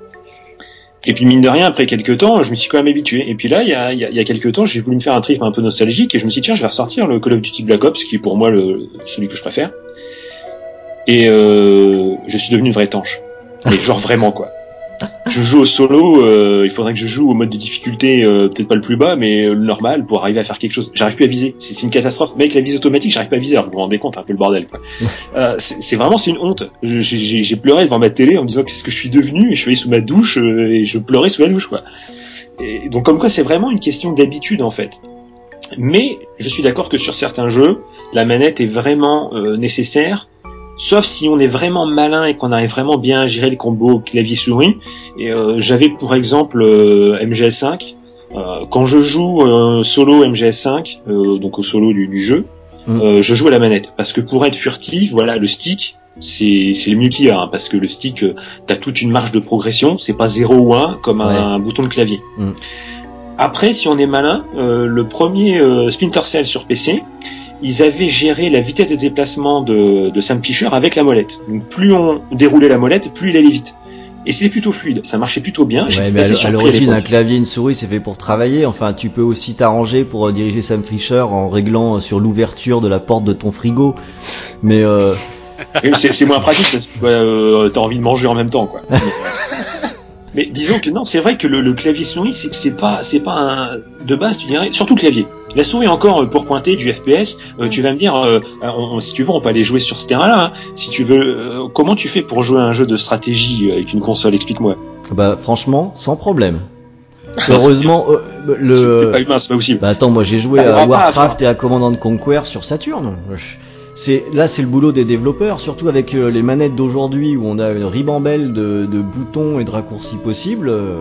Et puis mine de rien, après quelques temps, je me suis quand même habitué. Et puis là, il y a, il y a, y a quelques temps, j'ai voulu me faire un trip un peu nostalgique, et je me suis dit tiens, je vais ressortir le Call of Duty Black Ops, qui est pour moi le, celui que je préfère. Et euh, je suis devenu une vraie tanche. Mais genre vraiment quoi. Je joue au solo, euh, il faudrait que je joue au mode de difficulté, euh, peut-être pas le plus bas, mais euh, le normal pour arriver à faire quelque chose. J'arrive plus à viser, c'est une catastrophe. Mec, la vise automatique, j'arrive pas à viser. Alors vous vous rendez compte, un peu le bordel quoi. <laughs> Euh, c'est vraiment c'est une honte. J'ai pleuré devant ma télé en me disant qu'est-ce que je suis devenu? Et je suis allé sous ma douche euh, et je pleurais sous la douche quoi. Et donc comme quoi c'est vraiment une question d'habitude en fait. Mais je suis d'accord que sur certains jeux, la manette est vraiment euh, nécessaire Sauf si on est vraiment malin et qu'on arrive vraiment bien à gérer le combo clavier-souris. Et euh, j'avais pour exemple euh, MGS5. Euh, quand je joue euh, solo MGS5, euh, donc au solo du, du jeu, Mm. euh, je joue à la manette parce que pour être furtif, voilà, le stick, c'est c'est le mieux qu'il y a, hein, parce que le stick, euh, t'as toute une marge de progression, c'est pas 0 ou 1 comme un, bouton de clavier. Mm. Après, si on est malin, euh, le premier euh, Splinter Cell sur PC, ils avaient géré la vitesse de déplacement de, de Sam Fisher avec la molette. Donc plus on déroulait la molette, plus il allait vite. Et c'était plutôt fluide, ça marchait plutôt bien. Ouais, mais à l'origine, un clavier une souris, c'est fait pour travailler. Enfin, tu peux aussi t'arranger pour euh, diriger Sam Fisher en réglant euh, sur l'ouverture de la porte de ton frigo. Mais euh, <laughs> c'est moins pratique parce que euh, t'as envie de manger en même temps, quoi. <laughs> Mais, disons que non, c'est vrai que le, le clavier souris, c'est c'est pas, c'est pas un de base, tu dirais, surtout le clavier. La souris encore euh, pour pointer du FPS, euh, tu vas me dire, euh, on- si tu veux, on peut aller jouer sur ce terrain-là. hein. Si tu veux, euh, comment tu fais pour jouer à un jeu de stratégie euh, avec une console? Explique-moi. bah franchement, sans problème. <laughs> Heureusement, euh, C'est pas le. humain, c'est pas possible. Bah attends, moi j'ai joué T'arriveras à Warcraft et à Command and Conquer sur Saturn. Je- C'est là, c'est le boulot des développeurs, surtout avec euh, les manettes d'aujourd'hui où on a une ribambelle de, de boutons et de raccourcis possibles. euh,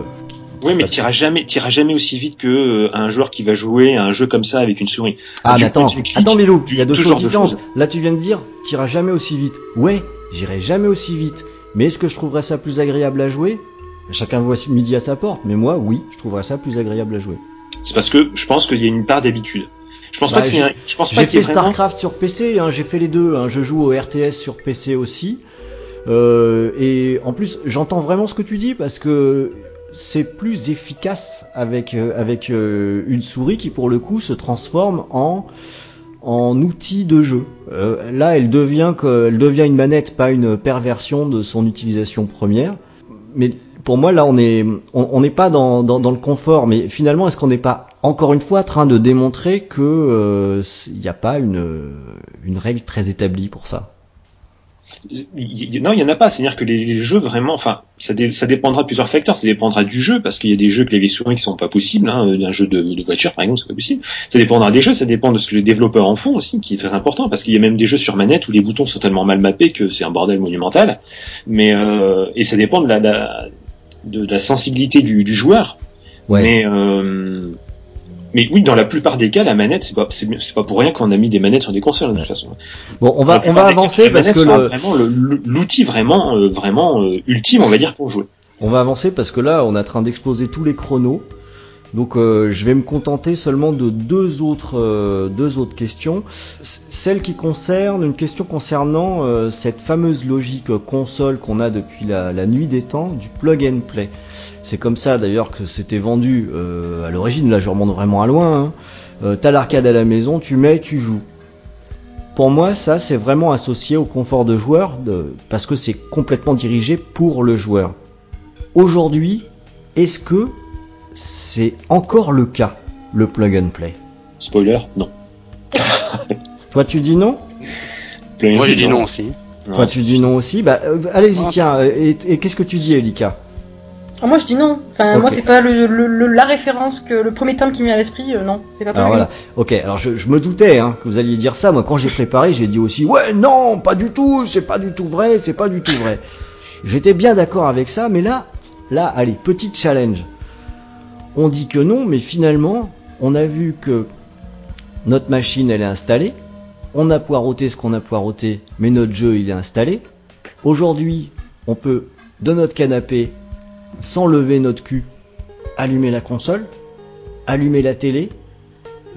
Oui, mais t'iras jamais, t'iras jamais aussi vite que euh, un joueur qui va jouer à un jeu comme ça avec une souris. Ah, Tu mais attends, cliques, attends, Milou, il y a deux différentes. choses. Là, tu viens de dire, t'iras jamais aussi vite. Ouais, j'irai jamais aussi vite. Mais est-ce que je trouverais ça plus agréable à jouer? Chacun voit midi à sa porte, mais moi, oui, je trouverais ça plus agréable à jouer. C'est parce que je pense qu'il y a une part d'habitude. Je pense Bah, pas que c'est j'ai- un, je pense pas J'ai fait vraiment. StarCraft sur PC, hein, j'ai fait les deux. Hein, je joue au RTS sur PC aussi. Euh, et en plus, j'entends vraiment ce que tu dis parce que c'est plus efficace avec euh, avec euh, une souris qui pour le coup se transforme en en outil de jeu. Euh, là, elle devient que, elle devient une manette, pas une perversion de son utilisation première. Mais pour moi, là, on est, on n'est pas dans, dans, dans le confort. Mais finalement, est-ce qu'on n'est pas encore une fois en train de démontrer que euh, il n'y a pas une une règle très établie pour ça? Non, il y en a pas. C'est-à-dire que les, jeux vraiment, enfin, ça dépendra de plusieurs facteurs. Ça dépendra du jeu parce qu'il y a des jeux clavier souris qui sont pas possibles. Hein. Un jeu de, de voiture, par exemple, c'est pas possible. Ça dépendra des jeux. Ça dépend de ce que les développeurs en font aussi, qui est très important parce qu'il y a même des jeux sur manette où les boutons sont tellement mal mappés que c'est un bordel monumental. Mais euh, et ça dépend de la, la- de, la sensibilité du, du joueur. Ouais. Mais euh, mais oui, dans la plupart des cas, la manette, c'est pas, c'est c'est pas pour rien qu'on a mis des manettes sur des consoles de toute façon. Bon, on va on va cas, avancer parce que le, vraiment le- l'outil vraiment euh, vraiment euh, ultime, on va dire, pour jouer. On va avancer parce que là, on est en train d'exploser tous les chronos. Donc, euh, je vais me contenter seulement de deux autres, euh, deux autres questions. Celle qui concerne une question concernant euh, cette fameuse logique console qu'on a depuis la, nuit des temps du plug and play. C'est comme ça d'ailleurs que c'était vendu à l'origine. Là, je remonte vraiment à loin. Hein. T'as l'arcade à la maison, tu mets, tu joues. Pour moi, ça, c'est vraiment associé au confort de joueur, parce que c'est complètement dirigé pour le joueur. Aujourd'hui, est-ce que c'est encore le cas, le plug and play Spoiler, non. <laughs> Toi, tu dis non? Plug and Moi, play, j'ai dit non aussi. Toi, tu dis non aussi? Bah, euh, allez-y, Ouais. tiens. euh, Et, et qu'est-ce que tu dis, Elika? Ah, moi je dis non. Enfin, moi c'est pas le, le- le- la référence que le premier terme qui me vient à l'esprit, euh, non, c'est pas Alors voilà. Ok. Alors je, je me doutais hein, que vous alliez dire ça. Moi, quand j'ai préparé, j'ai dit aussi ouais, non, pas du tout. C'est pas du tout vrai. C'est pas du tout vrai. J'étais bien d'accord avec ça, mais là, là, allez, petit challenge. On dit que non, mais finalement, on a vu que notre machine, elle est installée. On a poireauté ce qu'on a poireauté, mais notre jeu, il est installé. Aujourd'hui, on peut, de notre canapé, sans lever notre cul, allumer la console, allumer la télé,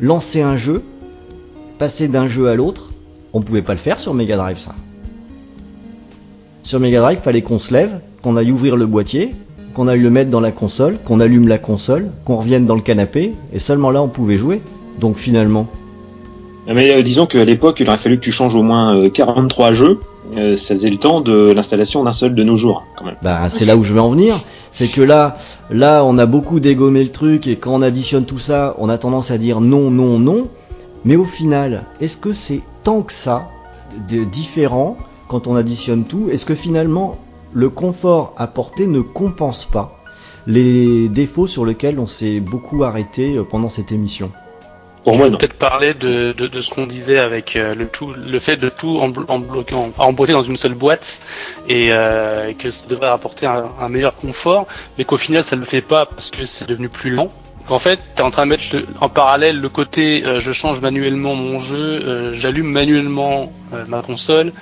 lancer un jeu, passer d'un jeu à l'autre. On pouvait pas le faire sur Mega Drive, ça. Sur Mega Drive, fallait qu'on se lève, qu'on aille ouvrir le boîtier, qu'on aille le mettre dans la console, qu'on allume la console, qu'on revienne dans le canapé, et seulement là on pouvait jouer. Donc finalement, Ah, Mais euh, disons qu'à l'époque, il aurait fallu que tu changes au moins euh, 43 jeux. Euh, ça faisait le temps de l'installation d'un seul de nos jours, quand même. bah c'est là où je vais en venir, c'est que là, là on a beaucoup dégommé le truc et quand on additionne tout ça, on a tendance à dire non, non, non. Mais au final, est-ce que c'est tant que ça de différent quand on additionne tout? Est-ce que finalement le confort apporté ne compense pas les défauts sur lesquels on s'est beaucoup arrêté euh, pendant cette émission Pour Je moi, peut-être parler de, de, de ce qu'on disait avec euh, le tout, le fait de tout en, en bloquant, emboîter dans une seule boîte et euh, que ça devrait apporter un, un meilleur confort, mais qu'au final ça ne le fait pas parce que c'est devenu plus lent. En fait, tu es en train de mettre le- en parallèle le côté euh, je change manuellement mon jeu, euh, j'allume manuellement euh, ma console,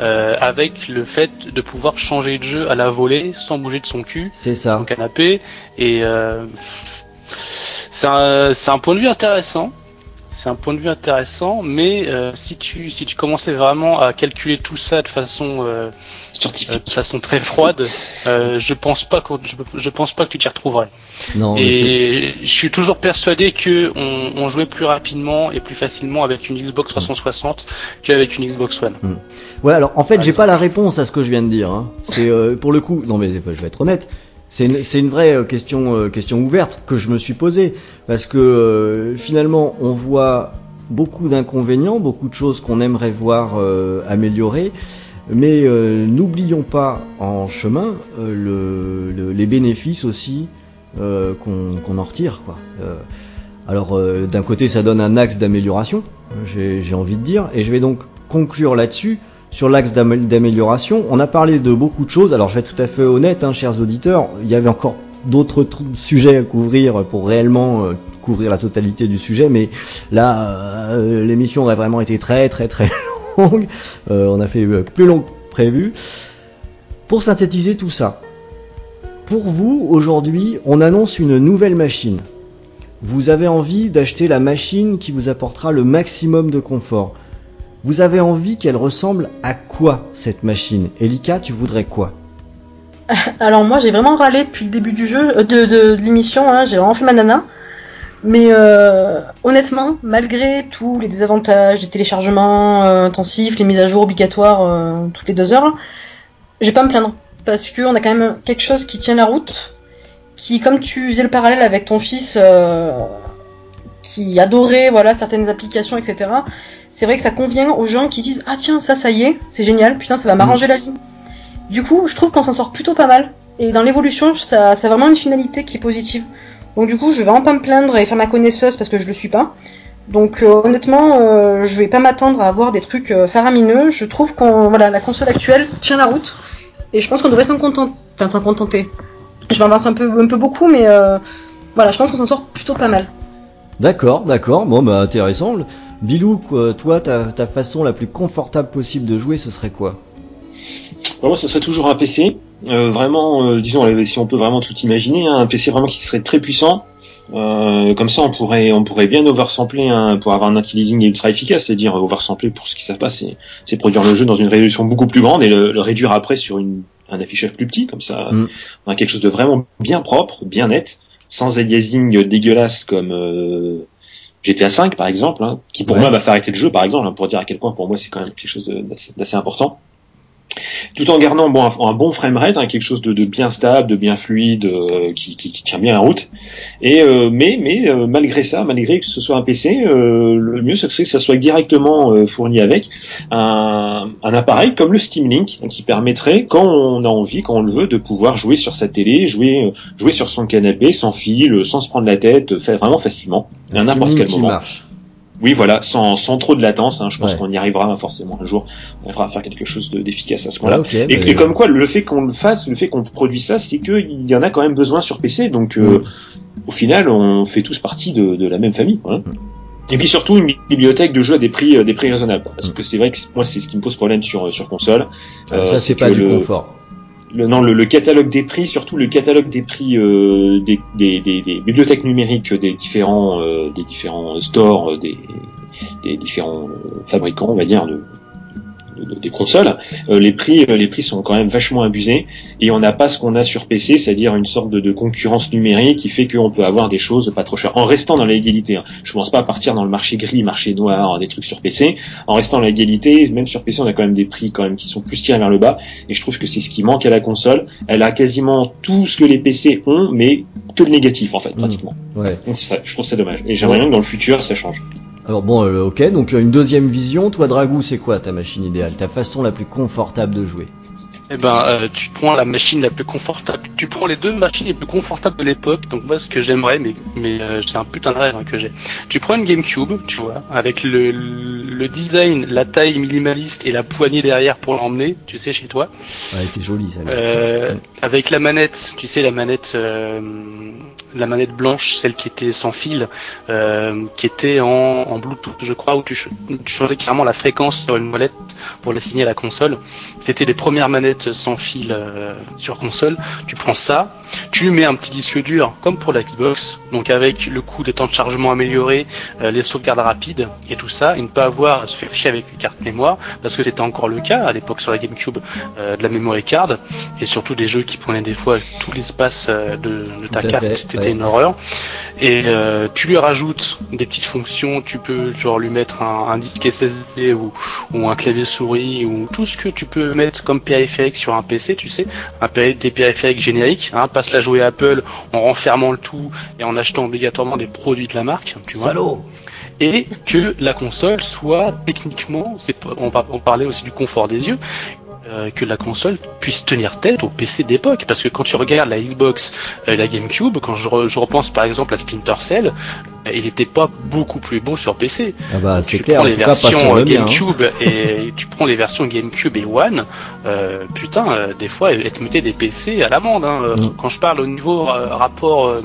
euh, avec le fait de pouvoir changer de jeu à la volée sans bouger de son cul C'est son ça. canapé et euh, c'est un, c'est un point de vue intéressant c'est un point de vue intéressant, mais euh, si tu si tu commençais vraiment à calculer tout ça de façon euh, euh, de façon très froide, euh, je pense pas que je, je pense pas que tu t'y retrouverais. Non, Et je suis toujours persuadé que on, on jouait plus rapidement et plus facilement avec une Xbox 360 qu'avec une Xbox One. Ouais, alors en fait, j'ai pas la réponse à ce que je viens de dire. Hein. C'est pour le coup, non mais je vais être honnête. C'est une, vraie euh, question, euh, question ouverte que je me suis posée. Parce que euh, finalement, on voit beaucoup d'inconvénients, beaucoup de choses qu'on aimerait voir améliorées, mais n'oublions pas en chemin le, le- les bénéfices aussi qu'on en retire. Alors d'un côté, ça donne un axe d'amélioration, j'ai envie de dire, et je vais donc conclure là-dessus sur l'axe d'amé- d'amélioration. On a parlé de beaucoup de choses. Alors je vais être tout à fait honnête, hein, chers auditeurs, il y avait encore d'autres tr- sujets à couvrir pour réellement euh, couvrir la totalité du sujet, mais là, euh, l'émission aurait vraiment été très très très <laughs> longue. Euh, on a fait plus long que prévu. Pour synthétiser tout ça, pour vous, aujourd'hui, on annonce une nouvelle machine. Vous avez envie d'acheter la machine qui vous apportera le maximum de confort. Vous avez envie qu'elle ressemble à quoi cette machine? Elika, tu voudrais quoi? <laughs> Alors moi j'ai vraiment râlé depuis le début du jeu, euh, de, l'émission, hein, j'ai vraiment fait ma nana. Mais euh, honnêtement, malgré tous les désavantages, les téléchargements euh, intensifs, les mises à jour obligatoires toutes les deux heures, je vais pas me plaindre. Parce qu'on a quand même quelque chose qui tient la route, qui, comme tu faisais le parallèle avec ton fils, qui adorait voilà certaines applications, etc. C'est vrai que ça convient aux gens qui disent ah tiens ça ça y est, c'est génial, putain ça va m'arranger la vie. Du coup, je trouve qu'on s'en sort plutôt pas mal. Et dans l'évolution, ça, ça a vraiment une finalité qui est positive. Donc du coup, je vais vraiment pas me plaindre et faire ma connaisseuse parce que je le suis pas. Donc euh, honnêtement, euh, je vais pas m'attendre à avoir des trucs euh, faramineux. Je trouve qu'on voilà, la console actuelle tient la route et je pense qu'on devrait s'en contenter. Enfin, s'en contenter. Je m'avance un peu, un peu beaucoup, mais voilà, je pense qu'on s'en sort plutôt pas mal. D'accord, d'accord, bon bah intéressant. Bilou, quoi, toi, ta, ta façon la plus confortable possible de jouer, ce serait quoi? Pour moi, ce serait toujours un PC. Euh, vraiment, euh, disons, si on peut vraiment tout imaginer, hein, un PC vraiment qui serait très puissant. Euh, comme ça, on pourrait, on pourrait bien oversampler hein, pour avoir un anti-leasing ultra efficace, c'est-à-dire oversampler pour ce qui savent pas, c'est, c'est produire le jeu dans une résolution beaucoup plus grande et le, le réduire après sur une, un affichage plus petit, comme ça, Mm. on a quelque chose de vraiment bien propre, bien net, sans aliasing dégueulasse comme euh, GTA 5 par exemple, hein, qui pour Ouais. moi va faire arrêter le jeu par exemple, hein, pour dire à quel point pour moi c'est quand même quelque chose d'assez important tout en gardant bon, un, un bon framerate, hein, quelque chose de, de bien stable, de bien fluide, euh, qui, qui, qui tient bien la route. Et euh, mais mais euh, malgré ça, malgré que ce soit un PC, euh, le mieux ce serait que ça soit directement euh, fourni avec un, un appareil comme le Steam Link, hein, qui permettrait, quand on a envie, quand on le veut, de pouvoir jouer sur sa télé, jouer euh, jouer sur son canapé, sans fil, sans se prendre la tête, faire vraiment facilement, à n'importe quel moment. marche. Oui, voilà, sans, sans trop de latence. Hein, je pense Ouais. qu'on y arrivera forcément un jour. On arrivera à faire quelque chose de- d'efficace à ce moment-là. Et, mais- et comme quoi, le fait qu'on le fasse, le fait qu'on produise ça, c'est qu'il y en a quand même besoin sur PC. Donc, euh, Mm. au final, on fait tous partie de, de la même famille. quoi, hein. Et puis surtout une bibliothèque de jeux à des prix, euh, des prix raisonnables. Parce que c'est vrai que moi, c'est ce qui me pose problème sur sur console. Ah, Euh, ça, c'est pas du le- confort. Non, le, le catalogue des prix, surtout le catalogue des prix euh, des, des, des, des bibliothèques numériques des différents euh, des différents stores euh, des, des différents euh, fabricants, on va dire, de, de- de- des consoles, euh, les prix euh, les prix sont quand même vachement abusés et on n'a pas ce qu'on a sur PC, c'est-à-dire une sorte de, de concurrence numérique qui fait qu'on peut avoir des choses pas trop chères en restant dans légalité. Hein. Je pense pas à partir dans le marché gris, marché noir, des trucs sur PC. En restant dans légalité, même sur PC, on a quand même des prix quand même qui sont plus tirés vers le bas et je trouve que c'est ce qui manque à la console. Elle a quasiment tout ce que les PC ont, mais que le négatif en fait, pratiquement. Ouais. Donc ça, je trouve ça dommage. Et j'aimerais bien que dans le futur ça change. Alors bon, euh, ok, donc euh, une deuxième vision. Toi, Dragou, c'est quoi ta machine idéale Ta façon la plus confortable de jouer? Eh ben, euh, tu prends la machine la plus confortable. Tu prends les deux machines les plus confortables de l'époque. Donc moi, ce que j'aimerais, mais mais euh, c'est un putain de rêve hein, que j'ai. Tu prends une GameCube, tu vois, avec le le design, la taille minimaliste et la poignée derrière pour l'emmener, tu sais, chez toi. Ouais, était jolie, ça. Euh, avec la manette, tu sais, la manette, la manette blanche, celle qui était sans fil, euh, qui était en, en Bluetooth, je crois, où tu, ch- tu changeais carrément la fréquence sur une molette pour l'assigner à la console. C'était les premières manettes sans fil euh, sur console. Tu prends ça, tu mets un petit disque dur, comme pour la Xbox, donc avec le coût des temps de chargement amélioré, euh, les sauvegardes rapides et tout ça, et ne pas avoir à se faire chier avec une carte mémoire, parce que c'était encore le cas à l'époque sur la GameCube euh, de la memory card, et surtout des jeux qui prenaient des fois tout l'espace de, de ta carte, fait, c'était une horreur. Et euh, tu lui rajoutes des petites fonctions, tu peux genre lui mettre un, un disque SSD ou, ou un clavier souris ou tout ce que tu peux mettre comme périphérique sur un PC, tu sais, un péri- des périphériques génériques, hein, pas se la jouer Apple en renfermant le tout et en achetant obligatoirement des produits de la marque, tu vois. Salaud. Et que la console soit techniquement, on parlait aussi du confort des yeux, euh, que la console puisse tenir tête au PC d'époque. Parce que quand tu regardes la Xbox et la GameCube, quand je, re- je repense par exemple à Splinter Cell, euh, il n'était pas beaucoup plus beau sur PC. Ah bah, c'est tu clair, prends en les versions euh, mien. hein. GameCube et <laughs> tu prends les versions GameCube et One, euh, putain, euh, des fois elles te mettaient des PC à l'amende. Hein, euh, Mm. Quand je parle au niveau euh, rapport euh,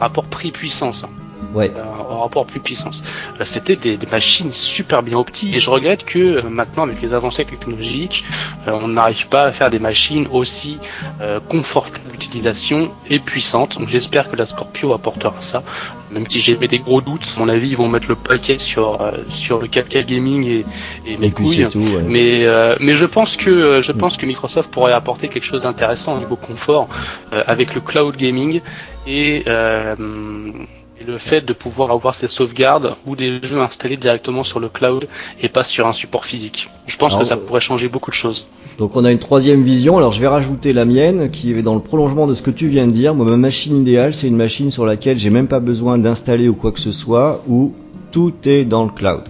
rapport prix puissance. hein Ouais. euh, en rapport plus puissance. Euh, C'était des, des machines super bien opties et je regrette que euh, maintenant avec les avancées technologiques, on n'arrive pas à faire des machines aussi euh, confortables d'utilisation et puissantes. Donc j'espère que la Scorpio apportera ça. Même si j'ai des gros doutes, à mon avis ils vont mettre le paquet sur euh, sur le 4K gaming et, et mes Et couilles. c'est tout, ouais. Mais euh, mais je pense que je pense que Microsoft pourrait apporter quelque chose d'intéressant au niveau confort euh, avec le cloud gaming et, euh, et le fait de pouvoir avoir ces sauvegardes ou des jeux installés directement sur le cloud et pas sur un support physique. Je pense Alors, que ça pourrait changer beaucoup de choses. Donc on a une troisième vision, alors je vais rajouter la mienne qui est dans le prolongement de ce que tu viens de dire. Moi ma machine idéale c'est une machine sur laquelle j'ai même pas besoin d'installer ou quoi que ce soit, où tout est dans le cloud.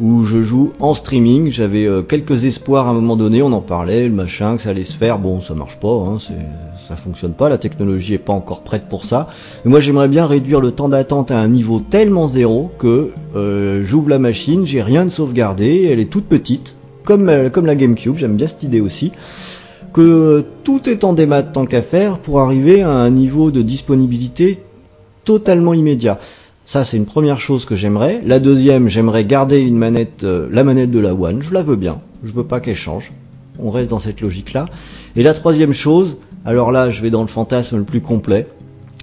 Où je joue en streaming, j'avais euh, quelques espoirs à un moment donné, on en parlait, le machin, que ça allait se faire, bon ça marche pas, hein, ça fonctionne pas, la technologie est pas encore prête pour ça. Mais moi j'aimerais bien réduire le temps d'attente à un niveau tellement zéro que euh, j'ouvre la machine, j'ai rien de sauvegardé, elle est toute petite, comme, euh, comme la GameCube, j'aime bien cette idée aussi, que tout est en démat tant qu'à faire pour arriver à un niveau de disponibilité totalement immédiat. Ça, c'est une première chose que j'aimerais. La deuxième, j'aimerais garder euh, la manette de la One. Je la veux bien. Je veux pas qu'elle change. On reste dans cette logique-là. Et la troisième chose, alors là, je vais dans le fantasme le plus complet,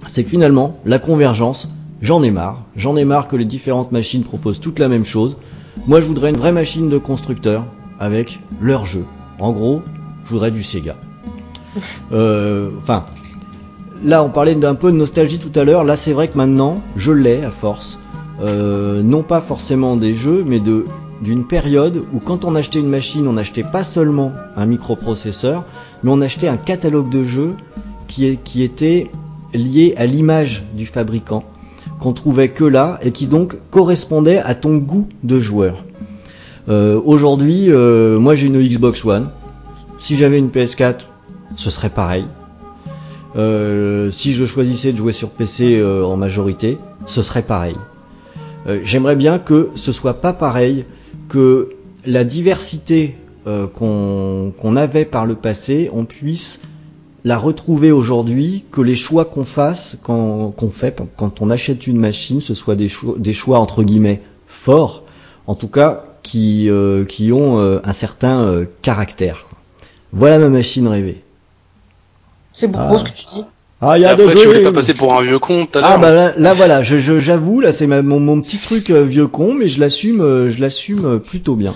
c'est que finalement, la convergence, j'en ai marre. J'en ai marre que les différentes machines proposent toutes la même chose. Moi, je voudrais une vraie machine de constructeur avec leur jeu. En gros, je voudrais du Sega. Euh, Enfin, là, on parlait d'un peu de nostalgie tout à l'heure. Là, c'est vrai que maintenant, je l'ai à force. Euh, non pas forcément des jeux, mais d'une période où quand on achetait une machine, on n'achetait pas seulement un microprocesseur, mais on achetait un catalogue de jeux qui était lié à l'image du fabricant, qu'on trouvait que là et qui donc correspondait à ton goût de joueur. Euh, Aujourd'hui, euh, moi j'ai une Xbox One. Si j'avais une PS4, ce serait pareil. Euh, si je choisissais de jouer sur PC euh, en majorité, ce serait pareil. Euh, J'aimerais bien que ce soit pas pareil, que la diversité qu'on avait par le passé, on puisse la retrouver aujourd'hui, que les choix qu'on fasse, qu'on fait quand on achète une machine, ce soit des choix, entre guillemets forts, en tout cas qui, ont un certain caractère. Voilà ma machine rêvée. C'est beau Ah. ce que tu dis. Ah, il Et après, tu voulais pas passer pour un vieux con tout à l'heure. Ah bah là, là, voilà, je- je- j'avoue, là c'est ma- mon, mon petit truc euh, vieux con, mais je l'assume, euh, je l'assume euh, plutôt bien.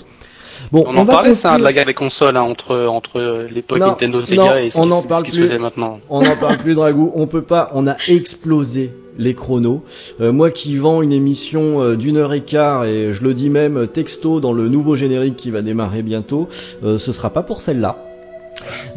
Bon, on en va parlait ça, de la guerre des consoles hein, entre entre l'époque Non, Nintendo non, Sega et ce on qui, ce parle qui se plus. faisait maintenant. On n'en parle plus, Dragou. On peut pas. On a explosé les chronos. Euh, moi qui vends une émission euh, d'une heure et quart et je le dis même texto dans le nouveau générique qui va démarrer bientôt, euh, ce sera pas pour celle-là.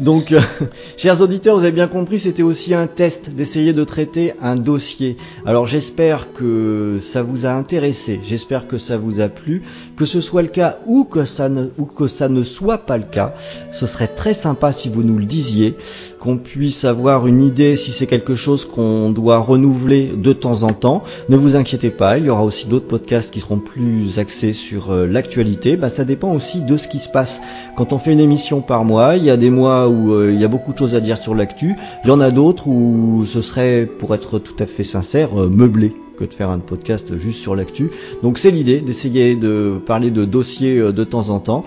Donc, euh, <laughs> chers auditeurs, vous avez bien compris, c'était aussi un test d'essayer de traiter un dossier. Alors j'espère que ça vous a intéressé, j'espère que ça vous a plu, que ce soit le cas ou que ça ne, ou que ça ne soit pas le cas. Ce serait très sympa si vous nous le disiez. Qu'on puisse avoir une idée si c'est quelque chose qu'on doit renouveler de temps en temps. Ne vous inquiétez pas, il y aura aussi d'autres podcasts qui seront plus axés sur euh, l'actualité. Bah, ça dépend aussi de ce qui se passe. Quand on fait une émission par mois, il y a des mois où euh, il y a beaucoup de choses à dire sur l'actu. Il y en a d'autres où ce serait, pour être tout à fait sincère, euh, meublé que de faire un podcast juste sur l'actu. Donc c'est l'idée d'essayer de parler de dossiers de temps en temps.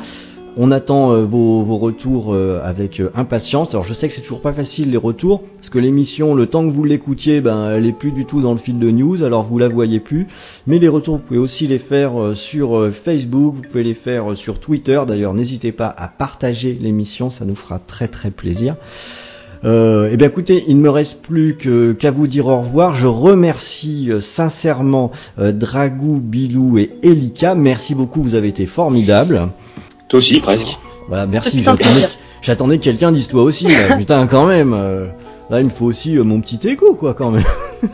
On attend euh, vos, retours euh, avec euh, impatience. Alors je sais que c'est toujours pas facile les retours, parce que l'émission, le temps que vous l'écoutiez, ben elle est plus du tout dans le fil de news, alors vous la voyez plus. Mais les retours, vous pouvez aussi les faire sur Facebook, vous pouvez les faire sur Twitter. D'ailleurs, n'hésitez pas à partager l'émission, ça nous fera très très plaisir. Eh bien écoutez, il ne me reste plus qu'à vous dire au revoir. Je remercie sincèrement euh, Dragou, Bilou et Elika. Merci beaucoup, vous avez été formidables. Toi aussi, presque. Voilà, merci. J'attendais, que quelqu'un dise toi aussi. Là. <laughs> Putain, quand même. euh, là, il me faut aussi euh, mon petit écho, quoi, quand même. <laughs>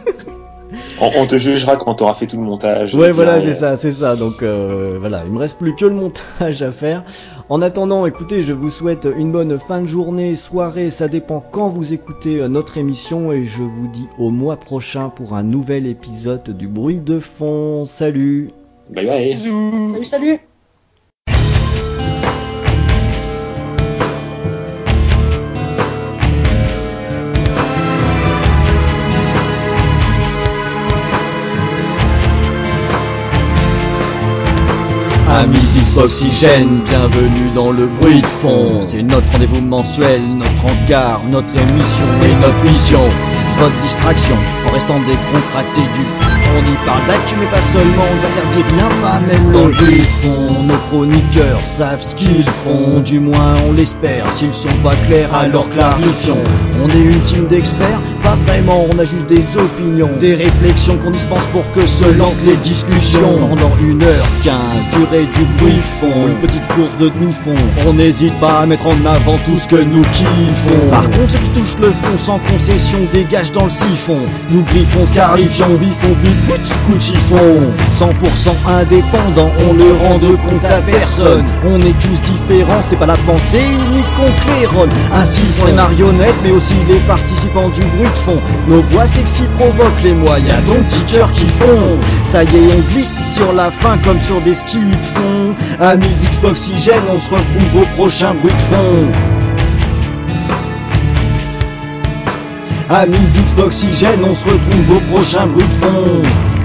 On, on te jugera quand t'auras fait tout le montage. Ouais, voilà, c'est ça, c'est ça. Donc euh, voilà, il me reste plus que le montage à faire. En attendant, écoutez, je vous souhaite une bonne fin de journée, soirée, ça dépend quand vous écoutez notre émission et je vous dis au mois prochain pour un nouvel épisode du bruit de fond. Salut. Bye bye. Salut, salut Amis d'Xboxygène, bienvenue dans le bruit de fond. C'est notre rendez-vous mensuel, notre encart, notre émission et notre mission. Votre distraction, en restant décontracté du. On y parle d'actu, mais pas seulement, on nous interdit rien, pas même le fond. Nos chroniqueurs savent ce qu'ils font, du moins on l'espère. S'ils sont pas clairs, alors clarifions. On est une team d'experts, pas vraiment, on a juste des opinions, des réflexions qu'on dispense pour que se lancent les discussions. Pendant 1h15, durée du bruit fond, une petite course de demi-fond. On n'hésite pas à mettre en avant tout ce que nous kiffons. Par contre, ceux qui touchent le fond sans concession dégagent dans le siphon. Nous griffons, scarifions, biffons, vu petit coup de chiffon. 100% indépendant, on ne rend de compte à personne. On est tous différents, c'est pas la pensée unique qu'on. Ainsi font les marionnettes, mais aussi les participants du bruit de fond. Nos voix sexy provoquent les moyens, donc cœurs qui font. Ça y est, on glisse sur la fin comme sur des skis de fond. Amis d'Xboxygène, on se retrouve au prochain bruit de fond. Amis d'Xboxygène, on se retrouve au prochain bruit de fond.